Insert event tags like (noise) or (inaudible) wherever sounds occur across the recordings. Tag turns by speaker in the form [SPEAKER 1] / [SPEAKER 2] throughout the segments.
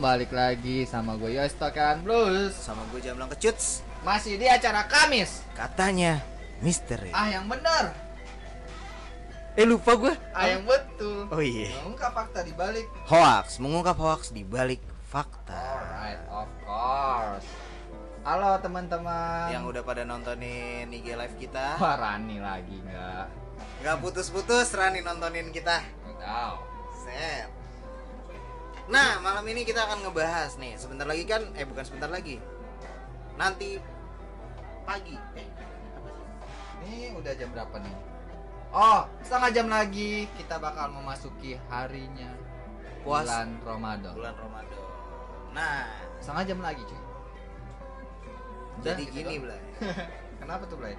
[SPEAKER 1] Balik lagi sama gue Yostokan Blues.
[SPEAKER 2] Sama gue Jamlang Kecuts
[SPEAKER 1] Masih di acara Kamis.
[SPEAKER 2] Katanya misteri.
[SPEAKER 1] Ah yang benar
[SPEAKER 2] Eh lupa gue
[SPEAKER 1] Ah yang betul.
[SPEAKER 2] Oh iya.
[SPEAKER 1] Mengungkap fakta di balik.
[SPEAKER 2] Hoax. Mengungkap hoax di balik fakta.
[SPEAKER 1] Alright of course. Halo teman-teman.
[SPEAKER 2] Yang udah pada nontonin IG live kita. (laughs)
[SPEAKER 1] Wah Rani lagi nggak.
[SPEAKER 2] Gak putus-putus Rani nontonin kita.
[SPEAKER 1] Tahu.
[SPEAKER 2] Set Nah malam ini kita akan ngebahas nih Sebentar lagi kan Eh bukan sebentar lagi Nanti Pagi Eh
[SPEAKER 1] Ini udah jam berapa nih? Oh, setengah jam lagi kita bakal memasuki harinya
[SPEAKER 2] Puas
[SPEAKER 1] bulan Ramadan.
[SPEAKER 2] Bulan Ramadan Nah
[SPEAKER 1] Setengah jam lagi, cuy. Udah,
[SPEAKER 2] Jadi
[SPEAKER 1] gitu
[SPEAKER 2] gini. Blay (laughs)
[SPEAKER 1] Kenapa tuh, Blay?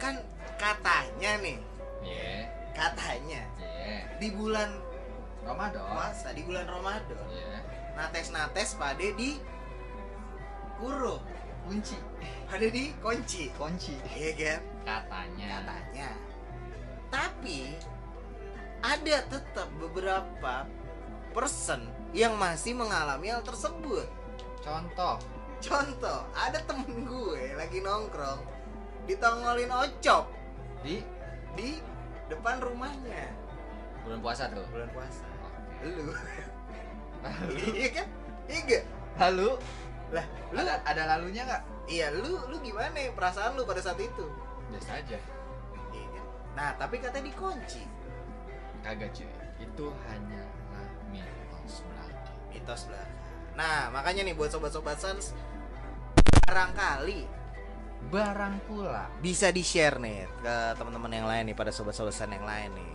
[SPEAKER 2] Kan katanya nih
[SPEAKER 1] Iya,
[SPEAKER 2] Katanya
[SPEAKER 1] iya.
[SPEAKER 2] Di bulan
[SPEAKER 1] Ramadan.
[SPEAKER 2] puasa Di bulan Ramadan
[SPEAKER 1] Iya.
[SPEAKER 2] Nates-nates pada di Kurung
[SPEAKER 1] Kunci.
[SPEAKER 2] Pada di kunci
[SPEAKER 1] Kunci.
[SPEAKER 2] Iya kan
[SPEAKER 1] Katanya.
[SPEAKER 2] Katanya Tapi Ada tetap beberapa Person Yang masih mengalami hal tersebut
[SPEAKER 1] Contoh.
[SPEAKER 2] Contoh Ada temen gue lagi nongkrong Ditongolin ocop
[SPEAKER 1] Di
[SPEAKER 2] Di depan rumahnya
[SPEAKER 1] bulan puasa tuh.
[SPEAKER 2] Bulan puasa. Lu
[SPEAKER 1] Lalu,
[SPEAKER 2] Iya kan Iya
[SPEAKER 1] lalu
[SPEAKER 2] Lah lu
[SPEAKER 1] ada ada lalunya nggak?
[SPEAKER 2] Iya lu lu gimana ya perasaan lu pada saat itu?
[SPEAKER 1] Biasa aja.
[SPEAKER 2] Iya kan? Nah tapi katanya dikunci
[SPEAKER 1] Kagak cuy. Itu hanyalah mitos belaka.
[SPEAKER 2] mitos belaka. Nah makanya nih buat sobat-sobat Sans barangkali
[SPEAKER 1] Barang pula.
[SPEAKER 2] bisa di share nih ke teman-teman yang lain nih pada sobat-sobat Sans yang lain nih.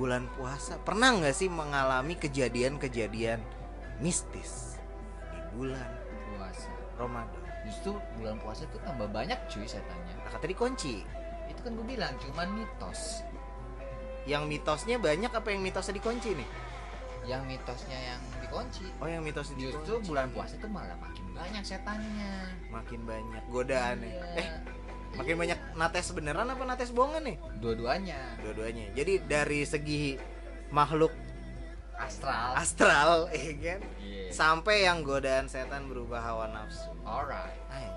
[SPEAKER 2] Bulan puasa pernah nggak sih mengalami kejadian-kejadian mistis di bulan
[SPEAKER 1] Puasa.
[SPEAKER 2] Ramadan?
[SPEAKER 1] Justru bulan puasa itu tambah banyak cuy setannya.
[SPEAKER 2] Nah kata dikunci.
[SPEAKER 1] Itu kan gue bilang cuman mitos.
[SPEAKER 2] Yang mitosnya banyak apa yang mitosnya dikunci nih?
[SPEAKER 1] Yang mitosnya yang dikunci.
[SPEAKER 2] Oh yang mitosnya
[SPEAKER 1] Justru
[SPEAKER 2] dikunci.
[SPEAKER 1] bulan puasa itu malah makin banyak setannya.
[SPEAKER 2] makin banyak godaan nih.
[SPEAKER 1] Iya.
[SPEAKER 2] Eh makin banyak nates beneran apa nates bohongan nih?
[SPEAKER 1] dua-duanya
[SPEAKER 2] dua-duanya jadi dari segi makhluk
[SPEAKER 1] astral.
[SPEAKER 2] astral (laughs) ya kan
[SPEAKER 1] Iya.
[SPEAKER 2] sampai yang godaan setan berubah hawa nafsu
[SPEAKER 1] Alright.
[SPEAKER 2] Anjir,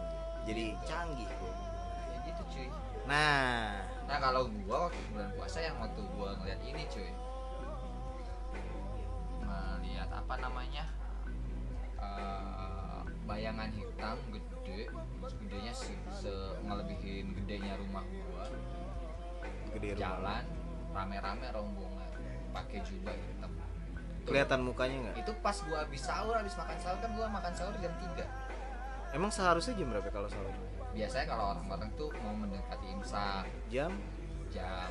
[SPEAKER 2] jadi canggih
[SPEAKER 1] Ya gitu cuy.
[SPEAKER 2] nah
[SPEAKER 1] Nah kalau gua waktu bulan puasa yang waktu gua ngeliat ini cuy Melihat apa namanya Eh, Bayangan hitam gede. Gedenya se, se- ngelebihin gedenya rumah gua.
[SPEAKER 2] Gede rumah.
[SPEAKER 1] Jalan rame-rame rombongan. Pakai jubah hitam.
[SPEAKER 2] Kelihatan mukanya nggak?
[SPEAKER 1] Itu pas gua habis sahur, habis makan sahur kan gua makan sahur jam 3
[SPEAKER 2] emang seharusnya jam berapa kalau sahur?
[SPEAKER 1] Biasanya kalau orang-orang tuh mau mendekati imsak.
[SPEAKER 2] Jam?
[SPEAKER 1] Jam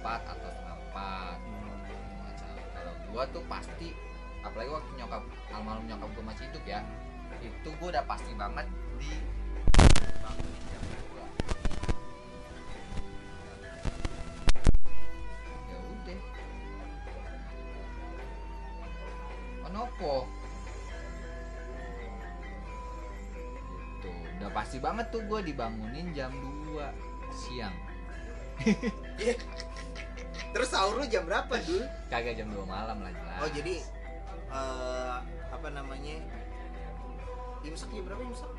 [SPEAKER 1] 4 atau setengah 4 kalau gua tuh pasti apalagi waktu nyokap almarhum nyokap gua masih hidup ya itu gua udah pasti banget di bangunin jam dua. ya udah. Onopo gitu. Udah pasti banget tuh gua dibangunin jam 2 siang. (laughs)
[SPEAKER 2] Terus sahur lu jam berapa dulu
[SPEAKER 1] kagak jam 2 malam lah jelas.
[SPEAKER 2] Oh jadi imsak jam berapa imsak?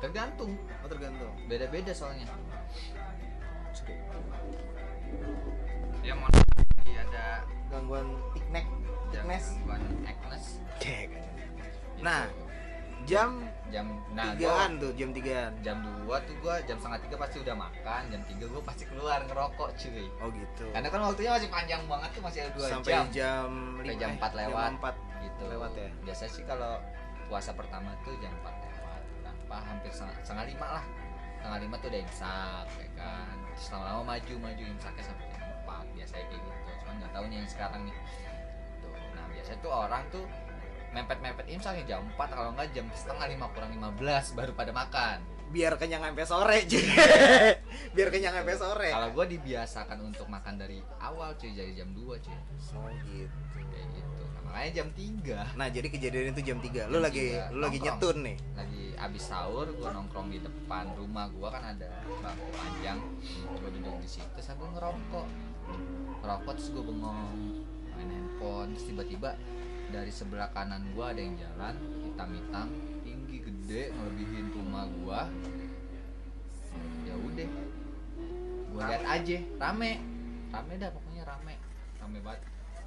[SPEAKER 1] Tergantung.
[SPEAKER 2] Oh tergantung.
[SPEAKER 1] Beda-beda soalnya.
[SPEAKER 2] Oke.
[SPEAKER 1] ya mau lagi ada
[SPEAKER 2] gangguan tiknek tiknes
[SPEAKER 1] gangguan Agnes
[SPEAKER 2] Nah, jam
[SPEAKER 1] jam nah gua
[SPEAKER 2] tigaan tuh jam tigaan.
[SPEAKER 1] Jam 2 tuh gua jam setengah tiga pasti udah makan jam 3 gua pasti keluar ngerokok cuy.
[SPEAKER 2] Oh gitu.
[SPEAKER 1] Karena kan waktunya masih panjang banget tuh masih ada 2
[SPEAKER 2] sampai
[SPEAKER 1] jam.
[SPEAKER 2] jam
[SPEAKER 1] Sampai
[SPEAKER 2] lima-
[SPEAKER 1] jam
[SPEAKER 2] eh,
[SPEAKER 1] 4 lewat.
[SPEAKER 2] jam 4
[SPEAKER 1] gitu.
[SPEAKER 2] lewat ya?
[SPEAKER 1] biasa sih kalau puasa pertama tuh jam 4 lewat. Kenapa hampir setengah, setengah lima lah. Setengah lima tuh udah imsak ya kan? Terus lama-lama maju maju imsaknya sampai jam 4 biasanya kayak gitu. Cuman nggak tahu nih yang sekarang nih. Tuh nah biasanya tuh orang tuh mepet-mepet imsaknya jam 4 kalau nggak jam setengah lima kurang 15 baru pada makan.
[SPEAKER 2] Biar kenyang sampai sore cuy. (laughs) Biar kenyang sampai sore.
[SPEAKER 1] Kalau gue dibiasakan untuk makan dari awal cuy dari jam 2 cuy.
[SPEAKER 2] Oh gitu.
[SPEAKER 1] Kayak gitu. nah, makanya jam 3
[SPEAKER 2] nah jadi kejadian itu jam 3 lu
[SPEAKER 1] Jam
[SPEAKER 2] lagi
[SPEAKER 1] tiga,
[SPEAKER 2] lu lagi
[SPEAKER 1] nongkrong.
[SPEAKER 2] nyetun nih?
[SPEAKER 1] Lagi abis sahur gue nongkrong di depan rumah gue kan ada bangku panjang. Gue duduk di situ sambil ngerokok. Ngerokok terus gue bengong. Main handphone terus tiba-tiba dari sebelah kanan gua ada yang jalan hitam-hitam tinggi gede ngelebihin rumah gua. Ya udah. Gua lihat aja. Rame. Rame dah pokoknya rame. Rame banget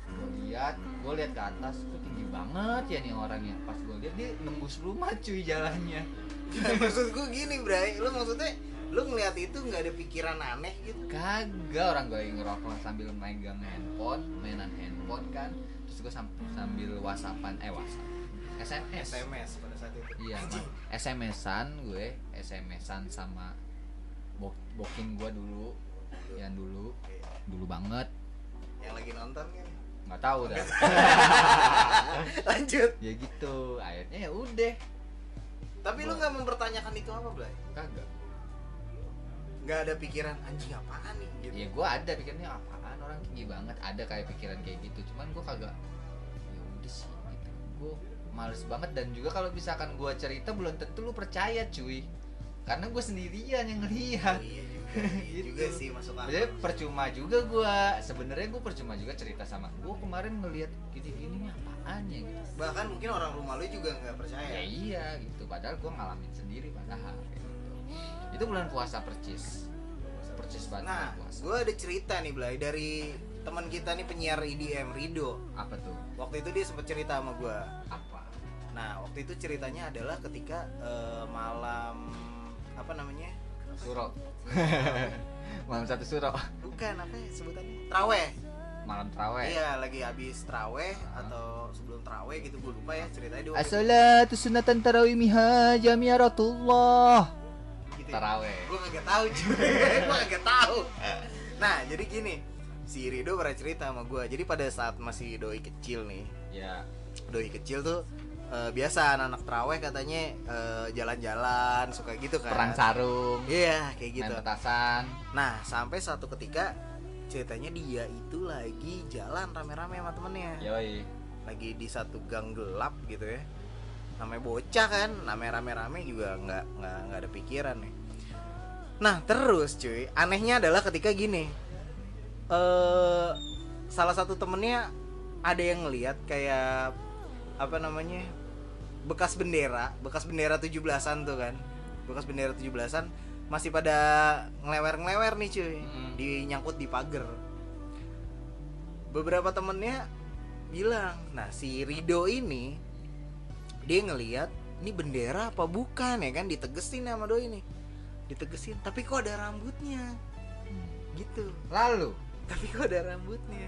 [SPEAKER 1] gua lihat gua lihat ke atas tuh tinggi banget ya nih orangnya. Pas gua lihat dia nembus rumah cuy jalannya. (laughs)
[SPEAKER 2] Maksud gue gini bray. Lu maksudnya lu ngeliat itu nggak ada pikiran aneh gitu?
[SPEAKER 1] Kagak orang gue ngerokok sambil megang handphone mainan handphone kan. Terus gue sambil whatsappan eh whatsapp sms
[SPEAKER 2] SMS pada saat itu.
[SPEAKER 1] Iya
[SPEAKER 2] Anjing.
[SPEAKER 1] sms-an gue sms-an sama bok bokin gue dulu yang dulu dulu banget.
[SPEAKER 2] Yang lagi nonton kan
[SPEAKER 1] nggak tahu dah. (laughs)
[SPEAKER 2] Lanjut.
[SPEAKER 1] Ya gitu akhirnya ya udah.
[SPEAKER 2] Tapi lu nggak mempertanyakan itu apa Blay?
[SPEAKER 1] kagak.
[SPEAKER 2] Nggak ada pikiran anjing apaan nih? Gitu.
[SPEAKER 1] Ya gue ada pikirnya apaan orang tinggi banget? Ada kayak pikiran kayak gitu cuman gue kagak ya udah sih gitu. Gue males banget dan juga kalau misalkan gue cerita belum tentu lu percaya cuy. Karena gue sendirian yang
[SPEAKER 2] Oh,
[SPEAKER 1] ngelihat
[SPEAKER 2] iya juga iya
[SPEAKER 1] Gitu.
[SPEAKER 2] juga sih masuk akal.
[SPEAKER 1] Jadi percuma juga gue sebenarnya gue percuma juga cerita sama gue kemarin ngelihat gini-gini apaan ya gitu.
[SPEAKER 2] Bahkan mungkin orang rumah lu juga nggak
[SPEAKER 1] ya
[SPEAKER 2] percaya
[SPEAKER 1] iya gitu. Padahal gue ngalamin sendiri padahal gitu. itu bulan puasa percis. Percis banget
[SPEAKER 2] nah
[SPEAKER 1] puasa.
[SPEAKER 2] gue ada cerita nih Blay dari teman kita nih penyiar IDM Rido.
[SPEAKER 1] Apa tuh?
[SPEAKER 2] Waktu itu dia sempat cerita sama gue
[SPEAKER 1] apa?
[SPEAKER 2] Nah waktu itu ceritanya adalah ketika eh, malam apa namanya
[SPEAKER 1] suro (laughs) malam satu suro
[SPEAKER 2] bukan apa ya sebutannya? Traweh
[SPEAKER 1] malam traweh
[SPEAKER 2] iya lagi habis traweh
[SPEAKER 1] Ah.
[SPEAKER 2] atau sebelum traweh gitu gue lupa ya ceritanya dia itu.
[SPEAKER 1] As-salatu sunatan tarawih miha jamiaratullah
[SPEAKER 2] gitu ya.
[SPEAKER 1] Taraweh
[SPEAKER 2] gue kagak tahu cuy. (laughs) Gue kagak tahu. Nah jadi gini si Rido pernah cerita sama gue jadi pada saat masih doi kecil nih
[SPEAKER 1] ya
[SPEAKER 2] doi kecil tuh eh, biasa anak-anak traweh katanya eh, jalan-jalan suka gitu kan.
[SPEAKER 1] Perang sarung.
[SPEAKER 2] Iya kayak
[SPEAKER 1] main
[SPEAKER 2] gitu.
[SPEAKER 1] petasan.
[SPEAKER 2] Nah sampai satu ketika ceritanya dia itu lagi jalan rame-rame sama temennya.
[SPEAKER 1] Yoi.
[SPEAKER 2] Lagi di satu gang gelap gitu ya. Namanya bocah kan namanya rame-rame juga nggak nggak nggak ada pikiran nih. Nah terus cuy anehnya adalah ketika gini. Eh salah satu temennya ada yang ngelihat kayak apa namanya bekas bendera bekas bendera 17-an tuh kan. Bekas bendera 17-an masih pada ngelewer-ngelewer nih cuy.
[SPEAKER 1] Mm.
[SPEAKER 2] di nyangkut di pagar. Beberapa temennya bilang nah si Rido ini dia ngelihat ini bendera apa bukan ya kan? Ditegesin sama doi nih. Ditegesin tapi kok ada rambutnya?
[SPEAKER 1] Hmm.
[SPEAKER 2] gitu.
[SPEAKER 1] Lalu?
[SPEAKER 2] Tapi kok ada rambutnya?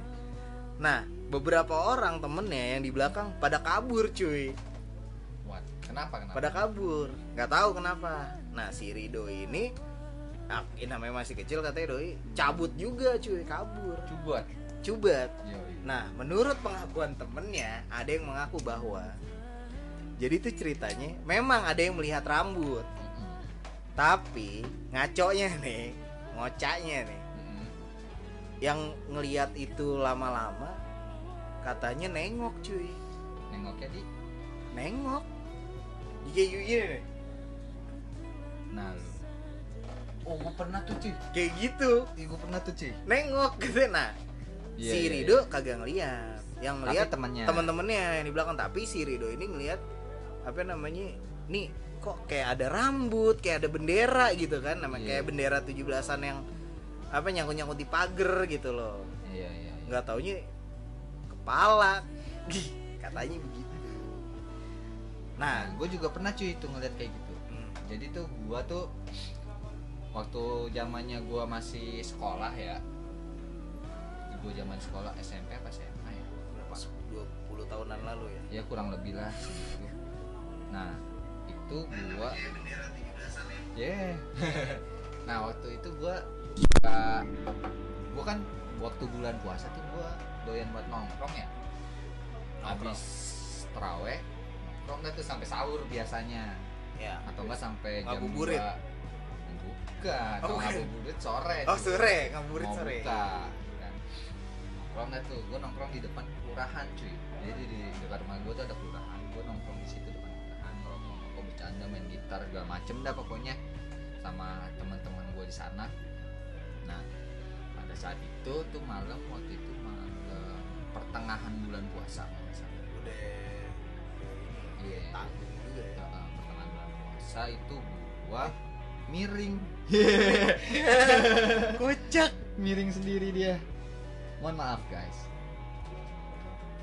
[SPEAKER 2] Nah beberapa orang temennya yang di belakang pada kabur cuy.
[SPEAKER 1] What? Kenapa kenapa?
[SPEAKER 2] Pada kabur. Nggak tahu kenapa. Nah si Rido ini ah, ini namanya masih kecil katanya doi cabut juga cuy kabur. Cubat
[SPEAKER 1] yoi.
[SPEAKER 2] Nah, menurut pengakuan temennya, ada yang mengaku bahwa jadi itu ceritanya memang ada yang melihat rambut, tapi ngaconya nih, ngocaknya nih, yang ngelihat itu lama-lama katanya nengok cuy,
[SPEAKER 1] nengoknya di?
[SPEAKER 2] Nengok. Di kayak gini nih,
[SPEAKER 1] nah lu. Oh gue pernah tuh cuy.
[SPEAKER 2] Kayak gitu,
[SPEAKER 1] Ih, gue pernah tuh cuy.
[SPEAKER 2] Nengok (laughs) gitu. Nah,
[SPEAKER 1] Iya,
[SPEAKER 2] si
[SPEAKER 1] iya,
[SPEAKER 2] Rido kagak ngeliat, yang ngeliat
[SPEAKER 1] temennya.
[SPEAKER 2] teman-temannya yang di belakang. Tapi si Rido ini ngelihat apa namanya nih kok kayak ada rambut kayak ada bendera gitu kan. Namanya
[SPEAKER 1] Iya.
[SPEAKER 2] kayak bendera 17-an yang apa nyangkut-nyangkut di pagar gitu loh.
[SPEAKER 1] Iya iya iya.
[SPEAKER 2] nggak taunya kepala. Katanya begitu.
[SPEAKER 1] Nah gue juga pernah cuy itu ngeliat kayak gitu.
[SPEAKER 2] Hmm,
[SPEAKER 1] jadi tuh gua tuh waktu zamannya gua masih sekolah ya. Gua zaman sekolah SMP apa SMA ya?
[SPEAKER 2] Berapa 20 tahunan lalu ya?
[SPEAKER 1] Ya kurang lebih lah. Gitu. nah itu gua yeah (laughs) nah waktu itu gua suka- gua kan waktu bulan puasa tuh doyan buat nongkrong ya? Habis teraweh nongkrong dah tuh? Sampai sahur biasanya.
[SPEAKER 2] Ya.
[SPEAKER 1] Atau enggak sampai jam
[SPEAKER 2] Ngabuburit?
[SPEAKER 1] 2 bukan
[SPEAKER 2] Oh,
[SPEAKER 1] ngabuburit sore
[SPEAKER 2] oh sore. Ngabuburit sore.
[SPEAKER 1] buka kan. nongkrong dah tuh? Gue nongkrong di depan kelurahan cuy. Jadi di dekat rumah gue tuh ada kelurahan. Gue nongkrong di situ depan kelurahan. Nongkrong nongkrong bercanda main gitar segala macem dah pokoknya. Sama teman-teman gue di sana. Nah pada saat itu tuh malam waktu itu pertengahan bulan puasa kalau nggak salah.
[SPEAKER 2] udah
[SPEAKER 1] Iya.
[SPEAKER 2] tanggung juga ya?
[SPEAKER 1] Nah, pertengahan bulan puasa itu gua miring. (laughs)
[SPEAKER 2] Kocak
[SPEAKER 1] miring sendiri dia. Mohon maaf guys.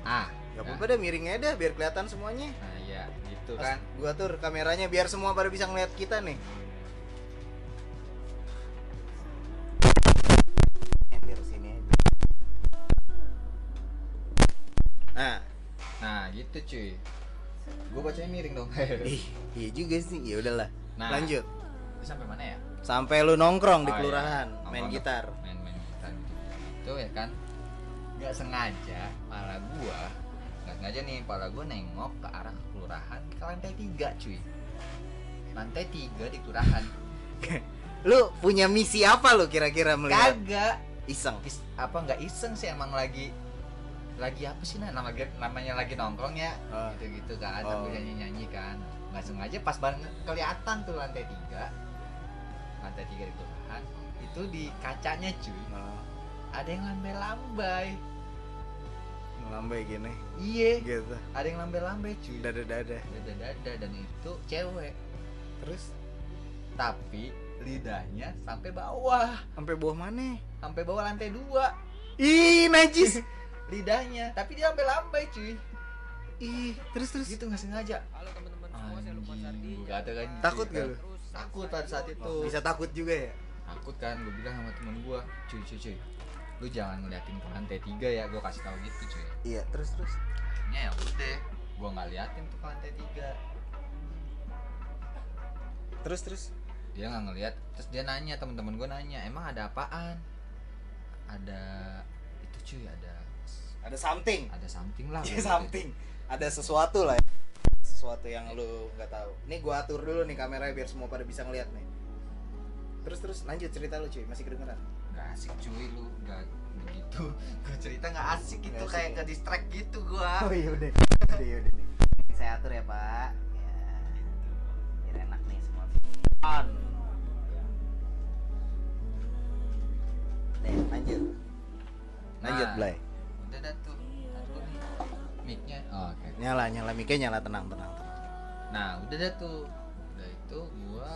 [SPEAKER 1] Ah
[SPEAKER 2] Gak apa-apa dah miringnya dah biar kelihatan semuanya.
[SPEAKER 1] Nah ya gitu
[SPEAKER 2] Pas
[SPEAKER 1] kan.
[SPEAKER 2] gua tur kameranya biar semua pada bisa ngeliat kita nih Nah,
[SPEAKER 1] nah gitu cuy gua bacanya miring dong (laughs)
[SPEAKER 2] ih, iya juga sih. Ya udahlah.
[SPEAKER 1] Nah.
[SPEAKER 2] Lanjut.
[SPEAKER 1] Sampai mana ya
[SPEAKER 2] Sampai lu nongkrong di
[SPEAKER 1] Oh, iya.
[SPEAKER 2] kelurahan, main
[SPEAKER 1] Nongkrong
[SPEAKER 2] gitar.
[SPEAKER 1] main main gitar itu ya kan nggak sengaja pala gua nggak sengaja nih pala gua nengok ke arah kelurahan ke lantai tiga cuy lantai tiga di kelurahan (laughs)
[SPEAKER 2] Lu punya misi apa lu kira-kira melihat?
[SPEAKER 1] kagak
[SPEAKER 2] Iseng.
[SPEAKER 1] Is- apa nggak iseng sih emang lagi lagi apa sih nah nama namanya lagi nongkrong ya
[SPEAKER 2] Oh.
[SPEAKER 1] gitu gitu kan
[SPEAKER 2] Oh.
[SPEAKER 1] sambil nyanyi nyanyi kan nggak sengaja pas banget kelihatan tuh lantai tiga lantai tiga di kelurahan itu di kacanya cuy
[SPEAKER 2] Nah,
[SPEAKER 1] ada yang lambai-lambai
[SPEAKER 2] ngelambai gini.
[SPEAKER 1] Iya,
[SPEAKER 2] Gitu.
[SPEAKER 1] ada yang lambai-lambai cuy.
[SPEAKER 2] Dada-dada.
[SPEAKER 1] Dada-dada dan itu cewek.
[SPEAKER 2] Terus
[SPEAKER 1] Tapi lidahnya sampai bawah,
[SPEAKER 2] sampai bawah mana?
[SPEAKER 1] sampai bawah lantai dua
[SPEAKER 2] Ih, najis. (laughs)
[SPEAKER 1] lidahnya. Tapi dia lambai-lambai cuy.
[SPEAKER 2] Ih, terus terus.
[SPEAKER 1] Gitu nggak sengaja.
[SPEAKER 3] Halo teman-teman semua, saya Lukman Sardi.
[SPEAKER 1] Gua kata kan.
[SPEAKER 2] Takut gak lu?
[SPEAKER 1] Takut pada saat itu.
[SPEAKER 2] Bisa takut juga ya?
[SPEAKER 1] Takut kan, gue bilang sama temen gua, cuy cuy cuy. Lu jangan ngeliatin ke lantai tiga ya, gua kasih tahu gitu cuy.
[SPEAKER 2] Iya, terus terus.
[SPEAKER 1] Akhirnya ya udah, gua nggak liatin tuh ke lantai tiga.
[SPEAKER 2] Terus terus.
[SPEAKER 1] dia nggak ngeliat terus dia nanya teman-teman gue nanya emang ada apaan ada itu cuy ada
[SPEAKER 2] Ada something.
[SPEAKER 1] ada something lah (laughs)
[SPEAKER 2] Iya,
[SPEAKER 1] gitu.
[SPEAKER 2] something. Ada sesuatu lah ya. Sesuatu yang lu nggak tahu. Nih gua atur dulu nih kameranya biar semua pada bisa ngeliat nih. Terus terus lanjut cerita lu cuy, masih kedengeran.
[SPEAKER 1] nggak asik cuy lu nggak begitu (laughs) gue cerita nggak asik gitu
[SPEAKER 2] asik
[SPEAKER 1] kayak
[SPEAKER 2] ya?
[SPEAKER 1] ke distract gitu gua (laughs)
[SPEAKER 2] Oh iya udah. Udah ya udah nih. Saya atur ya, Pak. Ya. Biar enak nih semua. On. Nih, lanjut. Lanjut,
[SPEAKER 1] Nah.
[SPEAKER 2] Blay.
[SPEAKER 1] Tuh nih mic-nya. Oh, oke.
[SPEAKER 2] Nyala, nyala miknya nyala tenang, tenang, tenang.
[SPEAKER 1] nah udah dah tuh. Udah itu gua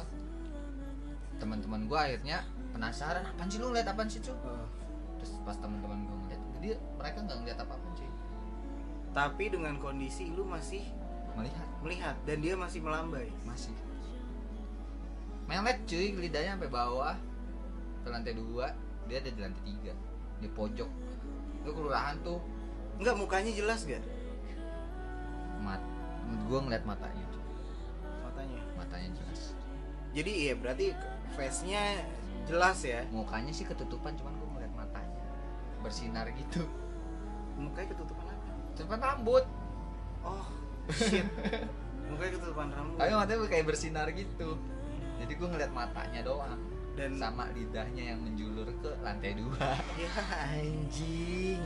[SPEAKER 1] teman-teman gua akhirnya penasaran apaan sih lu ngeliat apaan sih cuy terus pas teman-teman gua ngeliat dia mereka nggak ngeliat apa apa cuy
[SPEAKER 2] Tapi dengan kondisi lu masih
[SPEAKER 1] melihat.
[SPEAKER 2] Melihat dan dia masih melambai.
[SPEAKER 1] masih. Melet cuy lidahnya sampai bawah. Ke lantai dua dia ada di lantai tiga. Di pojok itu kelurahan tuh
[SPEAKER 2] Enggak mukanya jelas gak?
[SPEAKER 1] mat gue ngeliat matanya.
[SPEAKER 2] Matanya.
[SPEAKER 1] matanya jelas
[SPEAKER 2] Jadi iya berarti face-nya jelas ya.
[SPEAKER 1] mukanya sih ketutupan cuman gue ngeliat matanya bersinar gitu
[SPEAKER 2] Mukanya ketutupan apa?
[SPEAKER 1] ketutupan rambut
[SPEAKER 2] Oh, shit. Mukanya ketutupan rambut.
[SPEAKER 1] tapi matanya kayak bersinar gitu jadi gue ngeliat matanya doang
[SPEAKER 2] Dan
[SPEAKER 1] sama lidahnya yang menjulur ke lantai dua (laughs)
[SPEAKER 2] ya anjing.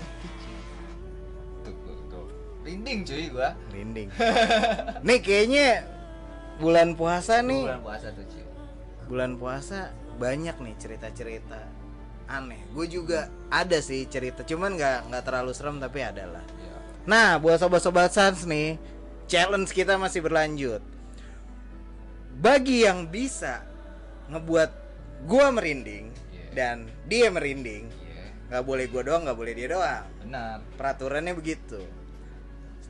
[SPEAKER 1] tuh tuh tuh rinding cuy gue
[SPEAKER 2] Merinding. (laughs) nih kayaknya bulan puasa nih.
[SPEAKER 1] bulan puasa tuh cuy
[SPEAKER 2] Bulan puasa banyak nih cerita-cerita aneh. Gue juga ada sih cerita, cuman nggak nggak terlalu serem tapi ada lah.
[SPEAKER 1] ya.
[SPEAKER 2] Nah, buat sobat-sobat Sans nih, challenge kita masih berlanjut. Bagi yang bisa ngebuat gua merinding
[SPEAKER 1] Iya.
[SPEAKER 2] dan dia merinding,
[SPEAKER 1] Iya,
[SPEAKER 2] nggak boleh gua doang, nggak boleh dia doang.
[SPEAKER 1] benar.
[SPEAKER 2] Peraturannya begitu.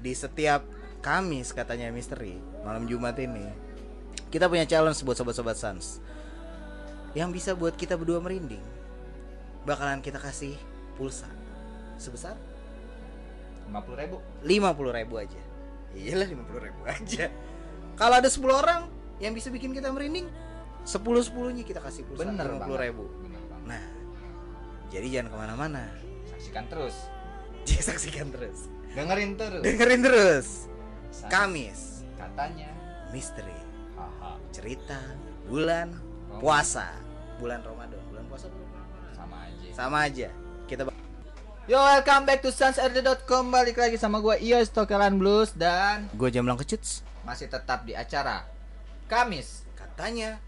[SPEAKER 2] Di setiap Kamis katanya misteri malam Jumat ini kita punya challenge buat sobat-sobat Sans yang bisa buat kita berdua merinding. Bakalan kita kasih pulsa sebesar
[SPEAKER 1] lima puluh ribu.
[SPEAKER 2] lima puluh ribu aja iyalah lima puluh ribu aja kalau ada 10 orang yang bisa bikin kita merinding sepuluh sepuluhnya kita kasih pulsa
[SPEAKER 1] Bener
[SPEAKER 2] puluh ribu
[SPEAKER 1] Bener banget.
[SPEAKER 2] nah jadi jangan ke mana-mana
[SPEAKER 1] Saksikan terus. (laughs)
[SPEAKER 2] Jadi saksikan terus
[SPEAKER 1] Dengerin terus.
[SPEAKER 2] dengerin terus. Kamis
[SPEAKER 1] Katanya.
[SPEAKER 2] misteri
[SPEAKER 1] Haha.
[SPEAKER 2] cerita bulan
[SPEAKER 1] Ramadan.
[SPEAKER 2] puasa bulan Ramadan bulan puasa.
[SPEAKER 1] Sama aja.
[SPEAKER 2] sama aja kita
[SPEAKER 1] Yo welcome back to sansrd.com Balik lagi sama gue Ios Tokelan Blues Dan
[SPEAKER 2] gue jamblang kecuts
[SPEAKER 1] masih tetap di acara Kamis
[SPEAKER 2] katanya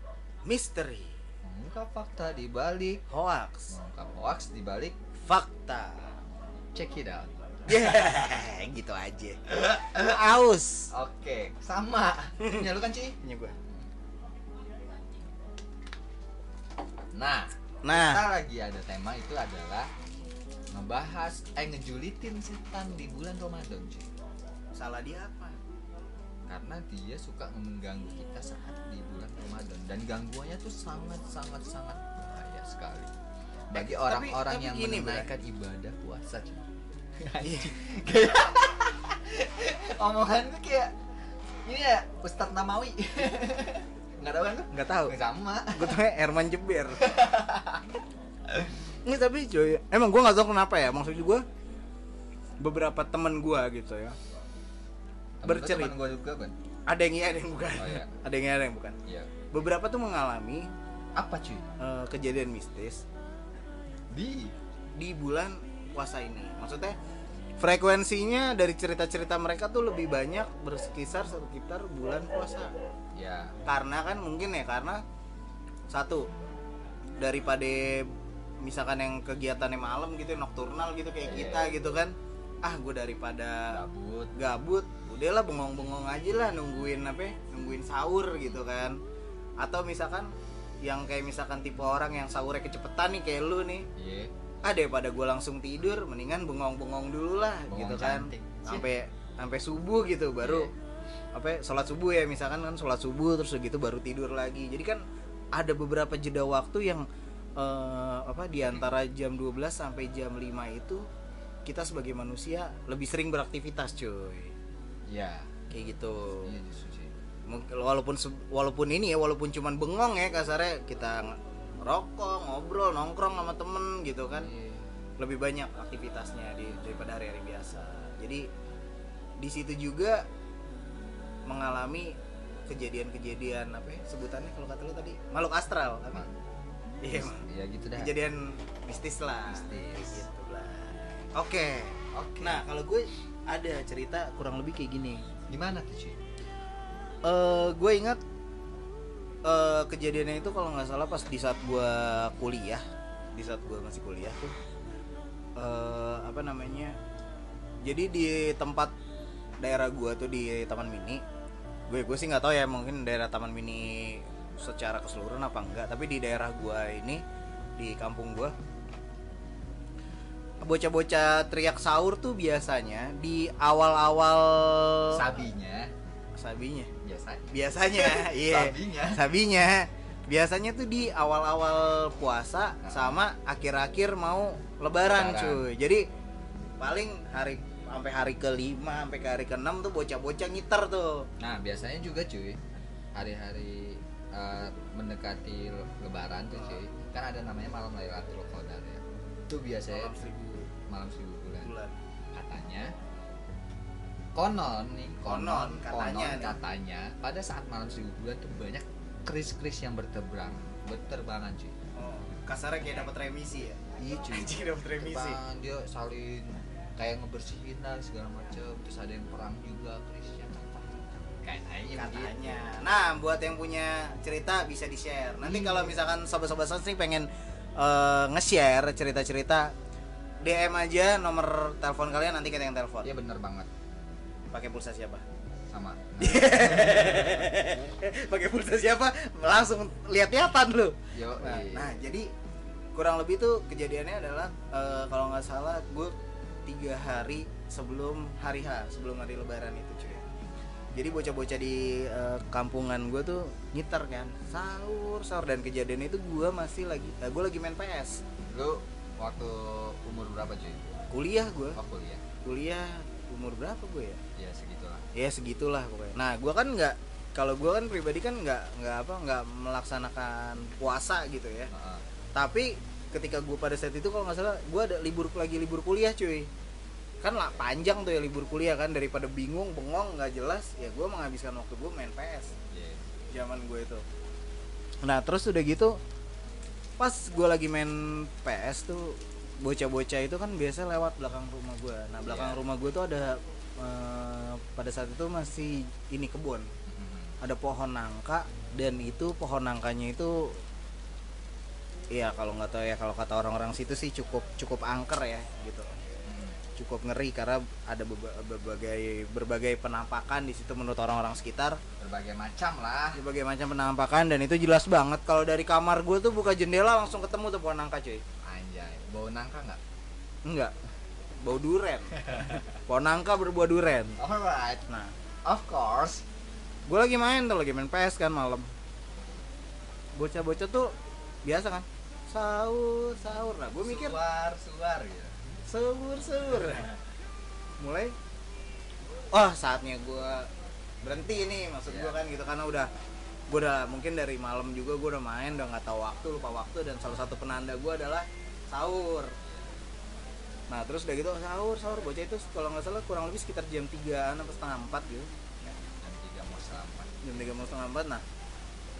[SPEAKER 2] misteri
[SPEAKER 1] Mengungkap fakta di balik
[SPEAKER 2] hoax
[SPEAKER 1] Mengungkap hoax di balik
[SPEAKER 2] fakta
[SPEAKER 1] Check it out
[SPEAKER 2] Yeah, (laughs) gitu aja. Aus.
[SPEAKER 1] Oke, sama. Punya lu kan, Ci?
[SPEAKER 2] Punya gua.
[SPEAKER 1] Nah,
[SPEAKER 2] Nah,
[SPEAKER 1] kita lagi ada tema itu adalah ngebahas eh ngejulitin setan di bulan Ramadan, cuy.
[SPEAKER 2] salah dia apa?
[SPEAKER 1] Karena dia suka mengganggu kita saat di bulan Ramadan dan gangguannya tuh sangat sangat sangat bahaya sekali bagi
[SPEAKER 2] Eh,
[SPEAKER 1] orang-orang yang
[SPEAKER 2] gini, Bro.
[SPEAKER 1] menunaikan ibadah puasa. cuy.
[SPEAKER 2] Iya. (laughs)
[SPEAKER 1] Kayak omongan gue kayak ini ya Ustadz Namawi. (laughs) Nggak tahu kan lu?
[SPEAKER 2] Nggak tahu.
[SPEAKER 1] Sama.
[SPEAKER 2] Gue tuh Herman Jeber. Ini (laughs) tapi cuy, emang gua nggak tahu kenapa ya. Maksud gua beberapa temen gua gitu ya. Bercerita.
[SPEAKER 1] Gue juga kan.
[SPEAKER 2] Ada yang iya, ada yang bukan.
[SPEAKER 1] Oh, iya. (laughs)
[SPEAKER 2] Ada yang iya, ada yang bukan.
[SPEAKER 1] Iya.
[SPEAKER 2] Beberapa tuh mengalami
[SPEAKER 1] Apa cuy?
[SPEAKER 2] eh, kejadian mistis
[SPEAKER 1] Di
[SPEAKER 2] di bulan puasa ini. Maksudnya frekuensinya dari cerita-cerita mereka tuh lebih banyak berkisar sekitar bulan puasa.
[SPEAKER 1] ya
[SPEAKER 2] Karena kan mungkin ya karena satu daripada misalkan yang kegiatannya malam gitu nokturnal gitu kayak
[SPEAKER 1] Iya.
[SPEAKER 2] kita gitu kan. Ah, gue daripada
[SPEAKER 1] gabut.
[SPEAKER 2] gabut udahlah bengong-bengong aja lah nungguin apa ya, nungguin sahur gitu kan. Atau misalkan yang kayak misalkan tipe orang yang sahurnya kecepetan nih kayak lu nih.
[SPEAKER 1] Iya.
[SPEAKER 2] ah daripada gue langsung tidur mendingan bengong-bengong dulu lah
[SPEAKER 1] Bengong
[SPEAKER 2] gitu kan. sampai sampai subuh gitu baru
[SPEAKER 1] Iya.
[SPEAKER 2] apa ya, sholat subuh ya misalkan kan sholat subuh terus gitu baru tidur lagi. Jadi kan ada beberapa jeda waktu yang eh, apa di antara jam 12 sampai jam 5 itu kita sebagai manusia lebih sering beraktivitas cuy
[SPEAKER 1] Iya.
[SPEAKER 2] kayak gitu
[SPEAKER 1] justru sih.
[SPEAKER 2] Mungkin walaupun walaupun ini ya walaupun cuman bengong ya kasarnya kita ngerokok ngobrol nongkrong sama temen gitu kan
[SPEAKER 1] Iya.
[SPEAKER 2] lebih banyak aktivitasnya di, daripada hari-hari biasa jadi di situ juga mengalami kejadian-kejadian apa ya sebutannya kalau kata lu tadi makhluk astral apa iya
[SPEAKER 1] Iya gitu dah.
[SPEAKER 2] kejadian mistis lah
[SPEAKER 1] Mistis.
[SPEAKER 2] gitu lah oke
[SPEAKER 1] Oke.
[SPEAKER 2] nah kalau gue ada cerita kurang lebih kayak gini.
[SPEAKER 1] Gimana tuh cuy?
[SPEAKER 2] eh gue ingat eh kejadiannya itu kalau nggak salah pas di saat gue kuliah. Di saat gue masih kuliah tuh. Eh apa namanya? Jadi di tempat daerah gue tuh di taman mini gue gue sih nggak tahu ya mungkin daerah taman mini secara keseluruhan apa enggak tapi di daerah gue ini di kampung gue bocah-bocah teriak sahur tuh biasanya di awal-awal
[SPEAKER 1] Sabinya
[SPEAKER 2] sabinya
[SPEAKER 1] biasa.
[SPEAKER 2] biasanya (laughs) iya
[SPEAKER 1] Sabinya.
[SPEAKER 2] sabinya biasanya tuh di awal-awal puasa
[SPEAKER 1] Nah.
[SPEAKER 2] sama akhir-akhir mau lebaran,
[SPEAKER 1] Lebaran.
[SPEAKER 2] cuy jadi paling hari sampai hari kelima sampai ke hari keenam tuh bocah-bocah ngiter tuh
[SPEAKER 1] Nah biasanya juga cuy hari-hari eh, mendekati lebaran tuh cuy kan ada namanya malam Lailatul. Itu biasanya
[SPEAKER 2] Malam seribu
[SPEAKER 1] malam seribu bulan.
[SPEAKER 2] bulan
[SPEAKER 1] Katanya konon nih
[SPEAKER 2] Konon,
[SPEAKER 1] konon
[SPEAKER 2] katanya
[SPEAKER 1] konon
[SPEAKER 2] nih.
[SPEAKER 1] katanya pada saat malam seribu bulan tuh banyak kris-kris yang berterbang berterbangan cuy.
[SPEAKER 2] oh, kasarnya kayak dapat remisi ya
[SPEAKER 1] Iya cuy. (laughs)
[SPEAKER 2] dapat remisi
[SPEAKER 1] Terbangan, dia saling kayak ngebersihin lah segala macam terus ada yang perang juga krisnya kayaknya
[SPEAKER 2] katanya nah buat yang punya cerita bisa di share nanti
[SPEAKER 1] Iya.
[SPEAKER 2] kalau misalkan sobat-sobat santri pengen eh, nge-share cerita-cerita DM aja nomor telepon kalian nanti kita yang telepon.
[SPEAKER 1] Iya bener banget.
[SPEAKER 2] Pakai pulsa siapa?
[SPEAKER 1] Sama. (laughs)
[SPEAKER 2] Pakai pulsa siapa? Langsung lihat-lihatan lu.
[SPEAKER 1] Yo
[SPEAKER 2] nah,
[SPEAKER 1] iya.
[SPEAKER 2] nah, jadi kurang lebih tuh kejadiannya adalah eh, kalau nggak salah gue tiga hari sebelum hari H sebelum hari Lebaran itu cuy jadi bocah-bocah di eh, kampungan gue tuh ngiter kan sahur sahur. Dan kejadian itu gue masih lagi gue lagi main PS
[SPEAKER 1] lu waktu umur berapa cuy?
[SPEAKER 2] Kuliah gue
[SPEAKER 1] oh kuliah.
[SPEAKER 2] Kuliah umur berapa gue ya?
[SPEAKER 1] Ya segitulah.
[SPEAKER 2] Ya segitulah pokoknya. Nah gue kan nggak kalau gue kan pribadi kan nggak nggak apa nggak melaksanakan puasa gitu ya.
[SPEAKER 1] Heeh.
[SPEAKER 2] tapi ketika gue pada saat itu kalau nggak salah gue ada libur lagi libur kuliah cuy kan lah panjang tuh ya libur kuliah kan daripada bingung bengong nggak jelas ya gue menghabiskan waktu gue main PS
[SPEAKER 1] Iya.
[SPEAKER 2] zaman gue itu nah terus udah gitu pas gue lagi main PS tuh bocah-bocah itu kan biasa lewat belakang rumah gue nah belakang
[SPEAKER 1] Iya.
[SPEAKER 2] rumah gue tuh ada eh, pada saat itu masih ini kebun
[SPEAKER 1] Mhm.
[SPEAKER 2] ada pohon nangka dan itu pohon nangkanya itu Iya kalau nggak tahu ya kalau kata orang-orang situ sih cukup cukup angker ya gitu. Cukup ngeri karena ada berbagai berbagai penampakan di situ menurut orang-orang sekitar.
[SPEAKER 1] Berbagai macam lah.
[SPEAKER 2] Berbagai macam penampakan dan itu jelas banget. Kalau dari kamar gue tuh buka jendela langsung ketemu tuh pohon nangka cuy.
[SPEAKER 1] Anjay. Bau nangka nggak?
[SPEAKER 2] Enggak. Bau duren. (laughs) Pohon nangka berbuah duren.
[SPEAKER 1] Alright.
[SPEAKER 2] Nah.
[SPEAKER 1] Of course.
[SPEAKER 2] Gue lagi main tuh lagi main PS kan malam. Bocah-bocah tuh biasa kan? Sahur sahur. Nah gue mikir
[SPEAKER 1] suar suar gitu
[SPEAKER 2] sahur sahur mulai. Wah saatnya gue berhenti nih maksud gue
[SPEAKER 1] Iya.
[SPEAKER 2] kan gitu karena udah gue udah mungkin dari malam juga gue udah main udah nggak tahu waktu lupa waktu dan salah satu penanda gue adalah sahur. Nah terus udah gitu sahur sahur. Bocah itu kalau nggak salah kurang lebih sekitar jam 3an atau setengah empat gitu.
[SPEAKER 1] Dan tiga mau selamat
[SPEAKER 2] jam tiga mau setengah empat nah.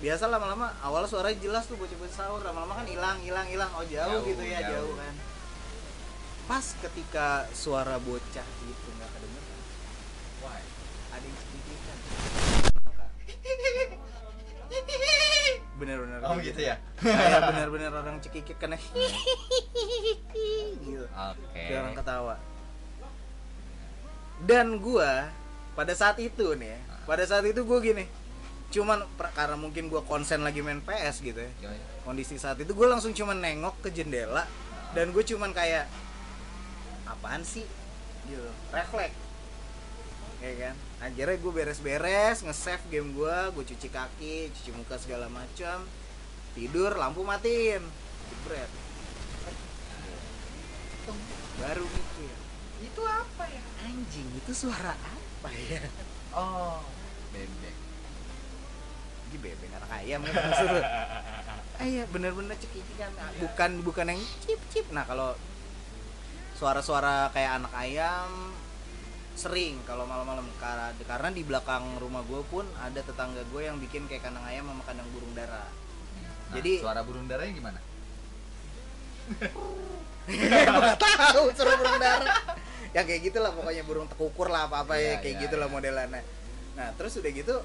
[SPEAKER 2] Biasa lama-lama awalnya suaranya jelas tuh bocah-bocah sahur. Lama-lama kan hilang hilang hilang. Oh jauh,
[SPEAKER 1] Jauh,
[SPEAKER 2] gitu ya jauh.
[SPEAKER 1] jauh.
[SPEAKER 2] kan pas ketika suara bocah itu nggak kedengeran
[SPEAKER 1] why
[SPEAKER 2] ada yang cekikikan bener-bener
[SPEAKER 1] oh gitu ya?
[SPEAKER 2] Kayak bener-bener orang cekikik karena gitu.
[SPEAKER 1] Oke.
[SPEAKER 2] Kayak orang ketawa. Dan gua pada saat itu nih ya, pada saat itu gua gini cuman karena mungkin gua konsen lagi main PS gitu ya kondisi saat itu gue langsung cuman nengok ke jendela dan gue cuman kayak apaan sih? Gitu refleks. Ya kan? Akhirnya gue beres-beres nge-save game gue gue cuci kaki cuci muka segala macam tidur lampu matiin. Jebret. Baru mikir. Itu apa ya? Anjing itu suara apa ya?
[SPEAKER 1] Oh. Bebek.
[SPEAKER 2] Ini bebek anak ayam kan maksudnya (laughs) ah iya bener-bener cekikikan bukan bukan yang cip cip nah kalau suara-suara kayak anak ayam sering kalau malam-malam. Karena di belakang rumah gue pun ada tetangga gue yang bikin kayak kandang ayam sama kandang burung dara
[SPEAKER 1] Nah,
[SPEAKER 2] Jadi-
[SPEAKER 1] suara burung darahnya gimana? (laughs)
[SPEAKER 2] Gue nggak tahu suara burung dara ya kayak gitulah pokoknya burung tekukur lah apa apa ya
[SPEAKER 1] Iya,
[SPEAKER 2] kayak
[SPEAKER 1] iya,
[SPEAKER 2] gitulah
[SPEAKER 1] iya.
[SPEAKER 2] modelannya. Nah terus udah gitu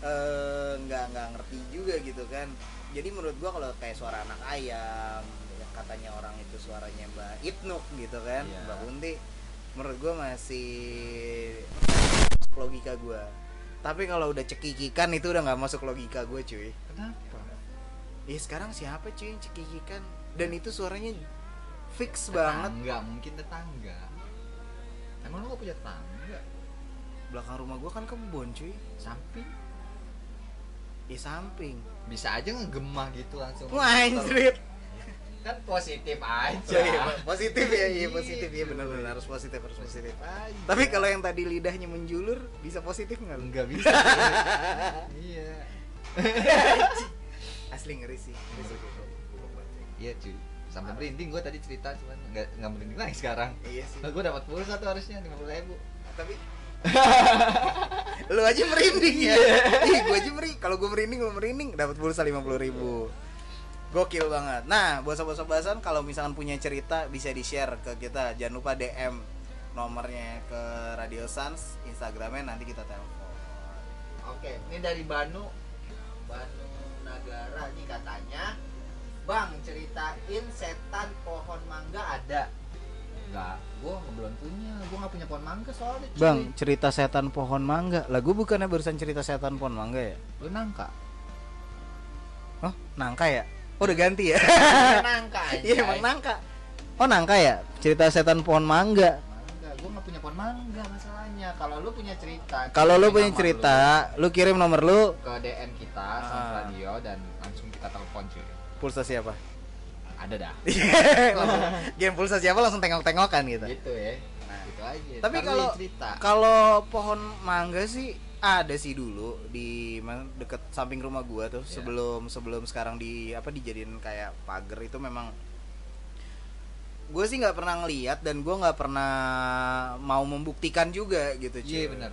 [SPEAKER 2] eh, nggak nggak ngerti juga gitu kan. Jadi menurut gua kalau kayak suara anak ayam yang katanya orang itu suaranya mbak Itnuk gitu kan.
[SPEAKER 1] Iya.
[SPEAKER 2] mbak Kunti menurut gua masih logika gua. Tapi kalau udah cekikikan itu udah nggak masuk logika gue cuy.
[SPEAKER 1] Kenapa?
[SPEAKER 2] Ya sekarang siapa cuy yang cekikikan? Dan itu suaranya fix banget.
[SPEAKER 1] Tetangga mungkin tetangga. Emang lu gak punya tetangga?
[SPEAKER 2] Belakang rumah gua kan kebun cuy.
[SPEAKER 1] Samping?
[SPEAKER 2] Di samping.
[SPEAKER 1] Bisa aja ngegemah gitu langsung.
[SPEAKER 2] Wah
[SPEAKER 1] kan positif aja.
[SPEAKER 2] Iya, positif ya iya positif. Ya benar-benar harus positif harus positif.
[SPEAKER 1] Aja.
[SPEAKER 2] tapi kalau yang tadi lidahnya menjulur bisa positif nggak
[SPEAKER 1] nggak bisa. Iya. (laughs)
[SPEAKER 2] Asli ngeri sih
[SPEAKER 1] iya cuy. Sampai merinding gue tadi cerita cuman nggak nggak merinding lagi sekarang.
[SPEAKER 2] Iya sih.
[SPEAKER 1] Gue dapat pulsa tuh harusnya lima puluh ribu.
[SPEAKER 2] Tapi (laughs) lu aja merinding ya. Ih gue aja merinding kalau gue merinding lu merinding dapat pulsa lima puluh ribu gokil banget nah buat sobat bahasan kalau misalkan punya cerita bisa di share ke kita jangan lupa dm nomornya ke Radio Sans Instagramnya nanti kita telepon oke ini dari Banu Banu Nagara nih katanya Bang ceritain setan pohon mangga ada
[SPEAKER 1] nggak gue belum punya gue nggak punya pohon mangga soalnya cuy.
[SPEAKER 2] Bang, cerita setan pohon mangga. Lah gue bukannya barusan cerita setan pohon mangga ya?
[SPEAKER 1] lu nangka
[SPEAKER 2] Oh, nangka ya? Oh, udah ganti ya?
[SPEAKER 1] nangka (laughs)
[SPEAKER 2] Iya, emang nangka. Oh, nangka ya? Cerita setan pohon mangga.
[SPEAKER 1] mangga gue nggak punya pohon mangga masalahnya kalau lu punya cerita
[SPEAKER 2] Kalau lu punya cerita, lu kirim nomor lu,
[SPEAKER 1] lu ke dm kita sama
[SPEAKER 2] Ah.
[SPEAKER 1] radio dan langsung kita telepon cuy
[SPEAKER 2] pulsa siapa?
[SPEAKER 1] ada dah (laughs)
[SPEAKER 2] langsung, game pulsa siapa langsung tengok-tengokan gitu.
[SPEAKER 1] gitu ya nah gitu aja
[SPEAKER 2] Tapi
[SPEAKER 1] lu
[SPEAKER 2] kalau- Kalau pohon mangga sih ada sih dulu di mana deket samping rumah gua tuh
[SPEAKER 1] Iya.
[SPEAKER 2] sebelum sebelum sekarang di apa dijadiin kayak pagar itu memang gue sih nggak pernah ngeliat dan gua nggak pernah mau membuktikan juga gitu cuy.
[SPEAKER 1] iya benar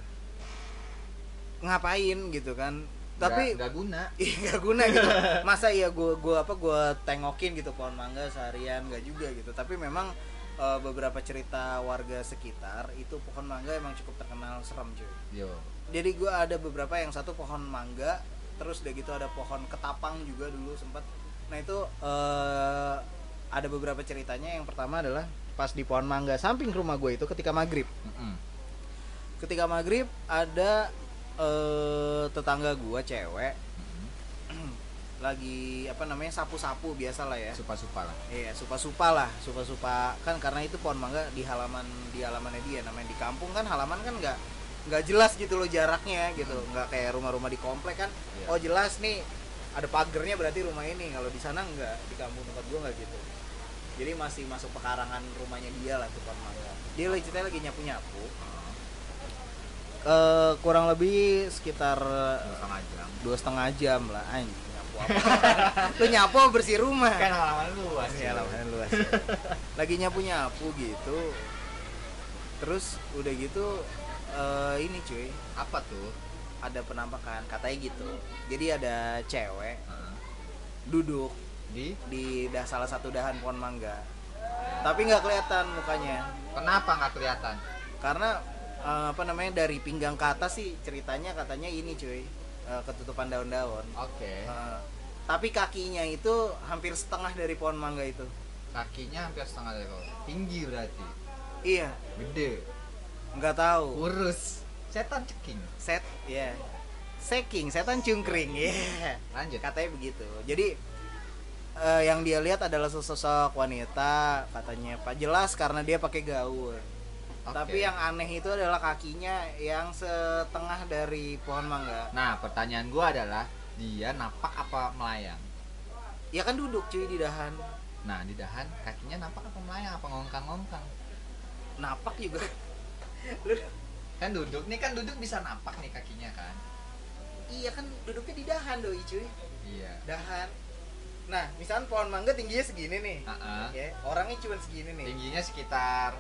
[SPEAKER 2] ngapain gitu kan tapi
[SPEAKER 1] nggak guna (laughs)
[SPEAKER 2] Iya nggak guna gitu. Masa iya gua gua apa gua tengokin gitu pohon mangga seharian nggak juga gitu. Tapi memang eh, beberapa cerita warga sekitar itu pohon mangga emang cukup terkenal serem cuy.
[SPEAKER 1] yo
[SPEAKER 2] Jadi gua ada beberapa yang satu pohon mangga, terus udah gitu ada pohon ketapang juga dulu sempat. Nah itu eh, ada beberapa ceritanya. Yang pertama adalah pas di pohon mangga samping rumah gue itu ketika maghrib
[SPEAKER 1] Mm-mm.
[SPEAKER 2] ketika maghrib ada eh, tetangga gue cewek (clears throat) lagi apa namanya sapu-sapu biasa lah ya
[SPEAKER 1] supa-supa lah
[SPEAKER 2] Iya, supa-supa lah, supa-supa kan karena itu pohon mangga di halaman di halamannya dia namanya di kampung kan halaman kan nggak nggak jelas gitu loh jaraknya gitu, nggak kayak rumah-rumah di komplek kan.
[SPEAKER 1] Iya.
[SPEAKER 2] Oh jelas nih ada pagernya berarti rumah ini. Kalau di sana nggak di kampung tempat gua nggak gitu. Jadi masih masuk pekarangan rumahnya dia lah tuh pohon mangga. Dia lagi ceritanya lagi nyapu nyapu. Eh kurang lebih sekitar
[SPEAKER 1] Dua setengah jam
[SPEAKER 2] dua setengah jam lah anjing nyapu apa? (laughs) Lu nyapu bersih rumah?
[SPEAKER 1] kan halaman luas
[SPEAKER 2] Iya
[SPEAKER 1] cuy.
[SPEAKER 2] lapangan luas. ya. (laughs) Lagi nyapu nyapu gitu. Terus udah gitu eh, ini cuy
[SPEAKER 1] apa tuh
[SPEAKER 2] ada penampakan katanya gitu. Jadi ada cewek
[SPEAKER 1] Heeh.
[SPEAKER 2] duduk
[SPEAKER 1] di
[SPEAKER 2] di dah salah satu dahan pohon mangga. Tapi nggak kelihatan mukanya
[SPEAKER 1] kenapa nggak kelihatan
[SPEAKER 2] karena eh, apa namanya dari pinggang ke atas sih ceritanya katanya ini cuy eh, ketutupan daun-daun.
[SPEAKER 1] oke
[SPEAKER 2] Eh, tapi kakinya itu hampir setengah dari pohon mangga itu.
[SPEAKER 1] kakinya hampir setengah dari bawah tinggi berarti
[SPEAKER 2] Iya,
[SPEAKER 1] gede
[SPEAKER 2] nggak tahu.
[SPEAKER 1] kurus. Setan ceking.
[SPEAKER 2] Set ya seking setan cungkring ya
[SPEAKER 1] lanjut.
[SPEAKER 2] Katanya begitu. Jadi eh, yang dia lihat adalah sesosok wanita katanya. Pak jelas karena dia pakai gaun.
[SPEAKER 1] Oke.
[SPEAKER 2] tapi yang aneh itu adalah kakinya yang setengah dari pohon mangga.
[SPEAKER 1] Nah pertanyaan gua adalah dia napak apa melayang?
[SPEAKER 2] Ya kan duduk cuy di dahan.
[SPEAKER 1] Nah di dahan kakinya napak apa melayang? Apa ngongkang-ngongkang?
[SPEAKER 2] Napak juga
[SPEAKER 1] kan duduk nih kan duduk bisa napak nih kakinya kan?
[SPEAKER 2] Iya kan duduknya di dahan doi cuy.
[SPEAKER 1] Iya.
[SPEAKER 2] Dahan. Nah misalnya pohon mangga tingginya segini nih.
[SPEAKER 1] Heeh.
[SPEAKER 2] ya orangnya cuma segini nih.
[SPEAKER 1] Tingginya sekitar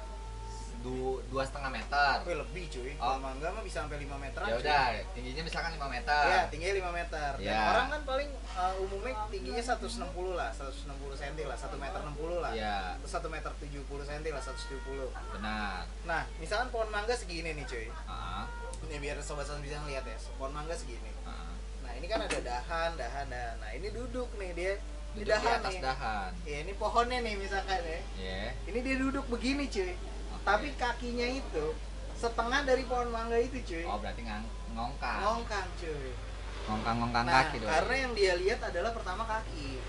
[SPEAKER 1] du- dua setengah meter
[SPEAKER 2] Wih, lebih cuy.
[SPEAKER 1] Oh.
[SPEAKER 2] Pohon mangga mah bisa sampai 5 meter.
[SPEAKER 1] ya udah tingginya misalkan 5 meter
[SPEAKER 2] Ya, tingginya 5 meter. Dan
[SPEAKER 1] Ya.
[SPEAKER 2] orang kan paling uh, umumnya tingginya 160 lah, 160 cm lah, 1 meter 60 lah.
[SPEAKER 1] Iya,
[SPEAKER 2] Terus 1 meter 70 cm lah, 170.
[SPEAKER 1] benar
[SPEAKER 2] Nah, misalkan pohon mangga segini nih cuy.
[SPEAKER 1] Heeh,
[SPEAKER 2] Ini biar sobat-sobat bisa ngeliat ya. Pohon mangga segini.
[SPEAKER 1] heeh.
[SPEAKER 2] Nah, ini kan ada dahan, dahan, dahan. Nah, ini duduk nih dia di
[SPEAKER 1] duduk di
[SPEAKER 2] dahan
[SPEAKER 1] atas
[SPEAKER 2] nih.
[SPEAKER 1] dahan
[SPEAKER 2] Ya, ini pohonnya nih misalkan ya.
[SPEAKER 1] ya
[SPEAKER 2] Ini dia duduk begini cuy tapi kakinya itu setengah dari pohon mangga itu cuy
[SPEAKER 1] oh berarti ngang ngongkang
[SPEAKER 2] ngongkang cuy
[SPEAKER 1] ngongkang ngongkang
[SPEAKER 2] nah,
[SPEAKER 1] kaki dong
[SPEAKER 2] karena yang dia lihat adalah pertama kaki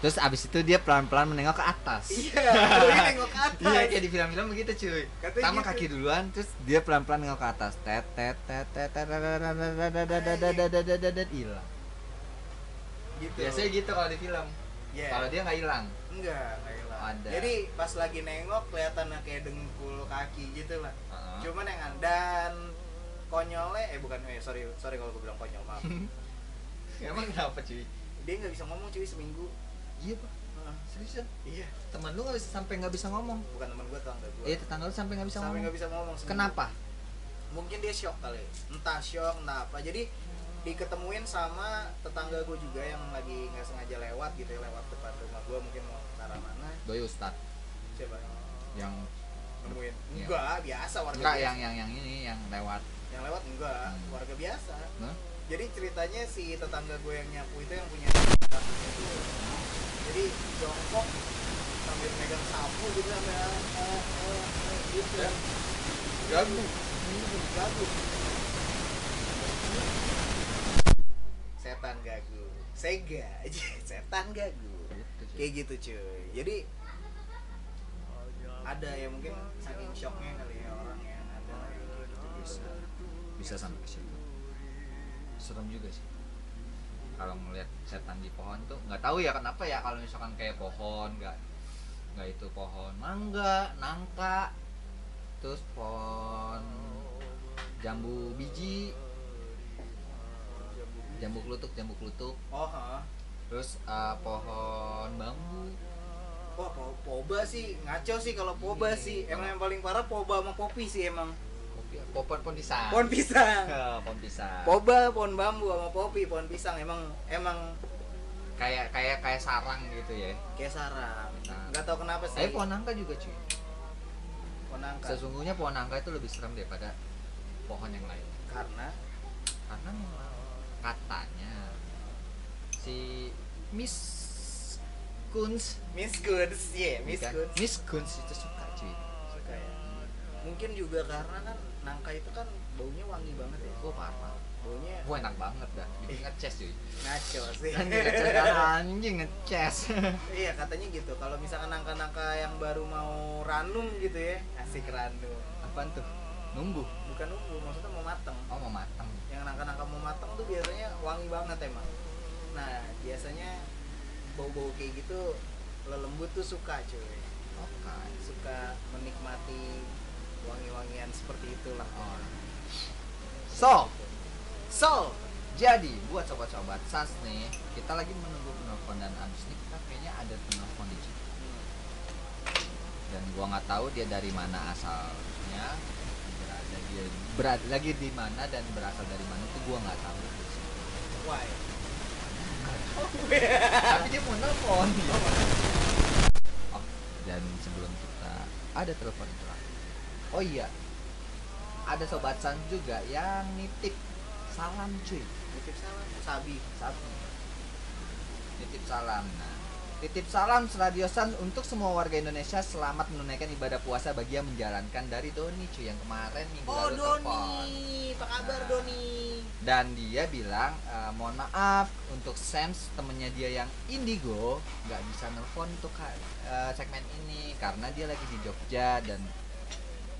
[SPEAKER 1] terus abis itu dia pelan-pelan menengok ke atas
[SPEAKER 2] iya dia ke atas
[SPEAKER 1] iya kayak di film-film begitu cuy pertama
[SPEAKER 2] gitu.
[SPEAKER 1] kaki duluan terus dia pelan-pelan menengok ke atas tet tet tet tet tet tet hilang
[SPEAKER 2] gitu
[SPEAKER 1] biasanya gitu kalau di film kalau dia nggak hilang
[SPEAKER 2] enggak
[SPEAKER 1] ada.
[SPEAKER 2] Jadi pas lagi nengok kelihatan kayak dengkul kaki gitu lah.
[SPEAKER 1] Heeh.
[SPEAKER 2] Cuman yang dan konyolnya eh bukan eh sorry sorry kalau gue bilang konyol maaf. (laughs)
[SPEAKER 1] Emang kenapa cuy?
[SPEAKER 2] dia nggak bisa ngomong cuy seminggu.
[SPEAKER 1] Iya pak. Seriusan?
[SPEAKER 2] Iya.
[SPEAKER 1] Temen lu nggak bisa sampai nggak bisa ngomong?
[SPEAKER 2] Bukan teman gue tetangga gue.
[SPEAKER 1] Iya tetangga lu sampai nggak bisa
[SPEAKER 2] Sampai
[SPEAKER 1] ngomong.
[SPEAKER 2] nggak bisa ngomong. seminggu.
[SPEAKER 1] Kenapa?
[SPEAKER 2] Mungkin dia shock kali. Entah shock, entah apa. Jadi diketemuin sama tetangga gue juga yang lagi nggak sengaja lewat gitu ya lewat depan rumah gue mungkin mau ke arah mana
[SPEAKER 1] Doi Ustad
[SPEAKER 2] siapa
[SPEAKER 1] yang
[SPEAKER 2] nemuin
[SPEAKER 1] Iya.
[SPEAKER 2] enggak biasa warga
[SPEAKER 1] enggak
[SPEAKER 2] biasa.
[SPEAKER 1] yang yang yang ini yang lewat.
[SPEAKER 2] yang lewat enggak
[SPEAKER 1] Hmm.
[SPEAKER 2] warga biasa
[SPEAKER 1] Hah?
[SPEAKER 2] jadi ceritanya si tetangga gue yang nyapu itu yang punya itu jadi jongkok sambil megang sapu gitu sambil eh, eh, eh, gitu
[SPEAKER 1] Ya. Gagu.
[SPEAKER 2] gagu setan gagu sega (laughs) setan gagu
[SPEAKER 1] Gitu,
[SPEAKER 2] kayak gitu cuy jadi ada ya mungkin saking shocknya kali ya orang yang ada gitu.
[SPEAKER 1] Bisa. Bisa sampai ke situ. Serem juga sih. Kalau ngeliat setan di pohon tuh nggak tahu ya kenapa ya kalau misalkan kayak pohon nggak nggak itu pohon mangga nangka terus pohon jambu biji jambu klutuk jambu klutuk
[SPEAKER 2] oh ha.
[SPEAKER 1] terus eh, pohon bambu
[SPEAKER 2] wah po- poba sih ngaco sih kalau poba
[SPEAKER 1] Iya.
[SPEAKER 2] sih. emang yang paling parah poba sama kopi sih emang.
[SPEAKER 1] Kopi pohon pohon pisang.
[SPEAKER 2] Pohon pisang. (laughs)
[SPEAKER 1] Pohon pisang.
[SPEAKER 2] Poba pohon bambu sama kopi pohon pisang. Emang emang
[SPEAKER 1] kayak kayak kayak sarang gitu ya.
[SPEAKER 2] Kayak sarang.
[SPEAKER 1] Nah.
[SPEAKER 2] nggak tahu kenapa sih.
[SPEAKER 1] tapi pohon nangka juga cuy.
[SPEAKER 2] Pohon nangka
[SPEAKER 1] Sesungguhnya pohon nangka itu lebih serem daripada pohon yang lain.
[SPEAKER 2] karena?
[SPEAKER 1] Karena katanya si Miss Kunz.
[SPEAKER 2] Miss Goods ya Miss
[SPEAKER 1] bukan?
[SPEAKER 2] Goods
[SPEAKER 1] Miss Kunz itu suka cuy.
[SPEAKER 2] Suka ya? Mungkin juga karena kan nangka itu kan baunya wangi banget ya.
[SPEAKER 1] Gue parah.
[SPEAKER 2] Baunya
[SPEAKER 1] gue enak banget dah. Bikin ngeces cuy.
[SPEAKER 2] Ngaco sih.
[SPEAKER 1] Anjing ngeces anjing ngeces (laughs)
[SPEAKER 2] iya katanya gitu. Kalau misalkan nangka-nangka yang baru mau ranum gitu ya asik ranum.
[SPEAKER 1] Apaan tuh? Numbuh
[SPEAKER 2] bukan nunggu maksudnya mau mateng.
[SPEAKER 1] Oh mau matang
[SPEAKER 2] yang nangka-nangka mau mateng tuh biasanya wangi banget emang. Nah biasanya bau-bau kayak gitu lelembut tuh suka cuy.
[SPEAKER 1] Oke.
[SPEAKER 2] Suka menikmati wangi-wangian seperti itulah.
[SPEAKER 1] Oh. so
[SPEAKER 2] so
[SPEAKER 1] jadi buat sobat-sobat sas nih kita lagi menunggu penelpon dan abis ini kita kayaknya ada penelpon di situ. Dan gua nggak tahu dia dari mana asalnya berada dia berada lagi di mana dan berasal dari mana itu gua nggak tahu.
[SPEAKER 2] Why
[SPEAKER 1] tapi dia mau nelfon. Oh, dan sebelum kita ada telepon terakhir. Oh iya ada sobat san juga yang nitip salam cuy.
[SPEAKER 2] Titip salam? Sabi
[SPEAKER 1] sabi. Nitip salam nah titip salam Radiosan untuk semua warga Indonesia. Selamat menunaikan ibadah puasa bagi yang menjalankan dari Doni cuy yang kemarin minggu
[SPEAKER 2] oh
[SPEAKER 1] lalu telepon.
[SPEAKER 2] Doni apa kabar
[SPEAKER 1] Nah.
[SPEAKER 2] Doni?
[SPEAKER 1] Dan dia bilang "Eh, mohon maaf untuk Sams temennya dia yang Indigo nggak bisa nelfon untuk eh, segmen ini karena dia lagi di Jogja dan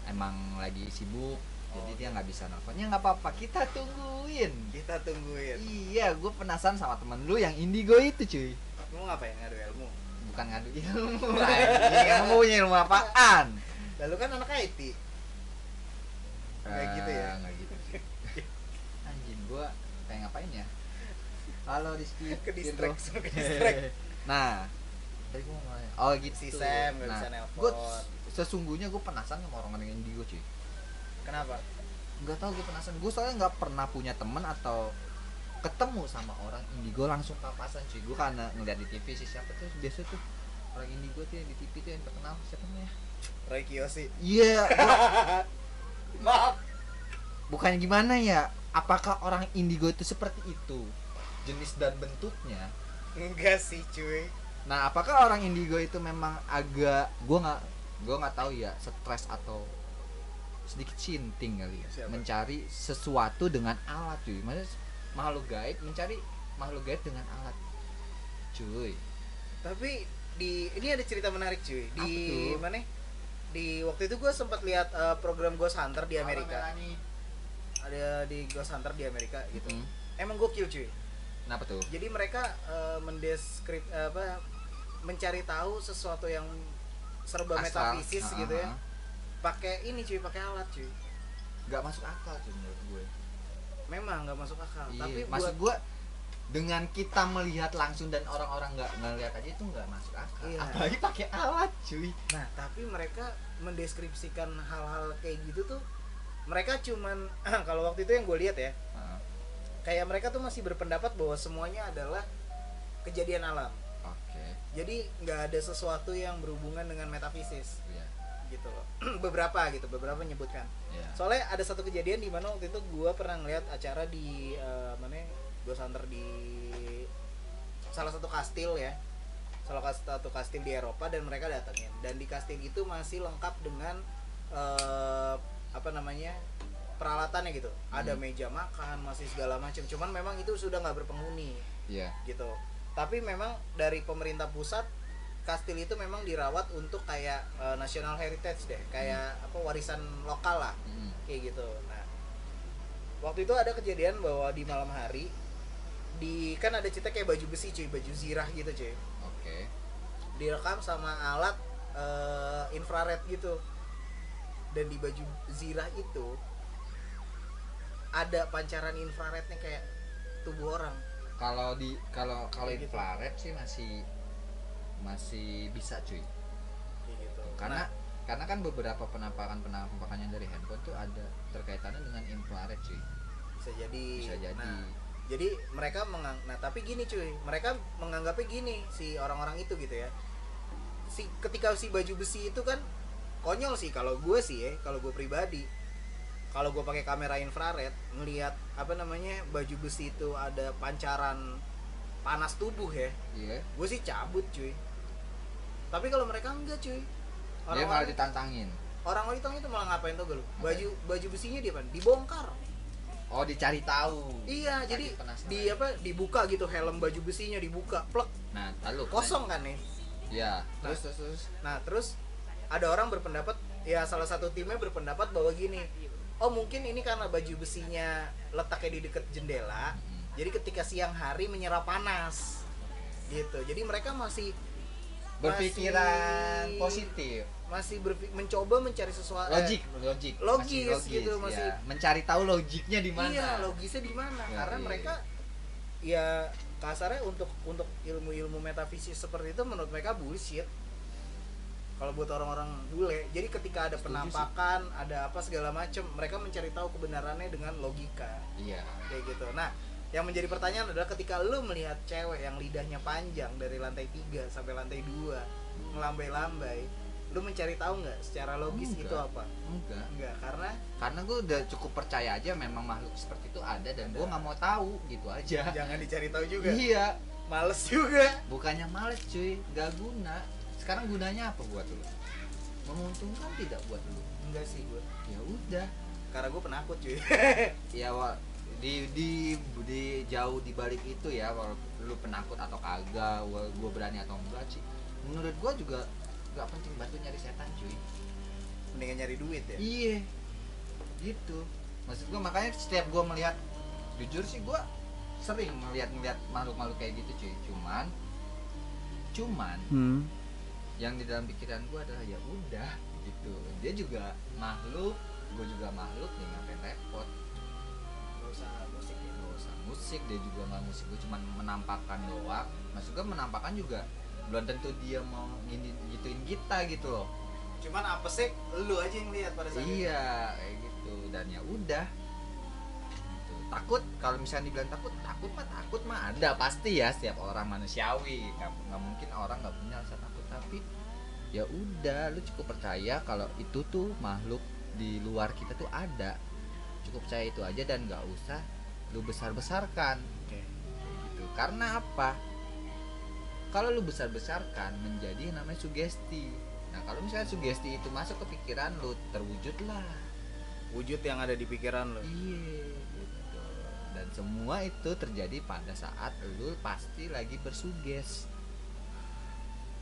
[SPEAKER 1] emang lagi sibuk jadi
[SPEAKER 2] Oh,
[SPEAKER 1] dia nggak bisa nelfonnya nggak apa-apa kita tungguin.
[SPEAKER 2] Kita tungguin.
[SPEAKER 1] Iya gue penasaran sama temen lu yang Indigo itu cuy
[SPEAKER 2] mau ngapain? Ngadu ilmu.
[SPEAKER 1] Bukan ngadu (laughs) ilmu. Mau punya ilmu apaan?
[SPEAKER 2] Lalu kan anak IT Nggak gitu ya?
[SPEAKER 1] Eh, nggak gitu sih. anjing gue pengen ngapain ya? Halo Rizky. (laughs)
[SPEAKER 2] Ke
[SPEAKER 1] Gitu.
[SPEAKER 2] distract ke (laughs) distract.
[SPEAKER 1] Nah. Tadi gue mau nanya. oh gitu
[SPEAKER 2] si Sam. Nggak
[SPEAKER 1] nah,
[SPEAKER 2] bisa nelpon
[SPEAKER 1] gue sesungguhnya gue penasaran sama orang-orang yang indigo cuy.
[SPEAKER 2] Kenapa?
[SPEAKER 1] Nggak tahu gue penasaran. Gue soalnya nggak pernah punya temen atau ketemu sama orang indigo langsung papasan cuy. Gue karena ngeliat di TV sih siapa tuh? Biasa tuh orang indigo tuh yang di TV tuh yang terkenal. Siapa namanya?
[SPEAKER 2] Roy Kiyoshi.
[SPEAKER 1] Iya gua- (laughs)
[SPEAKER 2] maaf.
[SPEAKER 1] Bukan gimana ya? Apakah orang indigo itu seperti itu? Jenis dan bentuknya?
[SPEAKER 2] Enggak sih cuy.
[SPEAKER 1] Nah apakah orang indigo itu memang agak gue nggak gue nggak tahu ya stres atau sedikit sinting kali ya?
[SPEAKER 2] Siapa?
[SPEAKER 1] mencari sesuatu dengan alat cuy. Maksudnya makhluk gaib mencari makhluk gaib dengan alat. Cuy.
[SPEAKER 2] Tapi di ini ada cerita menarik cuy. Di
[SPEAKER 1] tuh?
[SPEAKER 2] mana? Di waktu itu gue sempat lihat eh, program Ghost Hunter di Amerika. Ada di Ghost Hunter di Amerika gitu.
[SPEAKER 1] Hmm.
[SPEAKER 2] emang gokil cuy.
[SPEAKER 1] Kenapa tuh?
[SPEAKER 2] Jadi mereka eh, mendeskrip apa mencari tahu sesuatu yang serba
[SPEAKER 1] Astral.
[SPEAKER 2] metafisis
[SPEAKER 1] Ah,
[SPEAKER 2] gitu ya. Pakai ini cuy pakai alat cuy.
[SPEAKER 1] Nggak masuk akal cuy menurut gue
[SPEAKER 2] memang nggak masuk akal
[SPEAKER 1] Iya,
[SPEAKER 2] tapi
[SPEAKER 1] maksud
[SPEAKER 2] buat
[SPEAKER 1] gue dengan kita melihat langsung dan orang-orang nggak ngelihat aja itu nggak masuk akal
[SPEAKER 2] Iya.
[SPEAKER 1] apalagi pakai alat cuy
[SPEAKER 2] nah tapi mereka mendeskripsikan hal-hal kayak gitu tuh mereka cuman (clears throat) kalau waktu itu yang gue lihat ya
[SPEAKER 1] Heeh.
[SPEAKER 2] kayak mereka tuh masih berpendapat bahwa semuanya adalah kejadian alam
[SPEAKER 1] oke
[SPEAKER 2] jadi nggak ada sesuatu yang berhubungan dengan metafisis
[SPEAKER 1] Iya.
[SPEAKER 2] Gitu loh. (clears throat) Beberapa gitu beberapa menyebutkan.
[SPEAKER 1] Iya.
[SPEAKER 2] soalnya ada satu kejadian di mana waktu itu gue pernah ngeliat acara di eh, mana gue santer di salah satu kastil ya. Salah satu kastil di Eropa dan mereka datengin. Dan di kastil itu masih lengkap dengan eh, apa namanya peralatannya gitu. Ada
[SPEAKER 1] Hmm.
[SPEAKER 2] meja makan masih segala macam cuman memang itu sudah nggak berpenghuni
[SPEAKER 1] Iya.
[SPEAKER 2] gitu. Tapi memang dari pemerintah pusat kastil itu memang dirawat untuk kayak eh, national heritage deh kayak apa warisan lokal lah
[SPEAKER 1] Mm.
[SPEAKER 2] kayak gitu. Nah waktu itu ada kejadian bahwa di malam hari di kan ada cerita kayak baju besi cuy baju zirah gitu cuy.
[SPEAKER 1] Oke.
[SPEAKER 2] Direkam sama alat eh, infrared gitu. Dan di baju zirah itu ada pancaran infrarednya kayak tubuh orang.
[SPEAKER 1] Kalau di kalau kalau
[SPEAKER 2] gitu.
[SPEAKER 1] infrared sih masih masih bisa cuy.
[SPEAKER 2] Gitu.
[SPEAKER 1] Karena
[SPEAKER 2] Nah,
[SPEAKER 1] karena kan beberapa penampakan penampakan yang dari handphone tuh ada terkaitannya dengan infrared cuy.
[SPEAKER 2] Bisa jadi.
[SPEAKER 1] Bisa jadi
[SPEAKER 2] Nah, jadi. mereka mengang nah tapi gini cuy. Mereka menganggapnya gini si orang-orang itu gitu ya. Si ketika si baju besi itu kan konyol sih. Kalau gue sih ya kalau gue pribadi kalau gue pakai kamera infrared ngelihat apa namanya baju besi itu ada pancaran panas tubuh ya
[SPEAKER 1] iya.
[SPEAKER 2] gue sih cabut cuy tapi kalau mereka enggak cuy.
[SPEAKER 1] Dia
[SPEAKER 2] Orang-
[SPEAKER 1] malah ditantangin.
[SPEAKER 2] Orang Walitong itu malah ngapain tuh lu baju baju besinya dia apa dibongkar.
[SPEAKER 1] Oh dicari tahu.
[SPEAKER 2] Iya jadi
[SPEAKER 1] penasaran.
[SPEAKER 2] di apa dibuka gitu helm baju besinya dibuka plek.
[SPEAKER 1] Nah lalu
[SPEAKER 2] kosong kan nih?
[SPEAKER 1] Ya
[SPEAKER 2] Nah.
[SPEAKER 1] terus terus terus.
[SPEAKER 2] nah terus ada orang berpendapat ya salah satu timnya berpendapat bahwa gini oh mungkin ini karena baju besinya letaknya di dekat jendela
[SPEAKER 1] Hmm.
[SPEAKER 2] jadi ketika siang hari menyerap panas. Gitu. Jadi mereka masih
[SPEAKER 1] berpikiran
[SPEAKER 2] Masih-
[SPEAKER 1] positif.
[SPEAKER 2] masih berpi- mencoba mencari sesuatu
[SPEAKER 1] logik logik.
[SPEAKER 2] Eh, logis
[SPEAKER 1] masih
[SPEAKER 2] gitu,
[SPEAKER 1] ya.
[SPEAKER 2] masih-
[SPEAKER 1] mencari tahu logiknya di mana.
[SPEAKER 2] Iya logisnya di mana.
[SPEAKER 1] Ya,
[SPEAKER 2] karena
[SPEAKER 1] iya.
[SPEAKER 2] mereka ya kasarnya untuk untuk ilmu-ilmu metafisik seperti itu menurut mereka bullshit. Kalau buat orang-orang bule jadi ketika ada
[SPEAKER 1] Setuju sih.
[SPEAKER 2] penampakan ada apa segala macam mereka mencari tahu kebenarannya dengan logika.
[SPEAKER 1] Iya.
[SPEAKER 2] Kayak gitu. Nah yang menjadi pertanyaan adalah ketika lu melihat cewek yang lidahnya panjang dari lantai 3 sampai lantai 2 ngelambai-lambai lu mencari tahu nggak secara logis
[SPEAKER 1] Enggak.
[SPEAKER 2] itu apa?
[SPEAKER 1] Enggak.
[SPEAKER 2] Enggak karena
[SPEAKER 1] karena gue udah cukup percaya aja memang makhluk seperti itu ada dan gue nggak mau tahu gitu aja.
[SPEAKER 2] Jangan dicari tahu juga.
[SPEAKER 1] Iya.
[SPEAKER 2] Males juga.
[SPEAKER 1] Bukannya males cuy. Nggak guna. Sekarang gunanya apa buat lu? Menguntungkan tidak buat lu?
[SPEAKER 2] Enggak sih gue
[SPEAKER 1] ya udah.
[SPEAKER 2] Karena gue penakut cuy.
[SPEAKER 1] Ya wa, di di di jauh di balik itu ya walau lu penakut atau kagak gue berani atau enggak sih menurut gue juga nggak penting bantu nyari setan cuy.
[SPEAKER 2] Mendingan nyari duit ya?
[SPEAKER 1] Iya. Gitu. Maksud gue makanya setiap gue melihat jujur sih gue sering melihat melihat makhluk makhluk kayak gitu cuy. Cuman cuman
[SPEAKER 2] hmm.
[SPEAKER 1] yang di dalam pikiran gue adalah ya udah gitu. Dia juga makhluk gue juga makhluk ya ngapain repot
[SPEAKER 2] Usah musik ya
[SPEAKER 1] Gak usah musik dia juga nggak musik gue cuma menampakkan doang. Maksud gue menampakkan juga belum tentu dia mau gini gituin kita gitu loh.
[SPEAKER 2] Cuman apa sih? Lu aja yang lihat pada saat itu.
[SPEAKER 1] iya kayak gitu. Dan ya udah. Gitu. takut kalau misalnya dibilang takut takut mah takut mah ada pasti ya setiap orang manusiawi. Nggak nggak mungkin orang nggak punya rasa takut. Tapi ya udah lu cukup percaya kalau itu tuh makhluk di luar kita tuh ada cukup percaya itu aja dan nggak usah lu besar besarkan
[SPEAKER 2] Oke.
[SPEAKER 1] gitu. Karena apa? Kalau lu besar besarkan menjadi yang namanya sugesti. Nah kalau misalnya sugesti itu masuk ke pikiran lu terwujudlah.
[SPEAKER 2] Wujud yang ada di pikiran lu.
[SPEAKER 1] Iya gitu. Dan semua itu terjadi pada saat lu pasti lagi bersuges.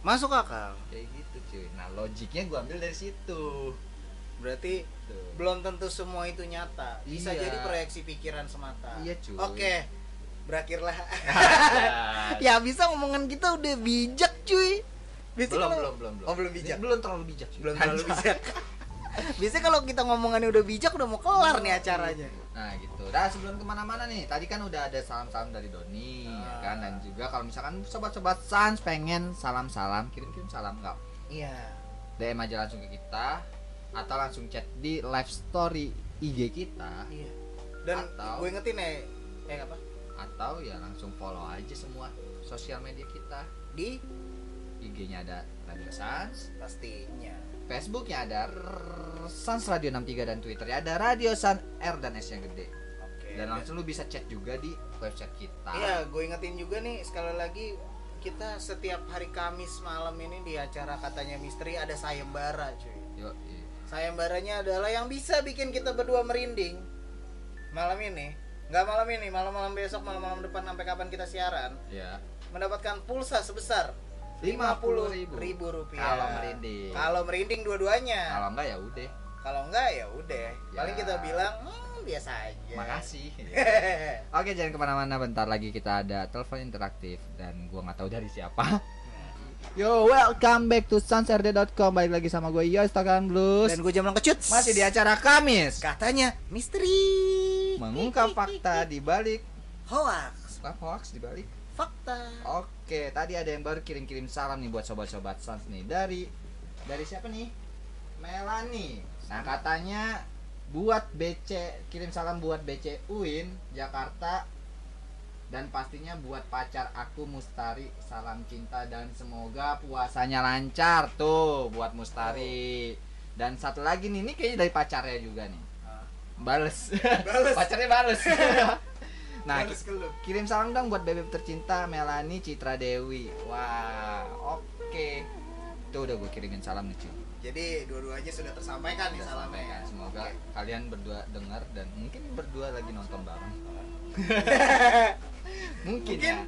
[SPEAKER 2] Masuk akal.
[SPEAKER 1] Kayak gitu cuy. Nah logiknya gua ambil dari situ
[SPEAKER 2] berarti
[SPEAKER 1] Tuh.
[SPEAKER 2] belum tentu semua itu nyata bisa
[SPEAKER 1] Iya.
[SPEAKER 2] jadi proyeksi pikiran semata
[SPEAKER 1] Iya, cuy.
[SPEAKER 2] oke berakhirlah (laughs) ya bisa omongan kita udah bijak cuy Biasanya
[SPEAKER 1] belum,
[SPEAKER 2] kalau-
[SPEAKER 1] belum belum belum
[SPEAKER 2] oh belum bijak
[SPEAKER 1] belum terlalu bijak cuy.
[SPEAKER 2] belum terlalu bijak (laughs) biasanya kalau kita ngomongannya udah bijak udah mau kelar nih acaranya
[SPEAKER 1] Nah gitu. Nah sebelum ke mana-mana nih, tadi kan udah ada salam-salam dari Doni, ya
[SPEAKER 2] Ah.
[SPEAKER 1] kan? Dan juga kalau misalkan sobat-sobat Sans pengen salam-salam, kirim-kirim salam nggak?
[SPEAKER 2] iya
[SPEAKER 1] DM aja langsung ke kita atau langsung chat di live story IG kita
[SPEAKER 2] iya dan
[SPEAKER 1] Atau-
[SPEAKER 2] gue ingetin ya eh apa
[SPEAKER 1] atau ya langsung follow aja semua sosial media kita.
[SPEAKER 2] di
[SPEAKER 1] IG-nya ada Radio Sans,
[SPEAKER 2] pastinya
[SPEAKER 1] Facebooknya ada Sans Radio 63 dan Twitternya ada Radio Sans R dan S yang gede.
[SPEAKER 2] oke
[SPEAKER 1] Dan langsung lu bisa chat juga di website kita.
[SPEAKER 2] Iya, gue ingetin juga nih sekali lagi kita setiap hari Kamis malam ini di acara katanya misteri ada sayembara, cuy.
[SPEAKER 1] Yo, iya.
[SPEAKER 2] Sayembaranya adalah yang bisa bikin kita berdua merinding malam ini. Nggak malam ini, malam-malam besok, malam-malam depan sampai kapan kita siaran,
[SPEAKER 1] Ya.
[SPEAKER 2] mendapatkan pulsa sebesar
[SPEAKER 1] 50.000
[SPEAKER 2] ribu rupiah.
[SPEAKER 1] Kalau merinding.
[SPEAKER 2] Kalau merinding dua-duanya.
[SPEAKER 1] Kalau enggak ya udah.
[SPEAKER 2] Kalau enggak ya udah. Paling
[SPEAKER 1] Ya.
[SPEAKER 2] kita bilang "Hmm, biasa aja.
[SPEAKER 1] Makasih. (laughs) Oke, jangan ke mana-mana. Bentar lagi kita ada telepon interaktif dan gua nggak tahu dari siapa. Yo, welcome back to sansrd.com. Balik lagi sama gue Yos Tokan Blues.
[SPEAKER 2] Dan gue Jamlang Kecut.
[SPEAKER 1] Masih di acara Kamis.
[SPEAKER 2] katanya misteri.
[SPEAKER 1] Mengungkap fakta di balik
[SPEAKER 2] hoax.
[SPEAKER 1] apa hoax di balik.
[SPEAKER 2] Fakta.
[SPEAKER 1] Oke, tadi ada yang baru kirim-kirim salam nih buat sobat-sobat Sans nih dari dari siapa nih? Melani. Nah, katanya buat BC kirim salam buat BC UIN Jakarta dan pastinya buat pacar aku Mustari salam cinta dan semoga puasanya lancar tuh buat Mustari. Dan satu lagi nih ini kayaknya dari pacarnya juga nih. Bales,
[SPEAKER 2] Bales. (laughs)
[SPEAKER 1] pacarnya bales. (laughs) Nah
[SPEAKER 2] lu.
[SPEAKER 1] kirim salam dong buat bebek tercinta Melani Citra Dewi. Wah oke. Tuh udah gue kirimin salam nih cuy
[SPEAKER 2] Jadi dua-duanya sudah tersampaikan nih salamnya ya.
[SPEAKER 1] Semoga kalian berdua dengar dan mungkin berdua lagi nonton bareng. (laughs) mungkin,
[SPEAKER 2] Mungkin
[SPEAKER 1] ya.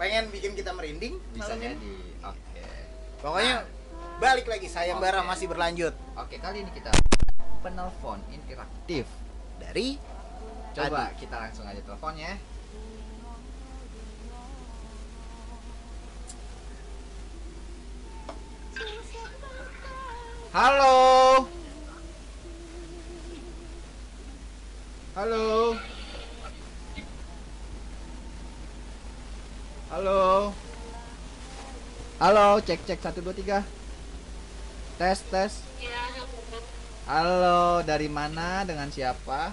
[SPEAKER 2] Pengen bikin kita merinding
[SPEAKER 1] Bisa
[SPEAKER 2] malam
[SPEAKER 1] jadi. Oke.
[SPEAKER 2] Pokoknya balik lagi sayembara
[SPEAKER 1] Oke.
[SPEAKER 2] masih berlanjut
[SPEAKER 1] Oke, kali ini kita penelpon interaktif.
[SPEAKER 2] dari
[SPEAKER 1] Coba kita langsung aja teleponnya. Halo. Halo. Halo. Halo, cek cek satu dua tiga. Tes tes.
[SPEAKER 4] Iya,
[SPEAKER 1] Halo, dari mana? Dengan siapa?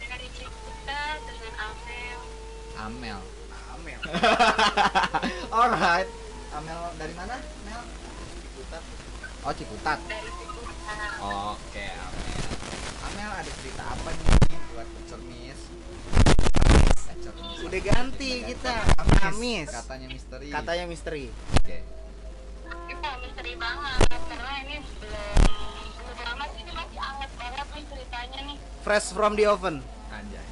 [SPEAKER 4] dari Cikuta dengan Amel.
[SPEAKER 1] Amel.
[SPEAKER 2] Amel. (laughs)
[SPEAKER 1] Alright. Amel dari mana? Mel?
[SPEAKER 2] Ciputat.
[SPEAKER 1] Oh Cikutat.
[SPEAKER 4] Dari Cikuta.
[SPEAKER 1] Oke Amel. Amel ada cerita apa nih.
[SPEAKER 2] Udah ganti kita. Amis.
[SPEAKER 1] Katanya misteri.
[SPEAKER 2] Katanya misteri.
[SPEAKER 1] Oke.
[SPEAKER 4] Itu misteri banget karena ini belum belum lama sih ini masih anget banget nih ceritanya nih.
[SPEAKER 2] Fresh from the oven.
[SPEAKER 1] Anjay.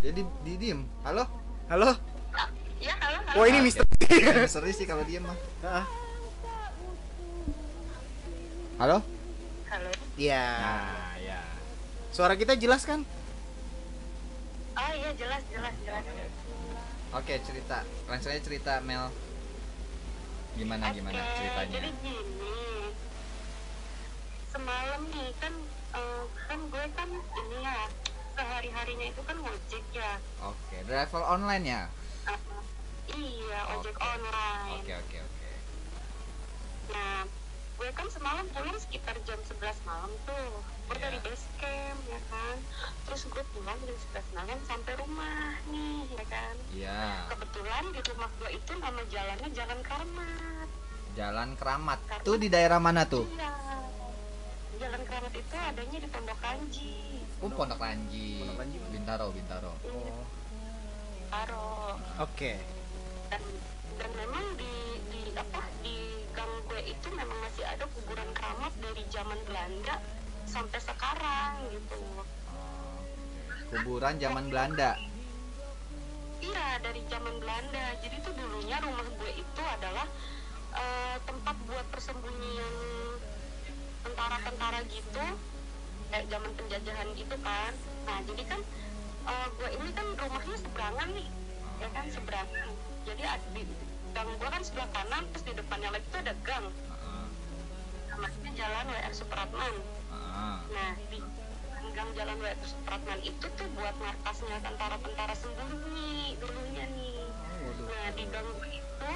[SPEAKER 1] Jadi di diem. Halo?
[SPEAKER 2] Halo?
[SPEAKER 4] Ya halo halo.
[SPEAKER 2] Wah, ini misteri.
[SPEAKER 1] misteri sih kalau diem mah.
[SPEAKER 2] Heeh.
[SPEAKER 1] Halo?
[SPEAKER 4] Halo.
[SPEAKER 2] Iya.
[SPEAKER 1] Nah, ya.
[SPEAKER 2] Suara kita jelas kan?
[SPEAKER 4] Iya jelas jelas jelas.
[SPEAKER 1] Oke, cerita. Langsung aja cerita Mel. Gimana gimana
[SPEAKER 4] Oke,
[SPEAKER 1] ceritanya?
[SPEAKER 4] Jadi gini. Semalam nih kan eh, kan gue kan ini ya sehari harinya itu kan ngojek ya.
[SPEAKER 1] Oke, driver online ya?
[SPEAKER 4] Eh, iya ojek
[SPEAKER 1] Oke.
[SPEAKER 4] online.
[SPEAKER 1] Oke, oke, oke.
[SPEAKER 4] Nah, gue kan semalam pulang sekitar jam 11 malam tuh. Gue dari base camp, ya kan. Terus gue pulang jam 11 malam sampai rumah nih, ya kan.
[SPEAKER 1] Iya.
[SPEAKER 4] Kebetulan di rumah gue itu nama jalannya Jalan Keramat.
[SPEAKER 1] Jalan Keramat. Tuh di daerah mana tuh?
[SPEAKER 4] Iya. Jalan Keramat itu adanya di Pondok Kanji.
[SPEAKER 1] Oh, Pondok Lanji.
[SPEAKER 2] Pondok mana?
[SPEAKER 1] Bintaro, Bintaro.
[SPEAKER 4] Iya,
[SPEAKER 2] Oh.
[SPEAKER 4] Taro.
[SPEAKER 2] Oke.
[SPEAKER 4] Dan, dan memang di, di apa di gang gue itu memang masih ada kuburan keramat dari zaman Belanda sampai sekarang gitu.
[SPEAKER 1] Oh, Kuburan zaman Belanda.
[SPEAKER 4] Iya dari zaman Belanda. Jadi tuh dulunya rumah gue itu adalah eh, tempat buat persembunyian tentara-tentara gitu, kayak zaman penjajahan gitu kan. Nah jadi kan eh, gue ini kan rumahnya seberangan nih, ya kan seberangan. Jadi ad- di gang gue kan sebelah kanan, terus di depannya lagi tuh ada gang. Namanya Jalan WR Supratman.
[SPEAKER 1] Heeh.
[SPEAKER 4] Nah, di gang Jalan W Supratman itu tuh buat markasnya tentara-tentara sembunyi dulunya nih. Nah, di gang itu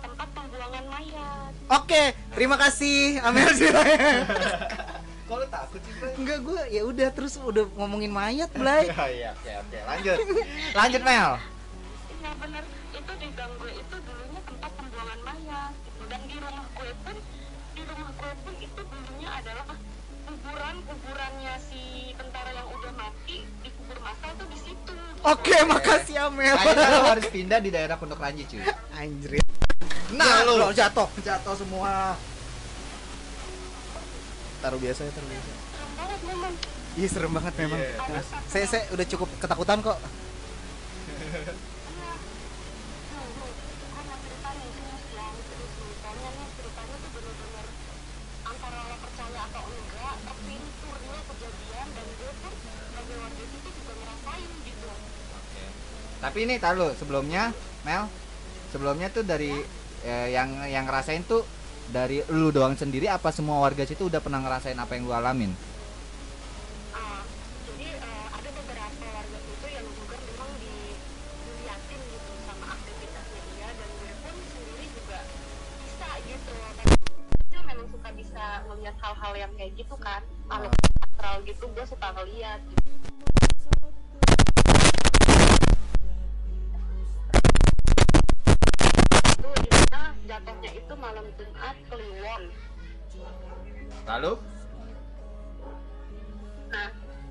[SPEAKER 4] tempat pembuangan mayat.
[SPEAKER 2] Oke, terima kasih Amel (laughs)
[SPEAKER 1] Kok lu takut sih?
[SPEAKER 2] Enggak gue ya udah terus udah ngomongin mayat, Blay. (laughs)
[SPEAKER 1] Iya, oke, oke. Lanjut. (laughs) Lanjut, Mel.
[SPEAKER 4] Iya bener, itu di gang gue itu dulunya tempat pembuangan mayat. Gitu. Dan di rumah gue pun, di rumah gue pun itu dulunya adalah kuburan kuburannya si tentara yang udah mati dikubur masal tuh di situ.
[SPEAKER 2] Oke, makasih Amel.
[SPEAKER 1] Kayaknya lu harus pindah di daerah Pondok Lanji, cuy.
[SPEAKER 2] Anjrit.
[SPEAKER 1] Nah, lu
[SPEAKER 2] lo jatuh.
[SPEAKER 1] jatuh semua.
[SPEAKER 2] Taruh biasa ya, taruh biasa.
[SPEAKER 4] Serem banget memang.
[SPEAKER 2] Iya serem banget memang.
[SPEAKER 1] Iya,
[SPEAKER 2] Nah, saya saya udah cukup ketakutan kok. (laughs)
[SPEAKER 4] karena ceritanya itu yang terus ceritanya nih ceritanya tuh bener-bener antara lo percaya atau enggak tapi ini turnya kejadian dan gue pun sebagai warga itu juga ngerasain gitu
[SPEAKER 1] Oke. Tapi ini tar lu, sebelumnya Mel, sebelumnya tuh dari eh, yang yang ngerasain tuh dari lu doang sendiri apa semua warga situ udah pernah ngerasain apa yang lu alamin?
[SPEAKER 4] Ah, jadi eh, ada beberapa warga itu yang juga memang di, diliatin gitu sama aktivitasnya dia dan gue pun sendiri juga bisa gitu itu memang suka bisa melihat hal-hal yang kayak gitu kan kalau astral gitu gue suka ngeliat gitu. Itu di mana jatuhnya itu malam Jumat Kliwon
[SPEAKER 1] Lalu?
[SPEAKER 4] Nah,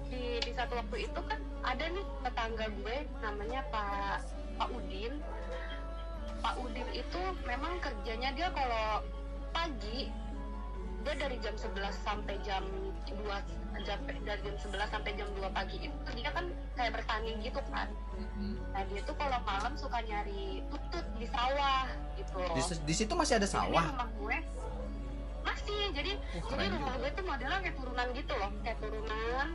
[SPEAKER 4] di, di satu waktu itu kan ada nih tetangga gue namanya Pak Pak Udin. Pak Udin itu memang kerjanya dia kalau pagi dia dari jam 11 sampai jam 2 jam, dari jam 11 sampai jam 2 pagi itu dia kan kayak bertani gitu kan
[SPEAKER 1] Mm-mm.
[SPEAKER 4] nah dia tuh kalau malam suka nyari tutut di sawah gitu
[SPEAKER 1] di, di situ masih ada
[SPEAKER 4] Jadi
[SPEAKER 1] sawah
[SPEAKER 4] rumah gue masih jadi
[SPEAKER 1] Wah,
[SPEAKER 4] jadi rumah
[SPEAKER 1] juga.
[SPEAKER 4] gue tuh modelnya kayak turunan gitu loh kayak turunan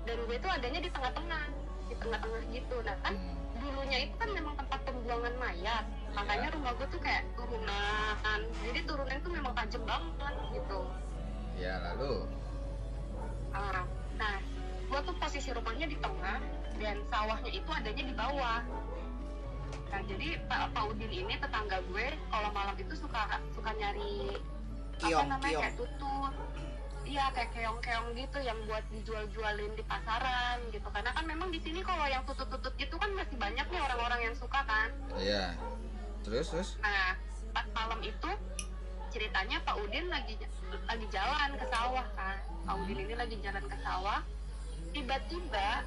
[SPEAKER 4] dan gue tuh adanya di tengah-tengah di tengah-tengah gitu nah kan
[SPEAKER 1] Hmm.
[SPEAKER 4] dulunya itu kan memang tempat pembuangan mayat makanya rumah gue tuh kayak turunan. Jadi turunan itu memang tajam banget gitu.
[SPEAKER 1] Ya lalu?
[SPEAKER 4] Ah, nah gue tuh posisi rumahnya di tengah dan sawahnya itu adanya di bawah. Nah jadi Pak, Pak Udin ini tetangga gue kalau malam itu suka suka nyari
[SPEAKER 2] Kiong,
[SPEAKER 4] apa namanya
[SPEAKER 2] kiong.
[SPEAKER 4] kayak tutut iya kayak keong-keong gitu yang buat dijual-jualin di pasaran gitu. Karena kan memang di sini kalau yang tutut-tutut gitu kan masih banyak nih orang-orang yang suka kan.
[SPEAKER 1] Iya terus terus?
[SPEAKER 4] Nah pas malam itu ceritanya Pak Udin lagi lagi jalan ke sawah kan. Pak Udin ini lagi jalan ke sawah. Tiba-tiba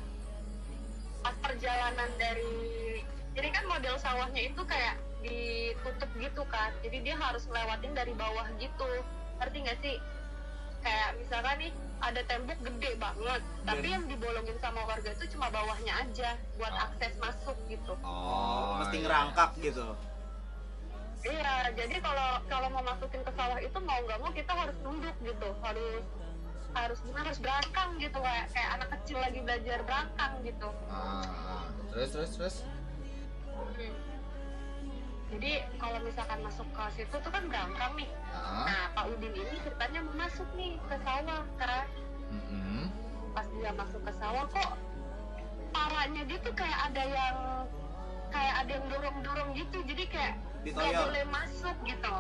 [SPEAKER 4] pas perjalanan dari jadi kan model sawahnya itu kayak ditutup gitu kan. Jadi dia harus ngelewatin dari bawah gitu. Ngerti nggak sih? Kayak misalkan nih ada tembok gede banget. Tapi yang dibolongin sama warga itu cuma bawahnya aja buat
[SPEAKER 1] Oh.
[SPEAKER 4] akses masuk gitu.
[SPEAKER 1] Oh
[SPEAKER 2] mesti
[SPEAKER 1] iya.
[SPEAKER 2] ngerangkak gitu
[SPEAKER 4] Iya, jadi kalau kalau mau masukin ke sawah itu mau nggak mau kita harus nunduk gitu, harus harus gimana harus berangkang gitu kayak kayak anak kecil lagi belajar berangkang gitu.
[SPEAKER 1] Ah, terus terus terus
[SPEAKER 4] Hmm. Jadi kalau misalkan masuk ke situ tuh kan berangkang nih.
[SPEAKER 1] ah
[SPEAKER 4] Nah Pak Udin ini ceritanya mau masuk nih ke sawah kan.
[SPEAKER 1] mm-mm.
[SPEAKER 4] Pas dia masuk ke sawah kok paranya dia tuh kayak ada yang kayak ada yang dorong-dorong gitu. Jadi kayak nggak
[SPEAKER 2] ditoyor
[SPEAKER 4] boleh masuk gitu.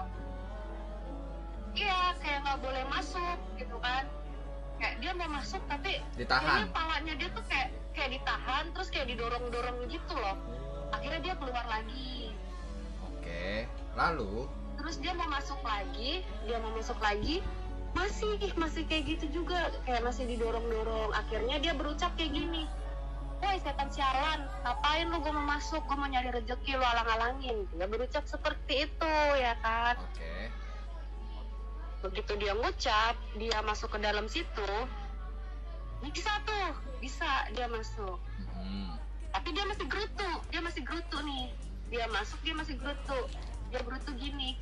[SPEAKER 4] Iya kayak nggak boleh masuk gitu kan. Kayak dia mau masuk tapi
[SPEAKER 1] ditahan.
[SPEAKER 4] palanya dia tuh kayak kayak ditahan terus kayak didorong dorong gitu loh. Akhirnya dia keluar lagi.
[SPEAKER 1] Oke lalu?
[SPEAKER 4] Terus dia mau masuk lagi dia mau masuk lagi. Masih masih kayak gitu juga. Kayak masih didorong dorong akhirnya dia berucap kayak gini Woi setan sialan, ngapain lu? Gue mau masuk, gue mau nyari rezeki lu alang-alangin. Dia berucap seperti itu ya kan?
[SPEAKER 1] Oke.
[SPEAKER 4] Begitu dia ngucap dia masuk ke dalam situ bisa tuh bisa dia masuk.
[SPEAKER 1] Mm-mm.
[SPEAKER 4] tapi dia masih gerutu dia masih gerutu nih. Dia masuk dia masih gerutu. Dia gerutu gini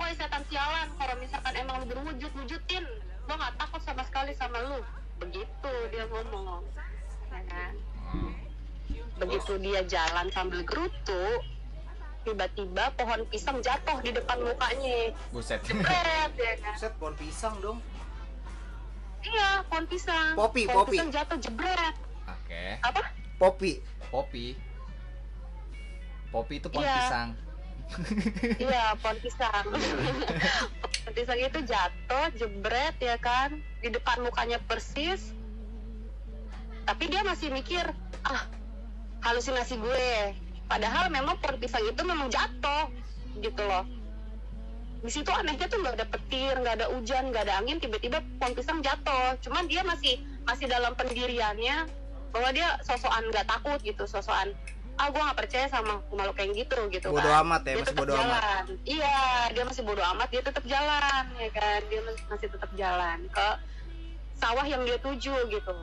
[SPEAKER 4] woi setan sialan kalau misalkan emang lu berwujud wujudin gua nggak takut sama sekali sama lu. Begitu dia ngomong kan begitu dia jalan sambil gerutu tiba-tiba pohon pisang jatuh di depan mukanya
[SPEAKER 1] buset
[SPEAKER 4] jebret ya kan
[SPEAKER 2] set pohon pisang dong
[SPEAKER 4] Iya, pohon pisang.
[SPEAKER 2] Popi,
[SPEAKER 4] pohon
[SPEAKER 2] popi.
[SPEAKER 4] pisang jatuh jebret.
[SPEAKER 1] oke
[SPEAKER 4] Apa?
[SPEAKER 2] popi
[SPEAKER 1] popi popi itu pohon
[SPEAKER 4] Iya.
[SPEAKER 1] pisang
[SPEAKER 4] iya, (laughs) pohon pisang. (laughs) pohon pisang itu jatuh jebret ya kan di depan mukanya persis. Tapi dia masih mikir, ah halusinasi gue. Padahal memang pohon pisang itu memang jatuh gitu loh. Di situ anehnya tuh nggak ada petir, nggak ada hujan, nggak ada angin, tiba-tiba pohon pisang jatuh. Cuman dia masih masih dalam pendiriannya bahwa dia sosokan nggak takut gitu, sosokan ah gue nggak percaya sama makhluk kayak gitu gitu
[SPEAKER 2] bodo
[SPEAKER 4] kan.
[SPEAKER 2] amat ya
[SPEAKER 4] dia
[SPEAKER 2] masih bodo amat
[SPEAKER 4] jalan. Iya, dia masih bodo amat, dia tetap jalan ya kan, dia masih tetap jalan ke sawah yang dia tuju gitu.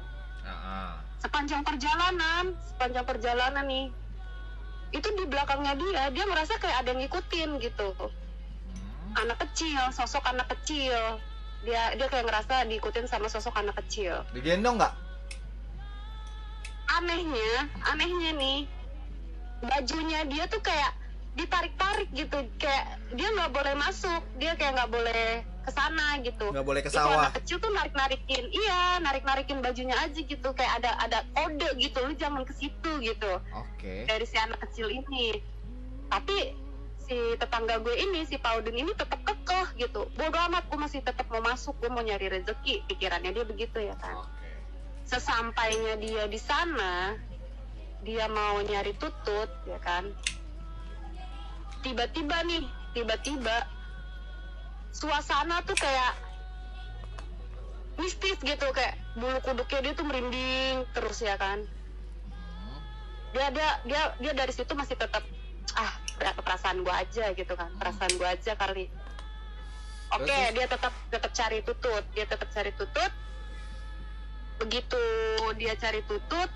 [SPEAKER 4] Sepanjang perjalanan, sepanjang perjalanan nih, itu di belakangnya dia, dia merasa kayak ada yang ngikutin gitu.
[SPEAKER 1] Hmm.
[SPEAKER 4] Anak kecil, sosok anak kecil, dia dia kayak ngerasa diikutin sama sosok anak kecil.
[SPEAKER 1] digendong nggak
[SPEAKER 4] Anehnya, anehnya nih, bajunya dia tuh kayak ditarik-tarik gitu, kayak dia nggak boleh masuk, dia kayak nggak boleh ke sana gitu.
[SPEAKER 2] nggak boleh ke sawah.
[SPEAKER 4] anak kecil tuh narik narikin iya narik narikin bajunya aja gitu. Kayak ada ada kode gitu lu jangan ke situ gitu.
[SPEAKER 1] Oke.
[SPEAKER 4] Dari si anak kecil ini. Tapi si tetangga gue ini si Paudin ini tetap kekeh gitu. Bodo amat gue masih tetap mau masuk gue mau nyari rezeki. Pikirannya dia begitu ya kan.
[SPEAKER 1] Oke.
[SPEAKER 4] Sesampainya dia di sana dia mau nyari tutut ya kan. Tiba-tiba nih tiba-tiba suasana tuh kayak mistis gitu kayak bulu kuduknya dia tuh merinding terus ya kan? Dia dia dia dia dari situ masih tetap ah per- perasaan gue aja gitu kan? Perasaan gue aja kali oke
[SPEAKER 1] Terus?
[SPEAKER 4] dia tetap tetap cari tutut dia tetap cari tutut. Begitu dia cari tutut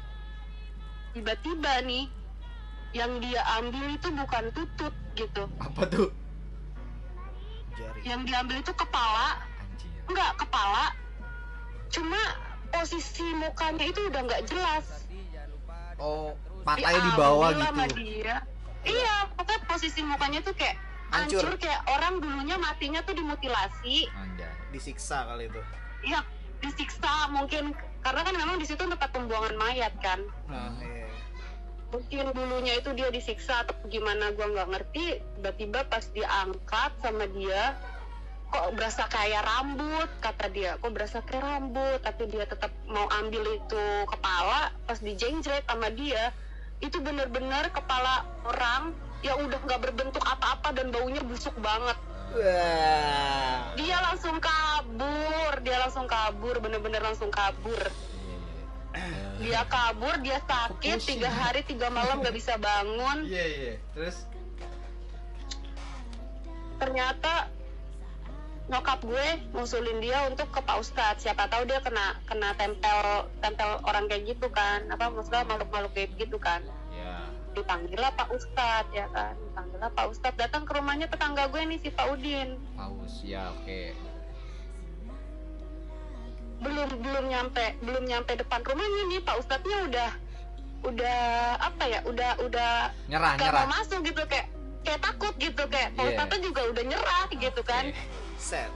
[SPEAKER 4] tiba-tiba nih yang dia ambil itu bukan tutut gitu.
[SPEAKER 1] Apa tuh.
[SPEAKER 4] Yang diambil itu kepala enggak kepala cuma posisi mukanya itu udah nggak jelas
[SPEAKER 1] oh matanya di bawah gitu
[SPEAKER 4] dia. Iya, pokoknya posisi mukanya tuh kayak
[SPEAKER 2] Hancur.
[SPEAKER 4] hancur kayak orang dulunya matinya tuh dimutilasi,
[SPEAKER 1] anjay
[SPEAKER 2] Disiksa kali itu.
[SPEAKER 4] ya disiksa mungkin karena kan memang di situ tempat pembuangan mayat kan.
[SPEAKER 2] Nah, iya.
[SPEAKER 4] Mungkin dulunya itu dia disiksa atau gimana gua nggak ngerti. Tiba-tiba pas diangkat sama dia kok berasa kayak rambut kata dia. Kok berasa kayak rambut tapi dia tetap mau ambil itu kepala pas dijengjet sama dia itu bener-bener kepala orang yang udah nggak berbentuk apa-apa dan baunya busuk banget. Dia langsung kabur dia langsung kabur bener-bener langsung kabur.
[SPEAKER 1] Iya.
[SPEAKER 4] dia kabur dia sakit tiga hari tiga malam nggak bisa bangun.
[SPEAKER 1] Iya iya. Terus?
[SPEAKER 4] Ternyata nyokap gue ngusulin dia untuk ke Pak Ustadz. Siapa tahu dia kena kena tempel tempel orang kayak gitu kan. Apa maksudnya makhluk-makhluk kayak gitu kan.
[SPEAKER 1] Ya
[SPEAKER 4] dipanggil lah Pak Ustadz ya kan. Dipanggil lah Pak Ustadz. Datang ke rumahnya tetangga gue nih si Pak Udin
[SPEAKER 1] paus ya oke.
[SPEAKER 4] Belum belum nyampe belum nyampe depan rumahnya nih. Pak Ustadznya udah udah apa ya udah udah
[SPEAKER 1] nyerah
[SPEAKER 4] gak
[SPEAKER 1] nyerah.
[SPEAKER 4] mau masuk gitu. Kayak kayak takut gitu kayak
[SPEAKER 1] Iya.
[SPEAKER 4] Ustadznya juga udah nyerah gitu kan
[SPEAKER 2] Set.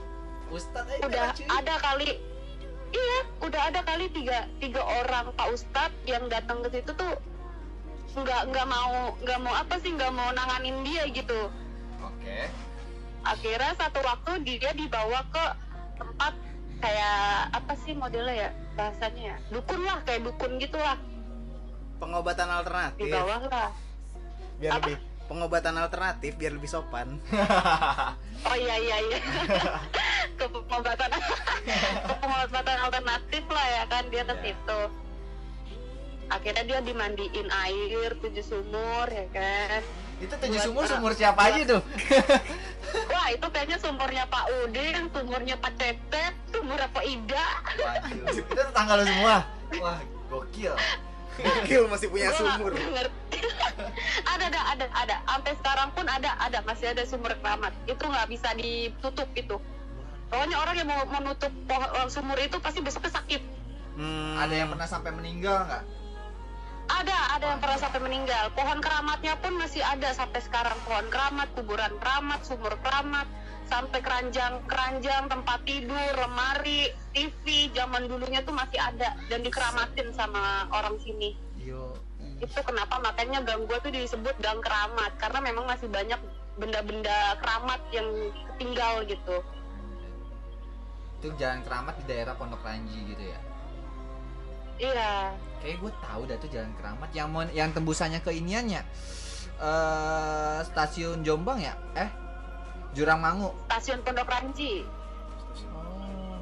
[SPEAKER 1] Ustadz
[SPEAKER 4] udah ada kali iya udah ada kali tiga tiga orang pak ustadz yang datang ke situ tuh nggak nggak mau nggak mau apa sih nggak mau nanganin dia gitu
[SPEAKER 1] oke
[SPEAKER 4] akhirnya satu waktu dia dibawa ke tempat kayak apa sih modelnya ya bahasanya ya dukun lah kayak dukun gitulah
[SPEAKER 2] Pengobatan alternatif.
[SPEAKER 4] dibawa lah
[SPEAKER 2] Biar
[SPEAKER 4] Apa?
[SPEAKER 2] lebih pengobatan alternatif biar lebih sopan. (laughs)
[SPEAKER 4] oh iya iya iya (laughs) ke pengobatan (laughs) ke pengobatan alternatif lah ya kan dia ke
[SPEAKER 1] Iya.
[SPEAKER 4] situ akhirnya dia dimandiin air tujuh sumur ya kan
[SPEAKER 1] itu tujuh
[SPEAKER 4] Buat
[SPEAKER 1] sumur
[SPEAKER 4] apa?
[SPEAKER 1] sumur siapa aja tuh
[SPEAKER 4] wah itu kayaknya sumurnya Pak Udin sumurnya Pak Cecep sumur Pak Ida
[SPEAKER 1] Waduh, itu tetangga lo semua wah gokil
[SPEAKER 2] Gokil masih punya sumur.
[SPEAKER 4] ada ada ada ada. Sampai sekarang pun ada ada. Masih ada sumur keramat. Itu nggak bisa ditutup itu. Pokoknya orang yang mau menutup pohon sumur itu pasti besoknya sakit.
[SPEAKER 2] Hmm.
[SPEAKER 1] ada yang pernah sampai meninggal nggak?
[SPEAKER 4] Ada, ada yang pernah sampai meninggal. Pohon keramatnya pun masih ada sampai sekarang. Pohon keramat, kuburan keramat, sumur keramat, sampai keranjang keranjang tempat tidur, lemari, TV zaman dulunya tuh masih ada dan dikeramatin sama orang sini.
[SPEAKER 1] yo
[SPEAKER 4] Itu kenapa makanya gang gua tuh disebut gang keramat karena memang masih banyak benda-benda keramat yang tinggal gitu.
[SPEAKER 1] itu jalan keramat di daerah Pondok Ranji gitu ya
[SPEAKER 4] Iya.
[SPEAKER 1] kayak gue tahu dah tuh jalan keramat yang mau yang tembusannya ke iniannya eh stasiun Jombang ya eh Jurang Mangu
[SPEAKER 4] Stasiun Pondok Ranji.
[SPEAKER 1] oh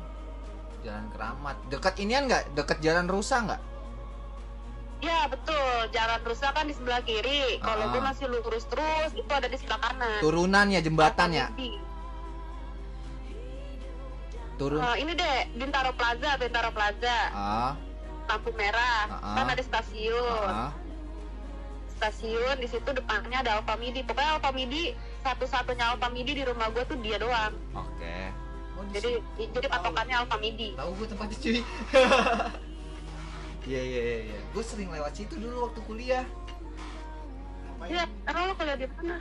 [SPEAKER 1] jalan keramat dekat inian nggak dekat jalan rusa nggak
[SPEAKER 4] Ya betul, jalan rusak kan di sebelah kiri. Kalau
[SPEAKER 1] Ah.
[SPEAKER 4] gue masih lurus terus, itu ada di sebelah kanan.
[SPEAKER 1] turunan ya jembatan ya turun
[SPEAKER 4] Eh, ini deh, Bintaro Plaza, Bintaro Plaza,
[SPEAKER 1] ah
[SPEAKER 4] lampu merah,
[SPEAKER 1] Ah.
[SPEAKER 4] kan ada stasiun.
[SPEAKER 1] ah
[SPEAKER 4] Stasiun di situ depannya ada Alfamidi. Pokoknya Alfamidi satu-satunya Alfamidi di rumah gue tuh dia doang.
[SPEAKER 1] oke oh, di
[SPEAKER 4] Jadi jadi patokannya Alfamidi.
[SPEAKER 1] tahu gue tempatnya cuy (laughs) Iya iya iya iya. Gue sering lewat situ dulu waktu kuliah.
[SPEAKER 4] Iya, emang lo kuliah di mana?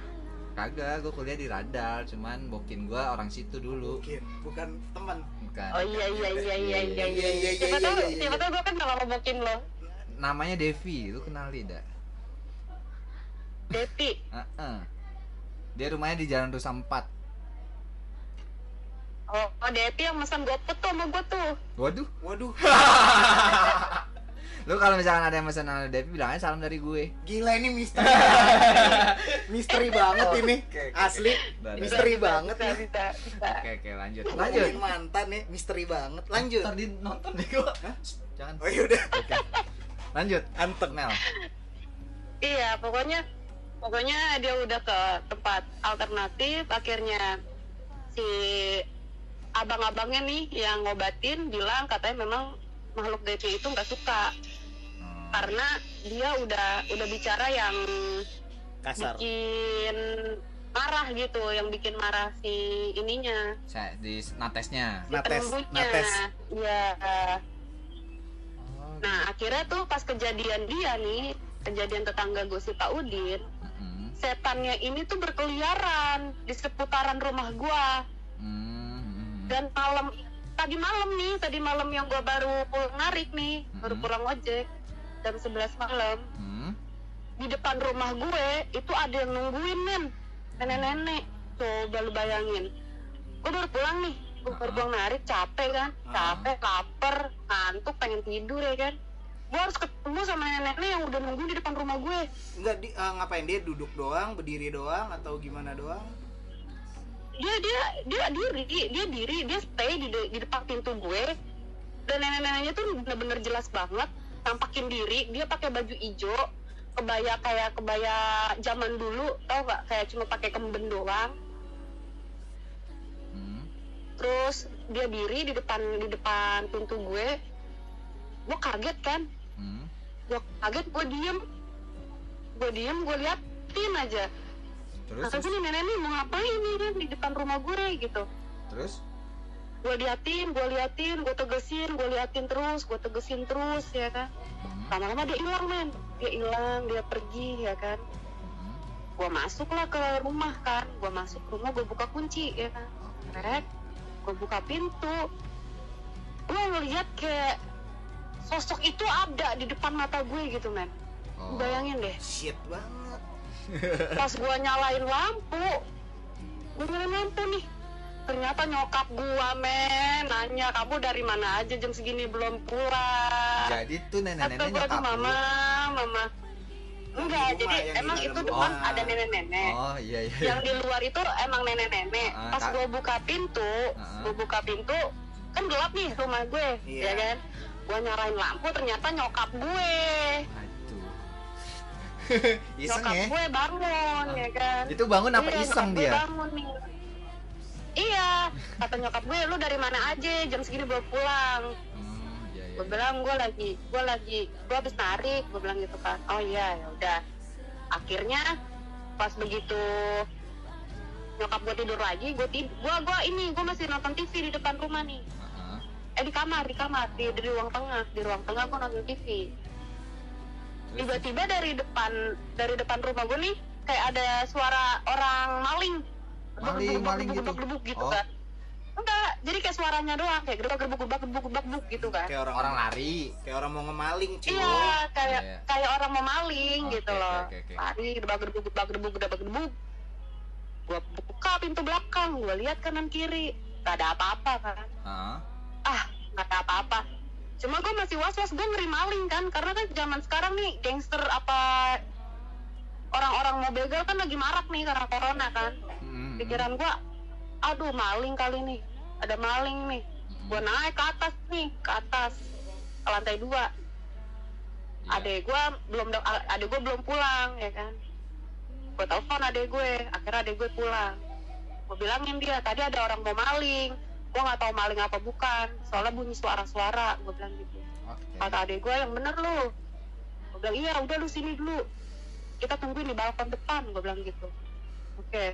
[SPEAKER 1] Kagak, gue kuliah di Radar, cuman bokin gue orang situ dulu.
[SPEAKER 2] Bukan teman.
[SPEAKER 1] Bukan.
[SPEAKER 4] Oh iya iya iya iya iya iya.
[SPEAKER 2] Iya, iya,
[SPEAKER 4] Siapa
[SPEAKER 2] iya,
[SPEAKER 4] tahu
[SPEAKER 2] iya, iya.
[SPEAKER 4] siapa tahu gue kan kalau ngobokin lo.
[SPEAKER 1] Namanya Devi, lu kenal dia dak?
[SPEAKER 4] Depi.
[SPEAKER 1] Heeh. Dia rumahnya di Jalan Rusa 4.
[SPEAKER 4] Oh, oh Depi yang pesan GoFood tuh sama gue tuh.
[SPEAKER 1] Waduh.
[SPEAKER 2] Waduh, (laughs)
[SPEAKER 1] Lu kalau misalkan ada yang pesan sama Devi bilangnya salam dari gue.
[SPEAKER 2] gila ini misteri. (laughs) misteri banget ini.
[SPEAKER 1] Oke, oke.
[SPEAKER 2] Asli,
[SPEAKER 1] udah.
[SPEAKER 2] misteri
[SPEAKER 4] Bisa,
[SPEAKER 2] banget
[SPEAKER 4] bisa,
[SPEAKER 2] ya.
[SPEAKER 4] bisa, bisa.
[SPEAKER 1] Oke oke lanjut.
[SPEAKER 2] Lanjut.
[SPEAKER 1] Lanjut.
[SPEAKER 2] mantan nih, misteri banget. Lanjut.
[SPEAKER 1] Ntar di nonton deh gua. Jangan.
[SPEAKER 2] Oh yaudah,
[SPEAKER 1] Oke. Lanjut.
[SPEAKER 2] anteng.
[SPEAKER 1] Mel.
[SPEAKER 4] Iya, pokoknya pokoknya dia udah ke tempat alternatif akhirnya si abang-abangnya nih yang ngobatin bilang katanya memang makhluk gaibnya itu nggak suka
[SPEAKER 1] Hmm.
[SPEAKER 4] karena dia udah udah bicara yang
[SPEAKER 2] kasar
[SPEAKER 4] bikin marah gitu yang bikin marah si ininya
[SPEAKER 1] Saya di natesnya.
[SPEAKER 4] si
[SPEAKER 2] Nates,
[SPEAKER 4] penunggunya.
[SPEAKER 2] nates.
[SPEAKER 4] Iya.
[SPEAKER 1] Oh,
[SPEAKER 4] Nah akhirnya tuh pas kejadian dia nih, kejadian tetangga gue si Pak Udin. Setannya ini tuh berkeliaran di seputaran rumah gua
[SPEAKER 1] Mm-mm.
[SPEAKER 4] dan malam tadi malam nih, tadi malam yang gua baru pulang narik nih, baru
[SPEAKER 1] Mhm.
[SPEAKER 4] pulang ojek jam 11 malam
[SPEAKER 1] Mm.
[SPEAKER 4] di depan rumah gue itu ada yang nungguin men nenek-nenek coba lu bayangin gue baru pulang nih gue baru
[SPEAKER 1] Ah.
[SPEAKER 4] pulang narik capek kan
[SPEAKER 2] Ah.
[SPEAKER 4] capek lapar ngantuk pengen tidur ya kan gue harus ketemu sama nenek-nenek yang udah nungguin di depan rumah gue.
[SPEAKER 2] Enggak di, eh, ngapain? Dia duduk doang berdiri doang atau gimana doang?
[SPEAKER 4] Dia dia dia diri dia diri dia stay di, de- di depan pintu gue. Dan nenek-neneknya tuh bener-bener jelas banget nampakin diri. Dia pakai baju hijau kebaya kayak kebaya zaman dulu tau gak kayak cuma pakai kemben doang.
[SPEAKER 1] Mm.
[SPEAKER 4] terus dia diri di depan di depan pintu gue. Gue kaget kan. Gue kaget gue diem. Gue diem gue liatin aja.
[SPEAKER 1] Terus,
[SPEAKER 4] kata nih nenek nih mau ngapain nih kan di depan rumah gue gitu.
[SPEAKER 1] Terus,
[SPEAKER 4] gue liatin gue liatin gue tegesin gue liatin terus gue tegesin terus ya kan.
[SPEAKER 1] Mm.
[SPEAKER 4] lama-lama dia hilang men dia hilang dia pergi ya kan.
[SPEAKER 1] Mm.
[SPEAKER 4] gue masuk lah ke rumah kan. Gue masuk rumah gue buka kunci ya kan. Rek, gue buka pintu. Gue ngeliat kayak sosok itu ada di depan mata gue gitu men
[SPEAKER 1] Oh.
[SPEAKER 4] bayangin deh
[SPEAKER 2] shit banget (laughs)
[SPEAKER 4] pas gue nyalain lampu gue nyalain lampu nih ternyata nyokap gua men nanya kamu dari mana aja jam segini belum pulang
[SPEAKER 1] Jadi tuh nenek-nenek
[SPEAKER 4] gua tuh
[SPEAKER 1] nyokap lu.
[SPEAKER 4] mama mama enggak jadi emang itu
[SPEAKER 2] rumah.
[SPEAKER 4] depan ada nenek-nenek
[SPEAKER 1] Oh iya iya.
[SPEAKER 4] yang di luar itu emang nenek-nenek
[SPEAKER 1] Ah,
[SPEAKER 4] pas
[SPEAKER 1] Kak.
[SPEAKER 4] gua buka pintu
[SPEAKER 1] Ah.
[SPEAKER 4] gua buka pintu kan gelap nih rumah gue
[SPEAKER 2] Iya.
[SPEAKER 4] ya kan gua nyalain lampu ternyata nyokap gue
[SPEAKER 1] Aduh. (laughs) iseng
[SPEAKER 4] nyokap
[SPEAKER 1] ya.
[SPEAKER 4] gue bangun ya kan
[SPEAKER 1] Itu bangun apa
[SPEAKER 4] Iya,
[SPEAKER 1] iseng
[SPEAKER 4] nyokap gue
[SPEAKER 1] dia?
[SPEAKER 4] bangun nih. Iya, kata nyokap gue, lu dari mana aja? Jam segini belum pulang.
[SPEAKER 1] Hmm, iya iya.
[SPEAKER 4] Gue bilang gue lagi, gue lagi, gue habis narik. Gue bilang gitu kan. Oh iya, ya udah. Akhirnya pas begitu nyokap gue tidur lagi, gue tidur, gue gue ini, gue masih nonton TV di depan rumah nih. Eh di kamar, di kamar, di, di ruang tengah, di ruang tengah gue nonton TV. Tiba-tiba dari depan, dari depan rumah gue nih, kayak ada suara orang maling.
[SPEAKER 1] Maling, maling gitu.
[SPEAKER 4] Gebuk gitu
[SPEAKER 1] Oh.
[SPEAKER 4] kan. Enggak, jadi kayak suaranya doang, kayak gebuk gebuk gebuk gebuk gebuk gebuk gitu kan.
[SPEAKER 2] kayak orang
[SPEAKER 1] orang lari.
[SPEAKER 2] kayak orang mau ngemaling cuy
[SPEAKER 4] Iya, kayak
[SPEAKER 1] Iya.
[SPEAKER 4] kayak orang mau maling
[SPEAKER 1] Oke,
[SPEAKER 4] gitu loh.
[SPEAKER 1] oke, oke.
[SPEAKER 4] Lari, gebak gebuk gebak gebuk gebak gebuk. Gua buka pintu belakang, gua lihat kanan kiri, gak ada apa-apa kan.
[SPEAKER 1] Heeh.
[SPEAKER 4] Ah, gak ada apa-apa. Cuma gue masih was-was, gue ngeri maling kan, karena kan zaman sekarang nih gangster apa orang-orang mau begal kan lagi marak nih karena corona kan.
[SPEAKER 1] Mm, mm,
[SPEAKER 4] Pikiran gua, aduh maling kali nih, ada maling nih. Gua naik ke atas nih, ke atas ke lantai dua.
[SPEAKER 1] Iya.
[SPEAKER 4] adek gue belum adek gue belum pulang ya kan gue telepon adek gue akhirnya adek gue pulang gue bilangin dia tadi ada orang mau maling gue nggak tahu maling apa bukan soalnya bunyi suara-suara gue bilang gitu.
[SPEAKER 1] Oke.
[SPEAKER 4] kata adek gue yang bener lu. Gue bilang iya udah lu sini dulu. Kita tungguin di balkon depan gue bilang gitu. Oke.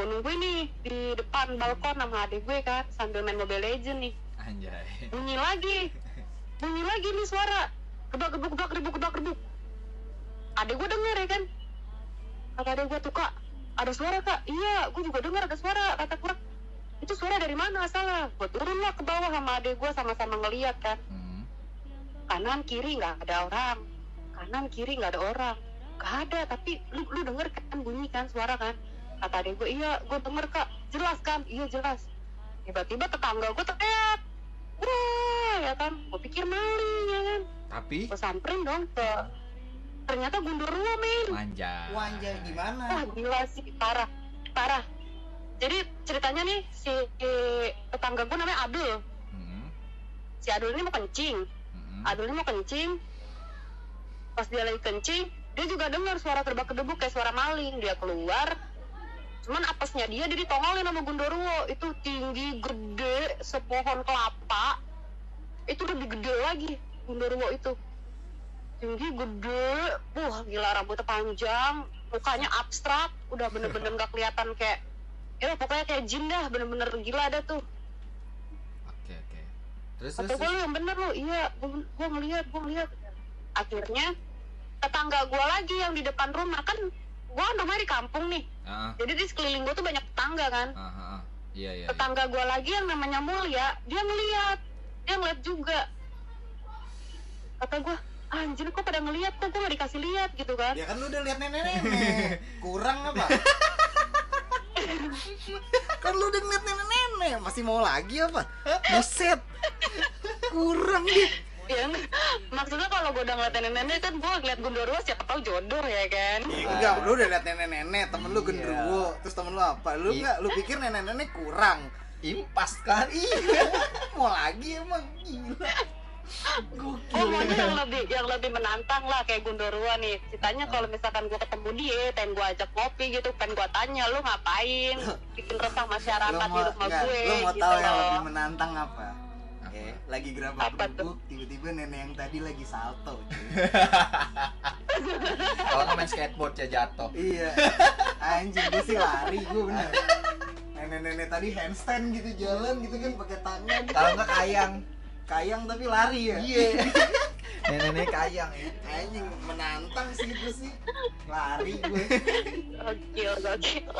[SPEAKER 4] Gue nungguin nih di depan balkon sama adek gue kan sambil main Mobile Legend nih.
[SPEAKER 1] Anjay.
[SPEAKER 4] bunyi lagi. Bunyi lagi nih suara. Gebak gebuk gebak gebuk gebak gebuk adek gue denger ya kan? Kata adek gue tuh kak ada suara kak. Iya gue juga dengar ada suara kata gue itu suara dari mana? Asalnya gue turun lah ke bawah sama adek gue sama-sama ngeliat kan.
[SPEAKER 1] Hmm.
[SPEAKER 4] kanan kiri nggak ada orang. Kanan kiri nggak ada orang. Nggak ada tapi lu lu denger kan bunyi kan suara kan? Kata adek gue iya gue denger kak. Jelas kan iya jelas. Tiba-tiba tetangga gue teriak. Wah ya kan? Gue pikir maling ya kan?
[SPEAKER 1] Tapi?
[SPEAKER 4] Gue samperin dong ke ternyata gundurwo men
[SPEAKER 1] manja.
[SPEAKER 2] Wanjay gimana?
[SPEAKER 4] Wah gila sih. Parah. Parah jadi ceritanya nih si, si tetangga gue namanya Abdul.
[SPEAKER 1] Hmm.
[SPEAKER 4] si Abdul ini mau kencing.
[SPEAKER 1] Hmm.
[SPEAKER 4] Adul ini mau kencing. Pas dia lagi kencing dia juga dengar suara terbak kedebuk kayak suara maling. Dia keluar. Cuman apesnya dia dia ditongolin sama Gundorwo itu tinggi gede sepohon kelapa. Itu lebih gede lagi Gundorwo itu. Tinggi gede. Wah gila rambutnya panjang. Mukanya abstrak. Udah bener-bener (laughs) nggak kelihatan kayak ya pokoknya kayak jin dah bener-bener gila ada tuh.
[SPEAKER 1] Oke oke. Terus terus,
[SPEAKER 4] kata gue lu yang bener lu. Iya gue gue ngeliat gue ngeliat. Akhirnya tetangga gue lagi yang di depan rumah. Kan gue kan rumahnya di kampung nih.
[SPEAKER 1] Ah,
[SPEAKER 4] jadi di sekeliling gue tuh banyak tetangga kan.
[SPEAKER 1] Ah, ah, ah. iya iya iya.
[SPEAKER 4] tetangga gue lagi yang namanya Mulia dia ngeliat. Dia ngeliat juga. Kata gue anjir kok pada ngeliat? Kok gue gak dikasih lihat gitu kan.
[SPEAKER 2] Ya kan lu udah lihat nenek-nenek. (laughs) Kurang apa? (laughs) kan lu udah ngeliat nenek-nenek, masih mau lagi apa? Buset. Kurang deh.
[SPEAKER 4] ya maksudnya kalau gue udah ngeliat nenek-nenek kan gue ngeliat Gundurwo siapa tahu jodoh ya kan
[SPEAKER 2] Ya, enggak, lu udah lihat nenek-nenek, temen lu genderuwo, terus temen lu apa? Lu
[SPEAKER 1] Iya.
[SPEAKER 2] enggak, lu pikir nenek-nenek kurang.
[SPEAKER 1] impas kan
[SPEAKER 2] Iya. mau lagi emang gila.
[SPEAKER 4] Oh maunya yang lebih yang lebih menantang lah kayak Gundurwo nih. Ceritanya kalau misalkan gue ketemu dia, pengen gue ajak ngopi gitu, pengen gue tanya lu ngapain, bikin resah masyarakat di
[SPEAKER 2] mau,
[SPEAKER 4] rumah
[SPEAKER 2] enggak,
[SPEAKER 4] gue
[SPEAKER 2] lu mau
[SPEAKER 4] gitu
[SPEAKER 2] tahu yang
[SPEAKER 4] loh.
[SPEAKER 2] lebih menantang apa?
[SPEAKER 1] Apa?
[SPEAKER 2] Eh, lagi gerabak
[SPEAKER 4] Apa tuh?
[SPEAKER 2] kerupuk, tiba-tiba nenek yang tadi lagi salto. (laughs)
[SPEAKER 1] kalau nggak main skateboard ya jatuh
[SPEAKER 2] Iya. Anjing gue sih lari gue bener. Nenek-nenek tadi handstand gitu jalan gitu kan pakai tangan.
[SPEAKER 1] kalau nggak kayang
[SPEAKER 2] Kayang tapi lari ya.
[SPEAKER 1] iya (laughs) nenek kayang ya
[SPEAKER 2] Anjing menantang sih itu sih. Lari gue.
[SPEAKER 4] Gokil, gokil.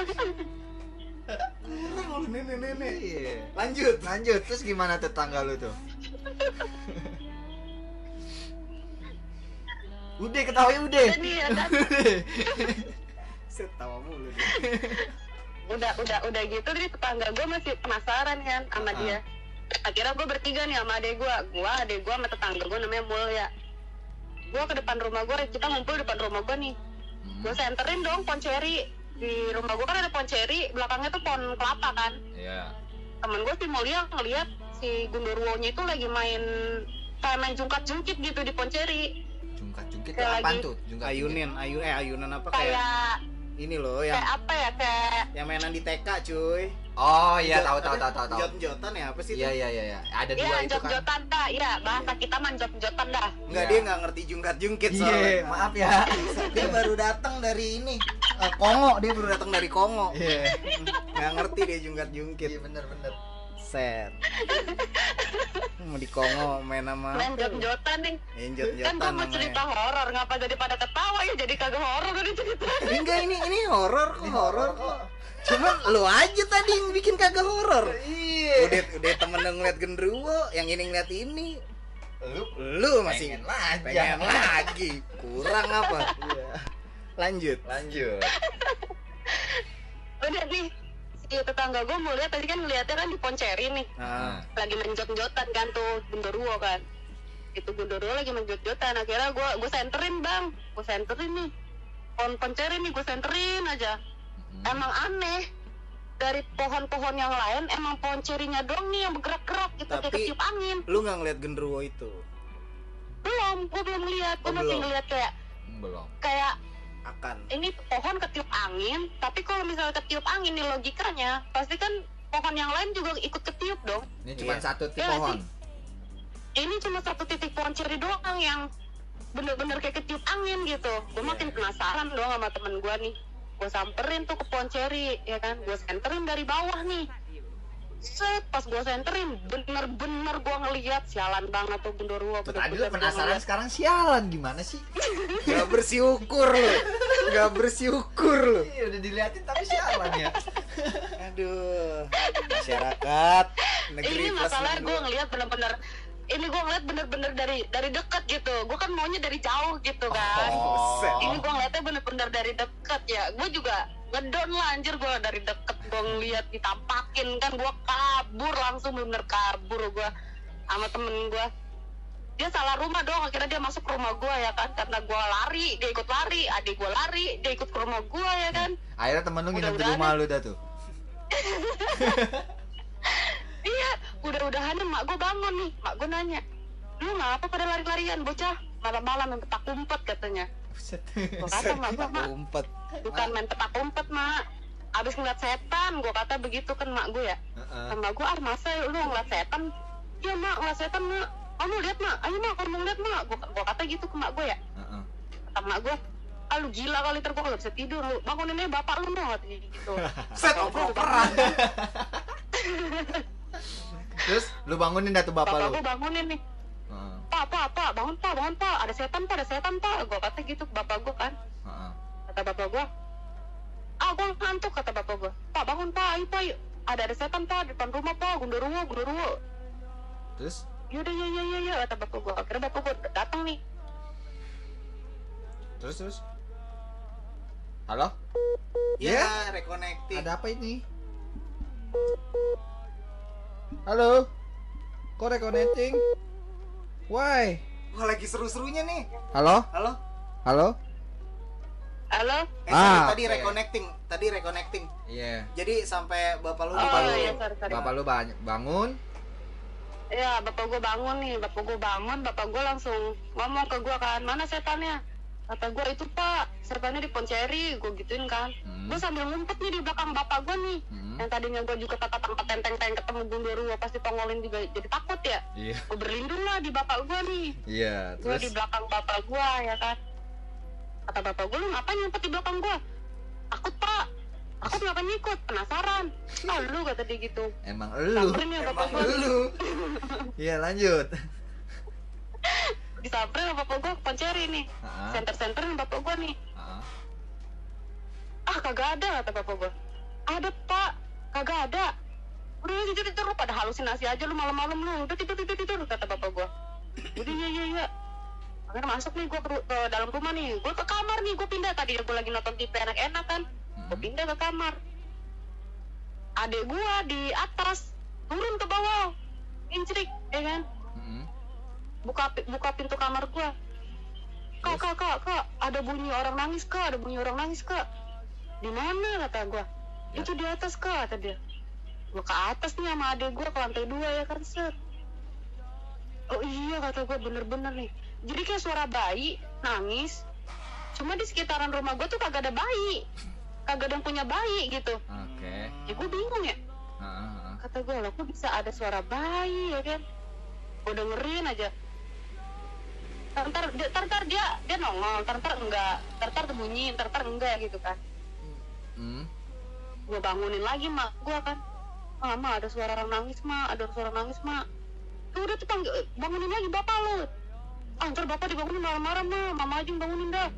[SPEAKER 2] Kurang lu nenek-nenek.
[SPEAKER 1] iya
[SPEAKER 2] Lanjut.
[SPEAKER 1] lanjut terus gimana tetangga lu tuh (laughs) udah ketahui udah (laughs)
[SPEAKER 2] Set tawa mulu
[SPEAKER 4] udah udah udah gitu jadi tetangga gue masih penasaran kan sama
[SPEAKER 1] Ah.
[SPEAKER 4] dia. Akhirnya gue bertiga nih sama adek gue, gue adek gue sama tetangga gue namanya Mulya. Gue ke depan rumah gue, kita ngumpul depan rumah gue nih.
[SPEAKER 1] Hmm,
[SPEAKER 4] gue senterin dong pohon ceri di rumah gue kan ada pohon ceri belakangnya tuh pohon kelapa kan.
[SPEAKER 1] Iya.
[SPEAKER 4] Temen gue si Mulia ngeliat si Gundurwo nya itu lagi main kayak main jungkat jungkit gitu di pohon ceri
[SPEAKER 1] jungkat jungkit
[SPEAKER 4] Kayak lagi-
[SPEAKER 1] tuh? Jungkat
[SPEAKER 2] Ayunin, ayu eh ayunan apa kayak
[SPEAKER 4] kayak
[SPEAKER 2] ini loh yang
[SPEAKER 4] kayak apa ya kayak
[SPEAKER 2] yang mainan di TK cuy.
[SPEAKER 1] Oh iya tahu tahu tahu tahu tahu
[SPEAKER 2] Jot-jotan ya apa sih?
[SPEAKER 1] iya iya iya iya. ada dua
[SPEAKER 4] ya
[SPEAKER 1] itu
[SPEAKER 4] jot
[SPEAKER 1] kan
[SPEAKER 4] jotan dah ya bahasa kita mah jot jotan dah
[SPEAKER 2] Enggak
[SPEAKER 1] Iya.
[SPEAKER 2] dia nggak ngerti jungkat-jungkit
[SPEAKER 1] iya
[SPEAKER 2] soalnya.
[SPEAKER 1] maaf ya (laughs)
[SPEAKER 2] Dia baru datang dari ini. eh, Kongo, dia baru datang dari Kongo.
[SPEAKER 1] iya
[SPEAKER 2] Nggak ngerti dia jungkat-jungkit.
[SPEAKER 1] iya bener bener
[SPEAKER 2] Set. Mau di Kongo main sama
[SPEAKER 4] main jot jotan nih
[SPEAKER 2] main
[SPEAKER 4] kan
[SPEAKER 2] jot-jotan
[SPEAKER 4] gue mau cerita horor ngapa jadi pada ketawa ya jadi kagak horor udah cerita
[SPEAKER 2] Enggak ini ini horor kok horor kok. Cuman lu aja tadi yang bikin kagak horor.
[SPEAKER 1] iya
[SPEAKER 2] Udah udah temen lu ngeliat genderuwo, yang ini ngeliat ini.
[SPEAKER 1] lu
[SPEAKER 2] Lu masih
[SPEAKER 1] pengen lagi
[SPEAKER 2] pengen lagi. Kurang apa?
[SPEAKER 1] Iya.
[SPEAKER 2] Lanjut.
[SPEAKER 1] lanjut
[SPEAKER 4] udah nih si tetangga gue mau lihat tadi kan ngeliatnya kan di Ponceri nih
[SPEAKER 2] Nah,
[SPEAKER 4] lagi menjot-jotan kan tuh Gundurwo kan itu Gundurwo lagi menjot-jotan akhirnya gue gue senterin bang gue senterin nih pohon ponceri nih gue senterin aja
[SPEAKER 1] Hmm.
[SPEAKER 4] emang aneh dari pohon-pohon yang lain emang pohon cerinya doang nih yang bergerak-gerak gitu kayak
[SPEAKER 2] Tapi-
[SPEAKER 4] ketiup angin
[SPEAKER 2] lu nggak ngeliat genderuwo itu?
[SPEAKER 4] belum gue belum lihat gue
[SPEAKER 2] Oh,
[SPEAKER 4] masih ngeliat kayak
[SPEAKER 1] belum
[SPEAKER 4] kayak
[SPEAKER 2] Akan.
[SPEAKER 4] ini pohon ketiup angin tapi kalau misalnya ketiup angin nih logikanya pasti kan pohon yang lain juga ikut ketiup dong
[SPEAKER 1] ini cuma
[SPEAKER 2] Iya.
[SPEAKER 1] satu tipe
[SPEAKER 4] Iya,
[SPEAKER 1] pohon
[SPEAKER 4] ini cuma satu titik pohon ceri doang yang bener-bener kayak ketiup angin gitu gue
[SPEAKER 1] Iya.
[SPEAKER 4] makin penasaran dong sama temen gue nih gue samperin tuh ke pohon ceri ya kan gue senterin dari bawah nih set pas gue senterin bener-bener gue ngeliat sialan banget tuh Gundurwo
[SPEAKER 1] Tuh, tadi lu penasaran sekarang sialan gimana sih (laughs)
[SPEAKER 2] Gak bersyukur lu. Gak bersyukur lu.
[SPEAKER 1] iya udah diliatin tapi sialan ya
[SPEAKER 2] Aduh. Masyarakat negeri
[SPEAKER 4] ini masalah gue
[SPEAKER 2] 62.
[SPEAKER 4] ngeliat bener-bener ini gue ngeliat bener-bener dari dari deket gitu. Gue kan maunya dari jauh gitu kan.
[SPEAKER 2] Buset.
[SPEAKER 4] ini gue ngeliatnya bener-bener dari deket ya. Gue juga ngedon lah anjir. Gue dari deket gue ngeliat ditampakin. Kan gue kabur langsung bener kabur gue sama temen gue dia salah rumah dong akhirnya dia masuk ke rumah gue ya kan? Karena gue lari dia ikut lari adik gue lari dia ikut ke rumah gue ya kan?
[SPEAKER 1] Akhirnya temen lu nginep di rumah lu dah tuh (laughs)
[SPEAKER 4] iya udah-udahan mak gue bangun nih. Mak gue nanya lu ngapa pada lari-larian bocah? Malam-malam yang petak umpet katanya.
[SPEAKER 1] Buset.
[SPEAKER 4] Kata mak gua mak.
[SPEAKER 2] Umpet.
[SPEAKER 4] Bukan main petak umpet mak. Abis ngeliat setan gue kata begitu kan mak gue ya.
[SPEAKER 1] Heeh.
[SPEAKER 4] sama gue ah masa lu ngeliat setan? Iya mak ngeliat setan mak. Kamu lihat mak? Ayo mak kamu lihat mak. Gue gua kata gitu ke mak gue ya.
[SPEAKER 1] Heeh.
[SPEAKER 4] kata mak gue ah lu gila kali ter gue gak bisa tidur lu bangunin aja bapak lu dong katanya gitu. (laughs)
[SPEAKER 2] Set oper-operan (laughs) (laughs)
[SPEAKER 1] Terus lu bangunin dah tuh bapak
[SPEAKER 4] bapak
[SPEAKER 1] lu.
[SPEAKER 4] bangunin nih
[SPEAKER 1] Heeh.
[SPEAKER 4] pak pak pak bangun pak bangun pak ada setan pak ada setan pak gue kata gitu ke bapak gue kan
[SPEAKER 1] Heeh.
[SPEAKER 4] kata bapak gue ah gue ngantuk kata bapak gue pak bangun pak ayo pak yuk. ada ada setan pak di depan rumah pak gunduruwo gunduruwo
[SPEAKER 1] Terus
[SPEAKER 4] yaudah ya ya ya ya kata bapak gue akhirnya bapak gue datang nih
[SPEAKER 1] terus terus. Halo?
[SPEAKER 2] ya reconnecting
[SPEAKER 1] Ada apa ini? Halo? Kok reconnecting? Why?
[SPEAKER 2] wah lagi seru-serunya nih
[SPEAKER 1] Halo?
[SPEAKER 2] halo
[SPEAKER 1] Halo?
[SPEAKER 4] halo
[SPEAKER 2] eh,
[SPEAKER 1] Ah,
[SPEAKER 2] sorry, tadi
[SPEAKER 1] oke.
[SPEAKER 2] reconnecting tadi reconnecting
[SPEAKER 1] Iya.
[SPEAKER 2] jadi sampai bapak lu
[SPEAKER 4] oh
[SPEAKER 1] Bapak lu.
[SPEAKER 4] iya sorry sorry
[SPEAKER 1] Bapak lu ba- bangun.
[SPEAKER 4] ya bapak gue bangun nih bapak gue bangun bapak gue langsung ngomong ke gue kan mana setannya kata gue itu pak setannya di Ponceri gue gituin kan
[SPEAKER 1] Hmm.
[SPEAKER 4] gue sambil ngumpet nih di belakang bapak gue nih
[SPEAKER 1] Hmm.
[SPEAKER 4] yang tadinya gue juga kata tempat tenteng teng ketemu gunderuwo pasti tongolin juga jadi takut ya
[SPEAKER 1] Iya.
[SPEAKER 4] gue berlindung lah di bapak gue nih
[SPEAKER 1] Iya,
[SPEAKER 4] gue
[SPEAKER 1] terus
[SPEAKER 4] di belakang bapak gue ya kan kata bapak gue lu ngapain ngumpet di belakang gue takut pak aku ngapain ikut penasaran ah lu kata dia gitu
[SPEAKER 1] emang elu.
[SPEAKER 4] samperin ya bapak
[SPEAKER 2] emang
[SPEAKER 4] gue. (laughs)
[SPEAKER 1] Iya, lanjut. (laughs)
[SPEAKER 4] disamperin sama bapak gue ke Ponceri nih
[SPEAKER 1] Heeh.
[SPEAKER 4] center-center bapak gue nih.
[SPEAKER 1] Heeh.
[SPEAKER 4] ah kagak ada kata bapak gue ada pak. Kagak ada. Udah tidur tidur. Lu pada halusinasi aja lu malam-malam lu. Udah tidur tidur tidur kata bapak gue udah iya iya iya. Akhirnya masuk nih gue ke, ke dalam rumah nih. Gue ke kamar nih gue pindah. Tadi gue lagi nonton TV enak-enak kan. Gue
[SPEAKER 1] Hmm.
[SPEAKER 4] pindah ke kamar. Adek gue di atas turun ke bawah. Incrik ya kan?
[SPEAKER 1] Hmm.
[SPEAKER 4] Buka buka pintu kamar gua. Kak kak kak kak ada bunyi orang nangis kak ada bunyi orang nangis kak. Di mana kata gua?
[SPEAKER 1] Ya.
[SPEAKER 4] itu di atas kak kata dia. Gua ke atas nih sama adek gua ke lantai dua ya kan set. Oh iya kata gua bener-bener nih. Jadi kayak suara bayi nangis cuma di sekitaran rumah gua tuh kagak ada bayi. Kagak ada yang punya bayi gitu.
[SPEAKER 1] Oke.
[SPEAKER 4] ya gua bingung ya.
[SPEAKER 1] Heeh, heeh.
[SPEAKER 4] kata gue loh kok bisa ada suara bayi ya kan gue dengerin aja ntar ntar dia ntar, dia dia nongol ntar ntar enggak ntar ntar bunyi ntar ntar enggak gitu kan.
[SPEAKER 1] Hmm.
[SPEAKER 4] gue bangunin lagi mak gue kan. Ah ma ada suara orang nangis mak ada suara nangis mak. Tuh udah tuh panggil bangunin lagi bapak lo ah ntar bapak dibangunin marah-marah ma mama aja yang bangunin dah.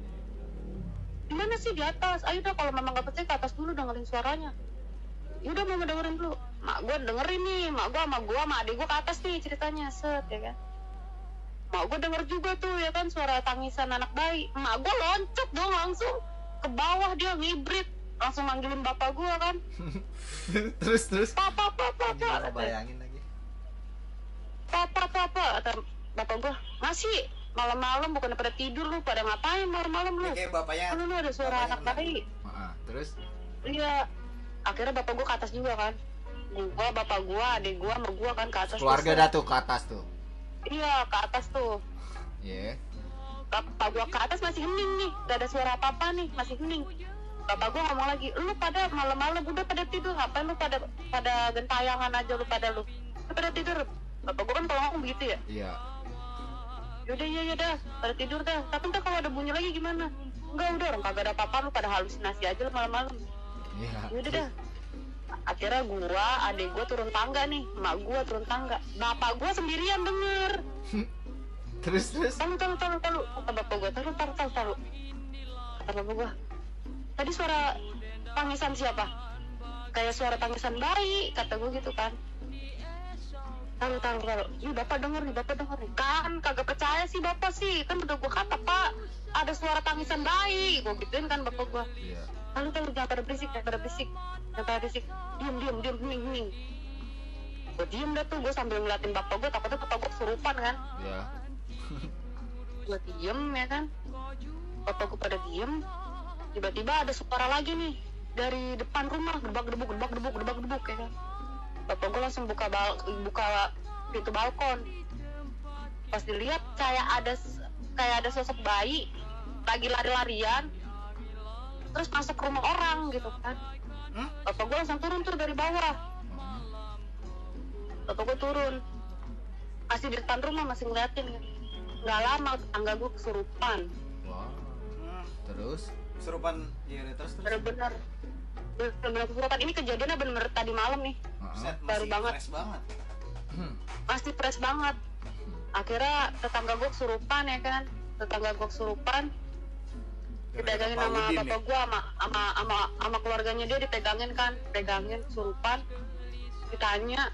[SPEAKER 4] Di mana sih di atas? Ayo dah kalau memang gak percaya ke atas dulu dengerin suaranya. Yaudah mama dengerin dulu. Mak gue dengerin nih. Mak gue sama gue sama adik gue ke atas nih ceritanya. Set ya kan mak gue denger juga tuh ya kan suara tangisan anak bayi. Mak gue loncat dong langsung. Ke bawah dia ngibrit. Langsung manggilin bapak gue kan. (laughs)
[SPEAKER 1] Terus terus.
[SPEAKER 4] papa papa papa
[SPEAKER 1] bayangin lagi.
[SPEAKER 4] papa papa kata bapak gue masih malam-malam bukan pada tidur lu pada ngapain malam-malam lu?
[SPEAKER 2] Ya, kayak bapaknya
[SPEAKER 4] kan lu ada suara anak bayi.
[SPEAKER 1] Heeh. Terus?
[SPEAKER 4] Iya. Akhirnya bapak gue ke atas juga kan. Gua bapak gua adik gua sama gua kan ke atas
[SPEAKER 1] keluarga
[SPEAKER 4] tuh,
[SPEAKER 1] dah tuh ke atas tuh.
[SPEAKER 4] Iya ke atas tuh.
[SPEAKER 1] Iya.
[SPEAKER 4] bapak gua ke atas masih hening nih. Gak ada suara apa apa nih masih hening. Bapak gua ngomong lagi lu pada malam-malam udah pada tidur. Ngapain lu pada pada gentayangan aja lu pada lu? Lu pada tidur. Bapak gua kan kalau ngomong begitu ya.
[SPEAKER 1] Iya.
[SPEAKER 4] yaudah iya iya dah. Pada tidur dah. Tapi ntar kalau ada bunyi lagi gimana? Enggak udah. Orang kagak ada apa-apa. Lu pada halusinasi aja lu malam-malam.
[SPEAKER 1] Iya.
[SPEAKER 4] yaudah dah akhirnya gua adik gua turun tangga nih. Emak gua turun tangga. Bapak gua sendirian denger. (laughs)
[SPEAKER 1] Terus terus.
[SPEAKER 4] tahu tahu tahu tahu kata bapak gua tahu tahu tahu tahu kata bapak gua tadi suara tangisan siapa? Kayak suara tangisan bayi kata gua gitu kan. Tahu tahu tahu ini bapak denger nih bapak denger nih. Kan kagak percaya sih bapak sih. Kan udah gua kata pak ada suara tangisan bayi. Gua gituin kan bapak gua.
[SPEAKER 1] Iya.
[SPEAKER 4] Lalu kalau jangan pada berisik jangan pada berisik. Jangan pada berisik. Diam diam diam hening hening gue diem dah tuh gue sambil ngeliatin bapak gue takutnya bapak gue kesurupan kan?
[SPEAKER 1] Iya.
[SPEAKER 4] gue diem ya kan? Bapak gue pada diem. Tiba-tiba ada suara lagi nih dari depan rumah. Gebak gebuk gebak gebuk gebak gebuk ya kan? Bapak gue langsung buka bal buka pintu balkon. Pas dilihat kayak ada kayak ada sosok bayi lagi lari-larian terus masuk ke rumah orang gitu kan.
[SPEAKER 2] Hmm?
[SPEAKER 4] bapak gue langsung turun tuh dari bawah. Bapak gue turun. Masih di depan rumah masih ngeliatin. Nggak lama tetangga gue kesurupan.
[SPEAKER 1] Wow
[SPEAKER 2] Hmm,
[SPEAKER 1] terus?
[SPEAKER 2] Kesurupan iya terus terus.
[SPEAKER 4] bener-bener. Bener-bener kesurupan. Ini kejadiannya bener-bener tadi malam nih.
[SPEAKER 2] Set,
[SPEAKER 4] Baru
[SPEAKER 2] masih
[SPEAKER 4] banget.
[SPEAKER 2] fresh banget.
[SPEAKER 1] Hmm.
[SPEAKER 4] masih fresh banget. Akhirnya tetangga gue kesurupan ya kan. Tetangga gue kesurupan dipegangin sama bapak gue sama sama sama sama keluarganya dia dipegangin kan pegangin kesurupan ditanya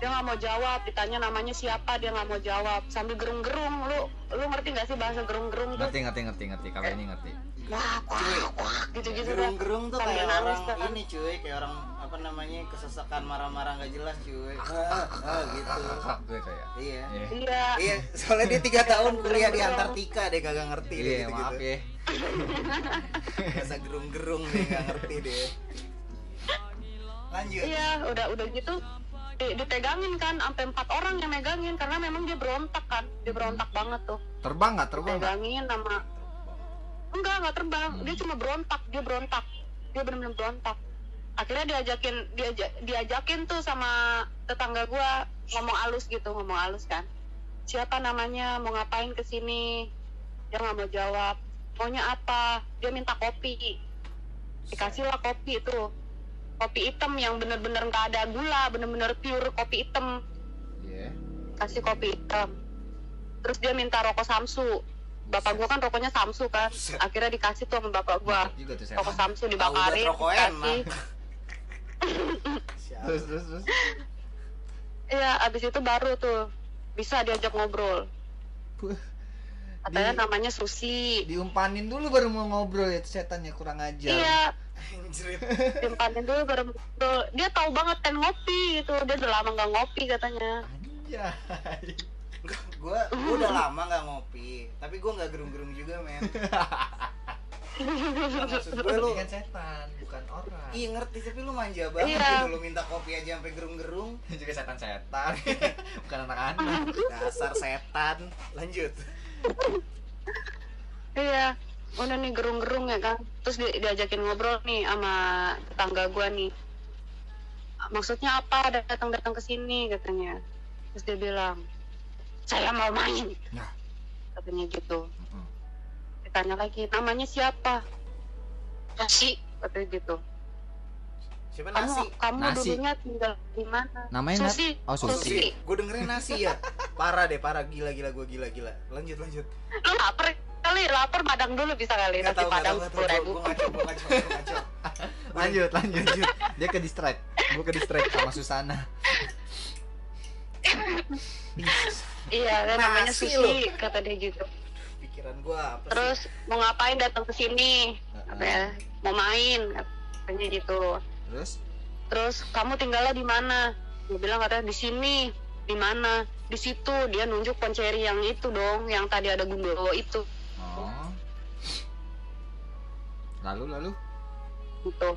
[SPEAKER 4] dia nggak mau jawab. Ditanya namanya siapa dia nggak mau jawab. Sambil gerung-gerung lu lu ngerti nggak sih bahasa gerung-gerung tuh?
[SPEAKER 1] Ngerti ngerti ngerti ngerti. Kalau ini ngerti.
[SPEAKER 4] wah wah wah gitu-gitu dah.
[SPEAKER 2] Gerung-gerung tuh kayak orang
[SPEAKER 4] kan.
[SPEAKER 2] ini cuy, kayak orang apa namanya kesesakan marah-marah nggak jelas cuy. Ah, ah, gitu.
[SPEAKER 1] Hak gue kayak
[SPEAKER 2] Iya.
[SPEAKER 1] Iya.
[SPEAKER 4] iya
[SPEAKER 2] Iya, soalnya dia tiga tahun kuliah di Antartika deh kagak ngerti deh
[SPEAKER 1] Iya,
[SPEAKER 2] gitu-gitu.
[SPEAKER 1] maaf ya.
[SPEAKER 2] Bahasa gerung-gerung deh nggak ngerti deh. Lanjut.
[SPEAKER 4] Iya, udah udah gitu di- dipegangin kan sampai empat orang yang megangin karena memang dia berontak kan dia berontak banget tuh
[SPEAKER 1] Terbang nggak? Terbang
[SPEAKER 4] pegangin sama enggak nggak terbang dia cuma berontak dia berontak dia benar-benar berontak akhirnya diajakin diajak, diajakin tuh sama tetangga gua ngomong halus gitu ngomong halus kan. Siapa namanya mau ngapain ke sini? Dia nggak mau jawab. Maunya apa? Dia minta kopi. Dikasih lah kopi itu. Kopi hitam yang bener-bener nggak ada gula bener-bener pure kopi hitam.
[SPEAKER 1] Iya.
[SPEAKER 4] kasih kopi hitam. Terus dia minta rokok samsu. Bapak gua kan rokoknya samsu kan. Akhirnya dikasih tuh sama bapak gua. Rokok samsu dibakarin dikasih?
[SPEAKER 1] Terus terus terus.
[SPEAKER 4] iya abis itu baru tuh bisa diajak ngobrol katanya
[SPEAKER 1] Di-
[SPEAKER 4] namanya Susi
[SPEAKER 1] Diumpanin dulu baru mau ngobrol ya setannya kurang ajar.
[SPEAKER 4] iya
[SPEAKER 2] Anjrit.
[SPEAKER 4] dimpanin dulu baru ngobrol dia tahu banget kan ngopi gitu dia udah lama nggak ngopi katanya
[SPEAKER 1] Anjay.
[SPEAKER 2] gua gua udah lama nggak ngopi, tapi gua nggak gerung-gerung juga men. (laughs) Maksud (laughs) gue lu
[SPEAKER 1] kan setan, bukan orang.
[SPEAKER 2] Iya ngerti, tapi lu manja banget
[SPEAKER 4] Iya.
[SPEAKER 2] gitu lu minta kopi aja sampai gerung-gerung. (laughs)
[SPEAKER 1] juga setan-setan. (laughs) bukan anak-anak.
[SPEAKER 2] Dasar setan. Lanjut.
[SPEAKER 4] Iya, udah nih gerung-gerung ya kan. Terus di- diajakin ngobrol nih sama tetangga gua nih. Maksudnya apa datang-datang ke sini katanya. Terus dia bilang, saya mau main.
[SPEAKER 1] Nah.
[SPEAKER 4] Katanya gitu.
[SPEAKER 1] Mm-mm.
[SPEAKER 4] Ditanya lagi, namanya siapa? Nasi, katanya gitu.
[SPEAKER 2] Siapa
[SPEAKER 4] Kamu
[SPEAKER 2] nasi?
[SPEAKER 4] kamu
[SPEAKER 1] Nasi.
[SPEAKER 4] dulunya tinggal di mana?
[SPEAKER 1] Namanya
[SPEAKER 4] Susi.
[SPEAKER 1] oh, Susi.
[SPEAKER 2] Gue dengerin nasi ya. Parah deh, parah gila gila gue gila gila. Lanjut lanjut.
[SPEAKER 4] Lu lapar kali, lapar padang dulu bisa kali.
[SPEAKER 2] Gak
[SPEAKER 4] Nasi
[SPEAKER 2] tau gak
[SPEAKER 4] padang sepuluh ribu.
[SPEAKER 2] Gue ngaco gue ngaco gue ngaco. (laughs)
[SPEAKER 1] Lanjut, lanjut, lanjut. Dia ke distract. Gue ke distract sama Susana. (laughs)
[SPEAKER 4] Iya, kan namanya Susi, kata dia gitu.
[SPEAKER 2] Pikiran gue apa sih?
[SPEAKER 4] terus mau ngapain datang ke sini? Apa ya? Mau main katanya gitu.
[SPEAKER 1] Terus?
[SPEAKER 4] Terus kamu tinggalnya di mana? Dia bilang katanya di sini. Di mana? Di situ. Dia nunjuk ponceri yang itu dong yang tadi ada gundurwo itu.
[SPEAKER 1] Oh. Lalu lalu?
[SPEAKER 4] Gitu.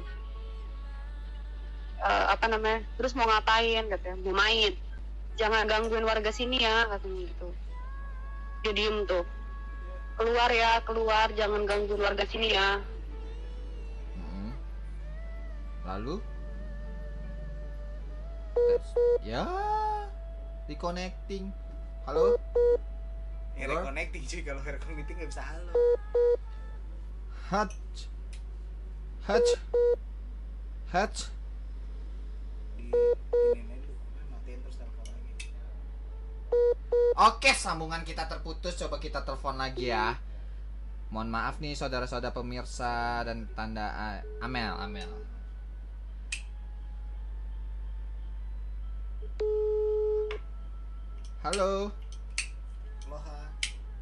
[SPEAKER 4] Eh, apa namanya? Terus mau ngapain? Katanya mau main. Jangan gangguin warga sini ya katanya gitu. Dia diem tuh keluar ya keluar. Jangan gangguin warga sini ya.
[SPEAKER 1] Mm-mm. Lalu? Terus, Ya Reconnecting. Halo?
[SPEAKER 2] Ya, reconnecting cuy. Kalau reconnecting gak bisa halo.
[SPEAKER 1] Hatch Hatch Hatch
[SPEAKER 2] Di ini aja dulu. Matiin terus telepon lagi.
[SPEAKER 1] Oke sambungan kita terputus. Coba kita telepon lagi ya. Mohon maaf nih saudara-saudara pemirsa dan tanda A- Amel Amel. Halo.
[SPEAKER 2] Aloha.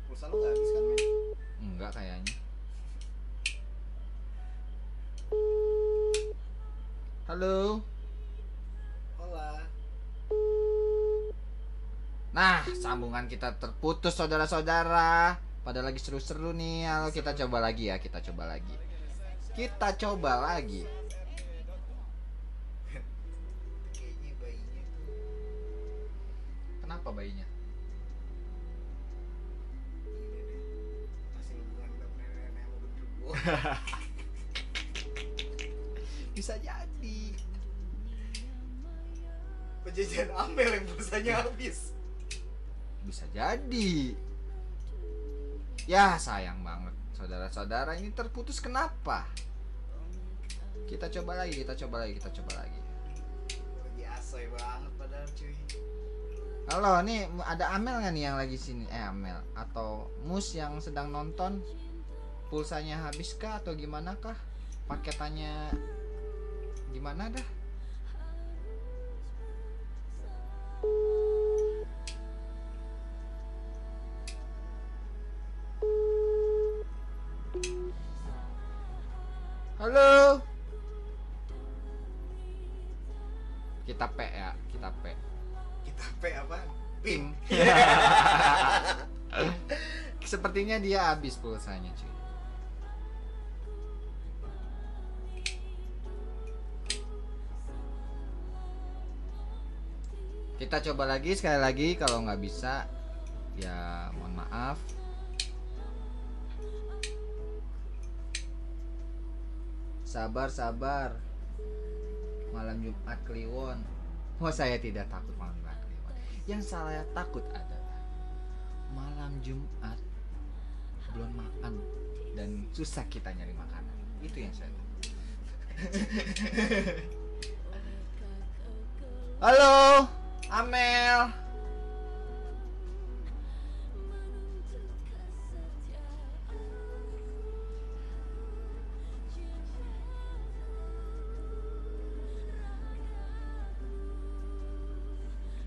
[SPEAKER 2] Pulsa lu gak habis kan men?
[SPEAKER 1] Enggak kayaknya. Halo Nah, sambungan kita terputus saudara-saudara. Pada lagi seru-seru nih. Halo, kita coba lagi ya, kita coba lagi. Kita coba lagi. Kenapa bayinya? (laughs) bisa jadi
[SPEAKER 2] Penjajahan Amel yang pulsanya habis.
[SPEAKER 1] Bisa jadi. Ya sayang banget. Saudara-saudara ini terputus kenapa? Kita coba lagi kita coba lagi kita coba lagi.
[SPEAKER 2] Lagi asoy banget padahal cuy.
[SPEAKER 1] halo nih ada Amel nggak nih yang lagi sini? Eh Amel. Atau Mus yang sedang nonton? Pulsanya habis kah atau gimana kah? Paketannya gimana dah Kita P ya, kita P.
[SPEAKER 2] Kita P apa? Pim. (laughs)
[SPEAKER 1] Sepertinya dia habis pulsanya, cuy. Kita coba lagi sekali lagi kalau nggak bisa ya mohon maaf. Sabar sabar. Malam Jumat Kliwon. Oh saya tidak takut malam Jumat Kliwon. Yang saya takut adalah malam Jumat belum makan dan susah kita nyari makanan. Itu yang saya takut. (laughs) Halo, Amel.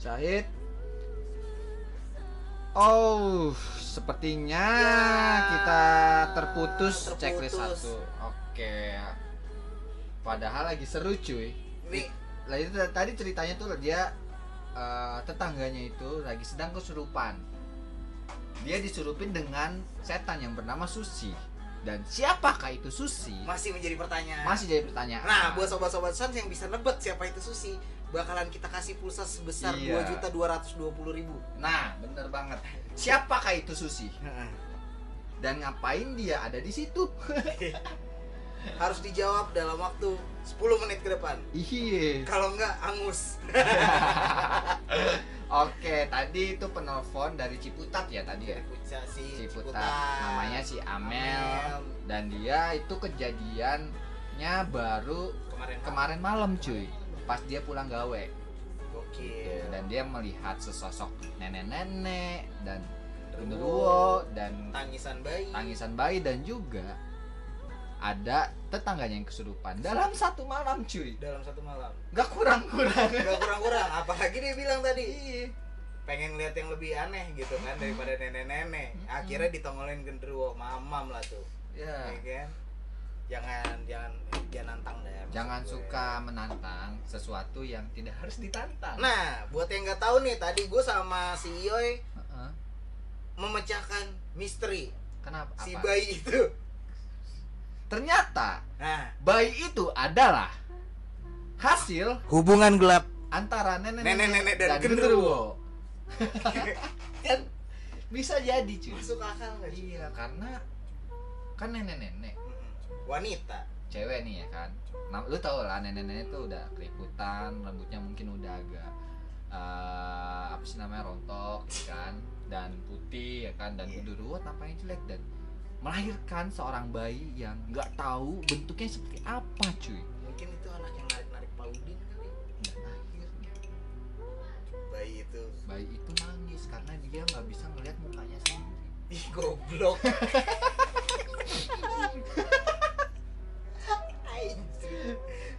[SPEAKER 1] Syahid. Oh, sepertinya
[SPEAKER 2] Ya,
[SPEAKER 1] kita terputus,
[SPEAKER 2] terputus.
[SPEAKER 1] checklist satu. Oke. Padahal lagi seru cuy. Lah itu tadi ceritanya tuh dia eh, tetangganya itu lagi sedang kesurupan. Dia disurupin dengan setan yang bernama Susi. Dan siapakah itu Susi?
[SPEAKER 2] masih menjadi pertanyaan.
[SPEAKER 1] Masih jadi pertanyaan.
[SPEAKER 2] Nah, buat sobat-sobat Sans yang bisa nebak siapa itu Susi, bakalan kita kasih pulsa sebesar
[SPEAKER 1] Iya.
[SPEAKER 2] dua juta dua ratus dua puluh ribu.
[SPEAKER 1] Nah, bener banget. Siapakah itu Susi? Dan ngapain dia ada di situ? (laughs)
[SPEAKER 2] Harus dijawab dalam waktu 10 menit ke depan.
[SPEAKER 1] Iya.
[SPEAKER 2] Kalau enggak angus. (laughs)
[SPEAKER 1] Oke, tadi itu penelpon dari Ciputat ya tadi ya.
[SPEAKER 2] Puca si
[SPEAKER 1] Ciputat. Namanya si Amel.
[SPEAKER 2] Amel.
[SPEAKER 1] Dan dia itu kejadiannya baru
[SPEAKER 2] kemarin
[SPEAKER 1] kemarin malam cuy. Pas dia pulang gawe.
[SPEAKER 2] Oke.
[SPEAKER 1] Dan dia melihat sesosok nenek-nenek dan
[SPEAKER 2] Genderuwo,
[SPEAKER 1] dan
[SPEAKER 2] tangisan bayi.
[SPEAKER 1] tangisan bayi dan juga ada tetangganya yang kesurupan dalam satu malam cuy
[SPEAKER 2] dalam satu malam.
[SPEAKER 1] nggak kurang-kurang (laughs)
[SPEAKER 2] Gak kurang-kurang. Apalagi dia bilang tadi. Pengen lihat yang lebih aneh gitu kan daripada nenek-nenek. Akhirnya ditongolin genderuwo, mamam lah tuh.
[SPEAKER 1] ya
[SPEAKER 2] Ya kan? Jangan jangan jangan nantang deh.
[SPEAKER 1] jangan
[SPEAKER 2] gue.
[SPEAKER 1] suka menantang sesuatu yang tidak harus ditantang
[SPEAKER 2] Nah, buat yang nggak tahu nih, tadi gue sama si Yoy
[SPEAKER 1] Heeh.
[SPEAKER 2] memecahkan misteri
[SPEAKER 1] kenapa
[SPEAKER 2] si
[SPEAKER 1] apa?
[SPEAKER 2] bayi itu.
[SPEAKER 1] ternyata
[SPEAKER 2] Nah,
[SPEAKER 1] bayi itu adalah hasil
[SPEAKER 2] hubungan gelap.
[SPEAKER 1] antara nenek-nenek
[SPEAKER 2] Nenek-nenek dan
[SPEAKER 1] genderuwo kan (laughs) bisa jadi cuy
[SPEAKER 2] Masuk akal nggak sih?
[SPEAKER 1] iya karena kan nenek-nenek
[SPEAKER 2] Mm-mm. Wanita.
[SPEAKER 1] cewek nih ya kan nah, lu tau lah nenek-nenek tuh udah keriputan rambutnya mungkin udah agak eh, apa sih namanya rontok ya kan dan putih ya kan dan
[SPEAKER 2] Iya.
[SPEAKER 1] genderuwo tampaknya jelek dan melahirkan seorang bayi yang nggak tahu bentuknya seperti apa cuy
[SPEAKER 2] Mungkin itu anak yang narik-narik Paudin kali.
[SPEAKER 1] dan akhirnya
[SPEAKER 2] Bayi itu.
[SPEAKER 1] bayi itu nangis karena dia nggak bisa ngelihat mukanya sendiri
[SPEAKER 2] Ih, goblok. (laughs)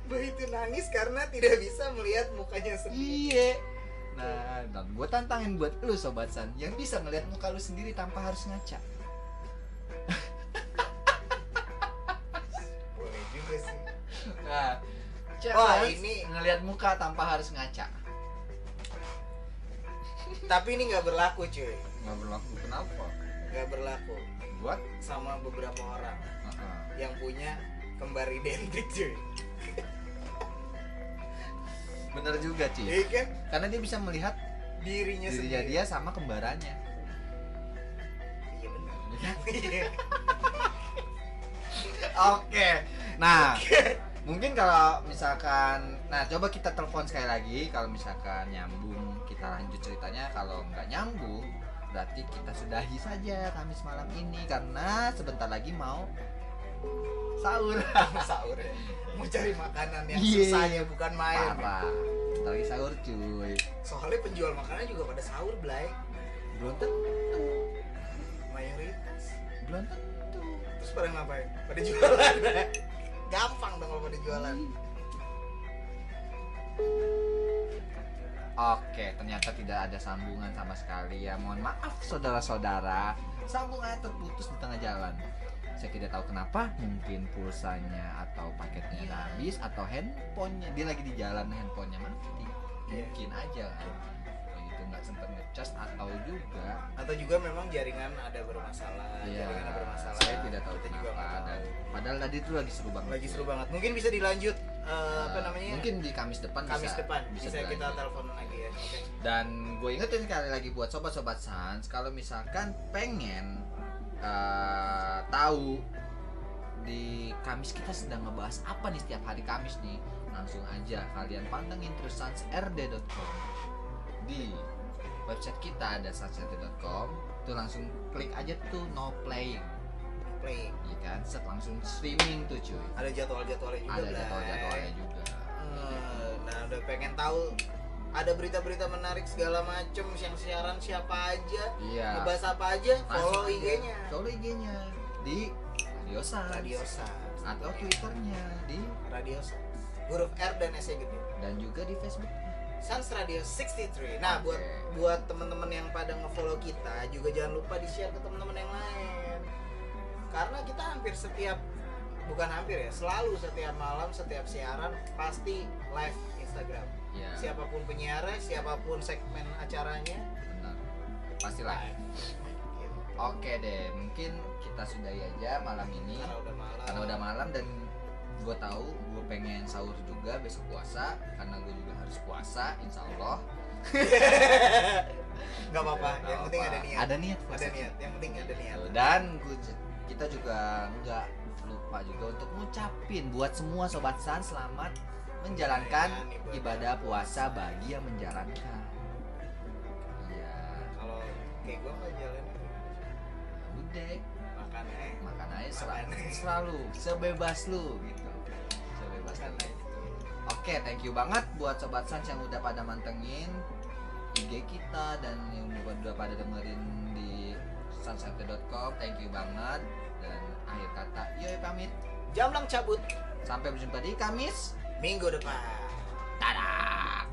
[SPEAKER 2] Anjir. Bayi itu nangis karena tidak bisa melihat mukanya sendiri.
[SPEAKER 1] iya nah dan gue tantangin buat lu sobat san yang bisa ngelihat muka lu sendiri tanpa harus ngaca (laughs)
[SPEAKER 2] Boleh juga sih.
[SPEAKER 1] Nah,
[SPEAKER 2] Wah, ini-
[SPEAKER 1] ngelihat muka tanpa harus ngaca.
[SPEAKER 2] Tapi ini nggak berlaku, cuy.
[SPEAKER 1] Nggak berlaku kenapa?
[SPEAKER 2] Nggak berlaku
[SPEAKER 1] Buat?
[SPEAKER 2] sama beberapa orang
[SPEAKER 1] Heeh.
[SPEAKER 2] yang punya kembar identik, cuy.
[SPEAKER 1] Bener juga Ci.
[SPEAKER 2] Iya kan?
[SPEAKER 1] Karena dia bisa melihat
[SPEAKER 2] Dirinya
[SPEAKER 1] dirinya
[SPEAKER 2] sendiri.
[SPEAKER 1] dia sama kembarannya.
[SPEAKER 2] Iya benar. Iya. (laughs)
[SPEAKER 1] Oke. Nah, mungkin kalau misalkan nah coba kita telepon sekali lagi kalau misalkan nyambung kita lanjut ceritanya kalau nggak nyambung berarti kita sudahi saja Kamis malam ini karena sebentar lagi mau sahur (laughs)
[SPEAKER 2] sahur ya. Mau cari makanan yang
[SPEAKER 1] Iya.
[SPEAKER 2] susahnya bukan main.
[SPEAKER 1] Bentar lagi sahur cuy
[SPEAKER 2] Soalnya penjual makanan juga pada sahur, Blay.
[SPEAKER 1] belum tentu
[SPEAKER 2] Mayoritas.
[SPEAKER 1] belum tentu
[SPEAKER 2] Terus pada ngapain? Pada jualan. (laughs) Gampang dong kalau pada jualan.
[SPEAKER 1] Oke, ternyata tidak ada sambungan sama sekali ya. Mohon maaf saudara-saudara, sambungannya terputus di tengah jalan. Saya tidak tahu kenapa, mungkin pulsanya atau paketnya udah habis atau handphonenya dia lagi di jalan handphonenya mati.
[SPEAKER 2] Iya.
[SPEAKER 1] Mungkin aja kan. Begitu nggak sempat ngecas atau juga
[SPEAKER 2] Atau juga memang jaringan ada bermasalah.
[SPEAKER 1] ya
[SPEAKER 2] Jaringan ada bermasalah.
[SPEAKER 1] saya tidak tahu
[SPEAKER 2] Kita juga
[SPEAKER 1] kenapa
[SPEAKER 2] nggak tahu.
[SPEAKER 1] dan padahal tadi itu lagi seru banget.
[SPEAKER 2] lagi seru banget. Mungkin bisa dilanjut eh, apa
[SPEAKER 1] Eh,
[SPEAKER 2] namanya?
[SPEAKER 1] Mungkin di Kamis depan
[SPEAKER 2] Kamis
[SPEAKER 1] bisa,
[SPEAKER 2] depan bisa, kita
[SPEAKER 1] dilanjut.
[SPEAKER 2] telepon lagi ya. Oke.
[SPEAKER 1] Dan gue ingetin sekali lagi buat sobat-sobat Sans, kalau misalkan pengen eh, tahu di Kamis kita sedang ngebahas apa nih setiap hari Kamis nih, langsung aja kalian pantengin terus sansrd.com di website kita ada sansrd.com itu langsung klik aja tuh no playing
[SPEAKER 2] Play.
[SPEAKER 1] ya kan set langsung streaming tuh cuy
[SPEAKER 2] Ada jadwal-jadwalnya juga.
[SPEAKER 1] ada
[SPEAKER 2] Blay.
[SPEAKER 1] jadwal-jadwalnya juga
[SPEAKER 2] Eh, Nah, udah pengen tahu ada berita-berita menarik segala macem yang siaran siapa aja,
[SPEAKER 1] iya
[SPEAKER 2] ngebahas apa aja, follow. IG-nya.
[SPEAKER 1] follow IG-nya di Radio Sans
[SPEAKER 2] Radio Sans
[SPEAKER 1] atau Twitternya di
[SPEAKER 2] Radio Sans. Huruf R dan S gede.
[SPEAKER 1] dan juga di Facebook.
[SPEAKER 2] Sans Radio 63. Nah,
[SPEAKER 1] Oke.
[SPEAKER 2] buat buat teman-teman yang pada nge-follow kita juga jangan lupa di-share ke teman-teman yang lain. Karena kita hampir setiap bukan hampir ya, selalu setiap malam, setiap siaran pasti live Instagram.
[SPEAKER 1] Ya,
[SPEAKER 2] Siapa pun penyiarnya, siapa pun segmen acaranya,
[SPEAKER 1] benar. Pasti live.
[SPEAKER 2] Gitu.
[SPEAKER 1] Oke deh, mungkin kita sudahi aja malam ini
[SPEAKER 2] Karena udah malam.
[SPEAKER 1] karena udah malam dan gue tahu gue pengen sahur juga besok puasa karena gue juga harus puasa insya Allah (laughs)
[SPEAKER 2] Gak apa-apa,
[SPEAKER 1] Nggak
[SPEAKER 2] yang penting ada niat.
[SPEAKER 1] ada niat puasa
[SPEAKER 2] Ada niat, yang penting ada niat.
[SPEAKER 1] dan gua j- kita juga nggak lupa juga untuk ngucapin buat semua sobat san selamat menjalankan
[SPEAKER 2] ibadah.
[SPEAKER 1] puasa bagi yang menjalankan. Iya.
[SPEAKER 2] Kalau kayak gue nggak jalan
[SPEAKER 1] udah.
[SPEAKER 2] Makan eh
[SPEAKER 1] makan aja sel-
[SPEAKER 2] Makan.
[SPEAKER 1] selalu. Sebebas lu gitu. Sebebas lu.
[SPEAKER 2] aja gitu.
[SPEAKER 1] oke thank you banget buat sobat sans yang udah pada mantengin IG kita dan yang udah pada dengerin di sansante.com thank you banget. Dan akhir kata yoi pamit.
[SPEAKER 2] Jamlang cabut.
[SPEAKER 1] Sampai berjumpa di Kamis
[SPEAKER 2] minggu depan.
[SPEAKER 1] Dadah!